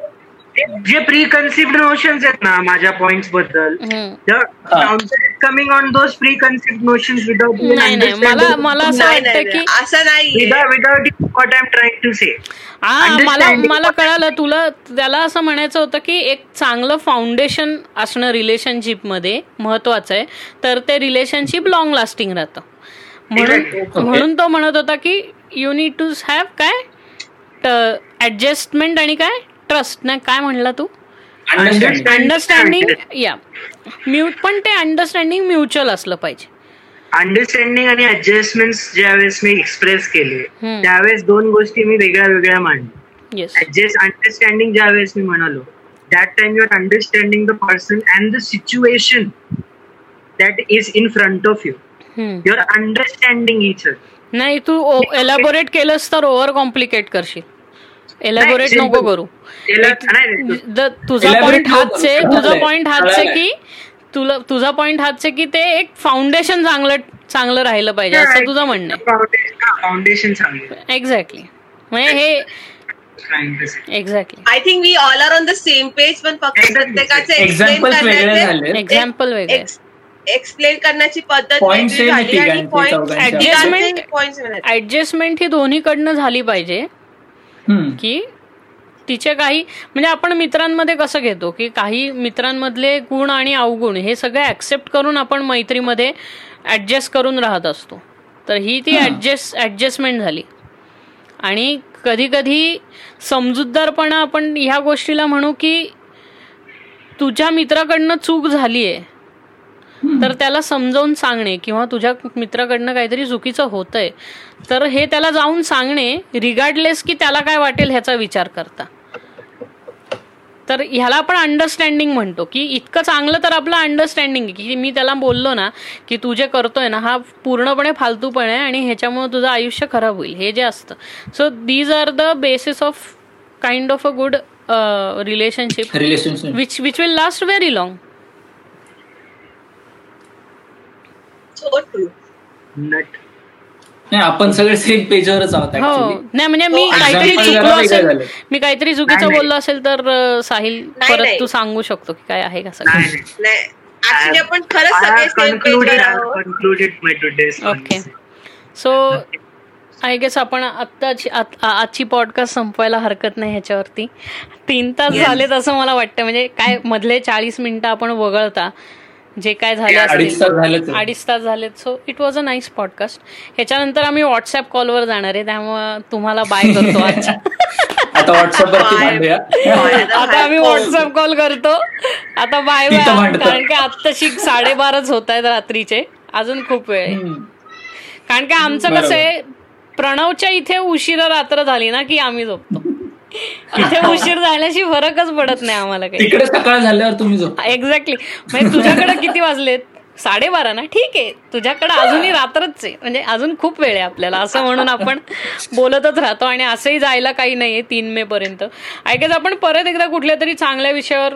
जे प्री कन्सिप्ड नोशन्स आहेत ना माझ्या पॉइंटबद्दल. Coming on those preconceived notions without नाही नाही. मला मला असं वाटतं की नाही. असं नाही without what I am trying to say हा मला. मला कळालं. तुला त्याला असं म्हणायचं होतं की एक चांगलं फाउंडेशन असणं रिलेशनशिपमध्ये महत्वाचं आहे. तर ते रिलेशनशिप लॉंग लास्टिंग राहतं. म्हणून. म्हणून तो म्हणत होता की यू नीड टू हॅव काय? ऍडजस्टमेंट आणि काय? ट्रस्ट नाही काय म्हणला तू? अंडरस्टँडिंग या पण ते अंडरस्टँडिंग म्युच्युअल असलं पाहिजे. अंडरस्टँडिंग आणि ऍडजस्टमेंट ज्यावेळेस मी एक्सप्रेस केले. त्यावेळेस दोन गोष्टी मी वेगळ्या वेगळ्या मांडल्या अंडरस्टँडिंग ज्यावेळेस मी म्हणालो that time you are understanding the person and the situation that is in front of you you are understanding each नाही तू एलॅबोरेट केलंस तर ओव्हर कॉम्प्लिकेट करशील. एलॅबोरेट. नको करू तुझा Elaborate पॉइंट हाच आहे. तुझा. पॉइंट हाच आहे. की तुला तुझा पॉइंट हाच आहे की ते एक फाउंडेशन चांगलं चांगलं राहिलं पाहिजे असं तुझं म्हणणं फाउंडेशन चांगलं एक्झॅक्टली म्हणजे हे. Exactly I think we all are on the same page पण फक्त Exactly. प्रत्येकाचे वेगळे झाले एक्झाम्पल वेगळे एक्सप्लेन करण्याची पद्धत वेगळे. ऍडजस्टमेंट ही दोन्हीकडनं झाली पाहिजे. की तिचे काही म्हणजे आपण मित्रांमध्ये कसं घेतो की काही मित्रांमधले गुण आणि अवगुण हे सगळे ऍक्सेप्ट करून आपण मैत्रीमध्ये ऍडजस्ट करून राहत असतो. तर ही ती ऍडजस्ट ऍडजस्टमेंट झाली. आणि कधी कधी समजूतदारपणा आपण ह्या गोष्टीला म्हणू की तुझ्या मित्राकडनं चूक झाली आहे तर त्याला समजावून सांगणे किंवा तुझ्या मित्राकडनं काहीतरी चुकीचं होतंय. तर हे त्याला जाऊन सांगणे रिगार्डलेस की त्याला काय वाटेल ह्याचा विचार करता. तर ह्याला आपण अंडरस्टँडिंग म्हणतो की इतकं चांगलं तर आपलं अंडरस्टँडिंग की मी त्याला बोललो ना की तू जे करतोय ना हा पूर्णपणे फालतूपणे आहे आणि ह्याच्यामुळे तुझं आयुष्य खराब होईल हे जे असतं. So these are the basis of kind of a good relationship relationship which which will last very long not नाही आपण सगळे सेम पेजवरच आहोत हो. नाही म्हणजे मी हो, काहीतरी चुकलो असेल. मी काहीतरी चुकीचं. बोललो असेल तर साहिल नाही, परत. तू सांगू शकतो की काय आहे का सगळं आपण खरंच ओके सो आय गेस आपण आत्ताची आजची पॉडकास्ट संपवायला हरकत नाही ह्याच्यावरती तीन तास. झालेत असं मला वाटतं म्हणजे काय मधले चाळीस मिनिटं आपण वगळता जे काय झाले Yeah, अडीच तास झालेत. So it was a nice podcast ह्याच्यानंतर आम्ही व्हॉट्सअप कॉलवर जाणार आहे. त्यामुळं तुम्हाला बाय करतो आज आता. भांडूया. आता आम्ही व्हॉट्सअप कॉल करतो. आता बाय बाय. कारण की आत्ताशी साडेबाराच होत आहेत रात्रीचे. अजून खूप वेळ आहे. कारण की आमचं कसं आहे प्रणवच्या इथे उशिरा रात्र झाली ना की आम्ही झोपतो. इथे उशीर झाल्याशी फरकच पडत नाही आम्हाला काही. तिकडे सकाळ झाल्यावर तुम्ही एक्झॅक्टली म्हणजे तुझ्याकडे किती वाजलेत? साडेबारा ना? ठीक आहे. तुझ्याकडे अजूनही रात्रच आहे. म्हणजे अजून खूप वेळ आहे आपल्याला. असं म्हणून आपण बोलतच राहतो आणि असंही जायला काही नाहीये तीन मे पर्यंत. आय गेस आपण परत एकदा कुठल्या तरी चांगल्या विषयावर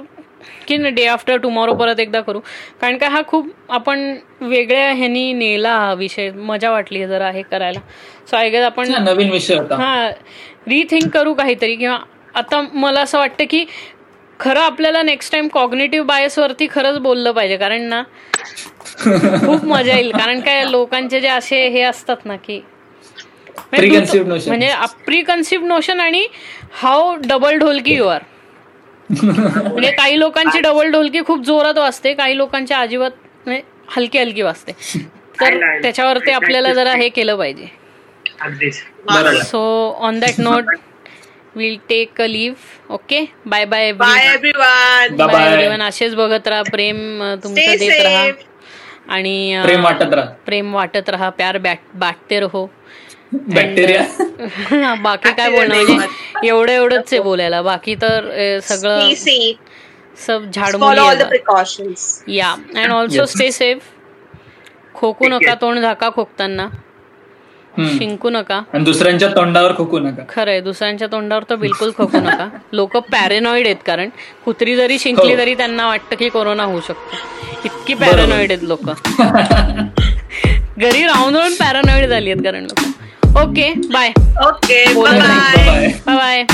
की डे आफ्टर टुमॉरो परत एकदा करू. कारण का हा खूप आपण वेगळ्या ह्यानी नेला हा विषय. मजा वाटली जरा हे करायला. सो आय गेस आपण नवीन विषय हा रिथिंक करू काहीतरी. किंवा आता मला असं वाटतं की खरं आपल्याला नेक्स्ट टाइम कॉग्नेटिव्ह बायस वरती खरंच बोललं पाहिजे. कारण ना खूप मजा येईल. कारण काय लोकांचे जे असे हे असतात ना की म्हणजे तू- Preconceived notion. म्हणजे प्री कन्सिव्ह नोशन आणि हाऊ डबल ढोलकी यू आर म्हणजे काही लोकांची डबल ढोलकी खूप जोरात वाजते काही लोकांची अजिबात म्हणजे हलकी हलकी वाजते. तर. त्याच्यावरती आपल्याला जरा हे केलं पाहिजे. अगदीच. So on that note will take a leave okay bye bye bye everyone Bye bye bye. Everyone असेच बघत राहा प्रेम अं, तुमचं देत राहा आणि प्रेम वाटत राहा प्रेम वाटत राहा प्यार बॅट बाटते रहो बॅक्टेरिया बाकी काय बोलणं म्हणजे एवढं एवढंच आहे बोलायला. बाकी तर अं, सगळं सब फॉलो ऑल द झाडमुली प्रिकॉशन्स या अँड ऑल्सो. स्टे सेफ खोकू नका तोंड झाका खोकताना. शिंकू नका. आणि दुसऱ्यांच्या तोंडावर खोकू नका. खरंय दुसऱ्यांच्या तोंडावर तर बिलकुल खोकू नका. लोक पॅरेनॉइड आहेत कारण कुत्री जरी शिंकली हो. तरी त्यांना वाटतं की कोरोना होऊ शकतो. इतकी पॅरेनॉइड आहेत लोक. घरी राहून राहून पॅरेनॉइड झाली आहेत कारण लोक. Okay bye okay bye. Bye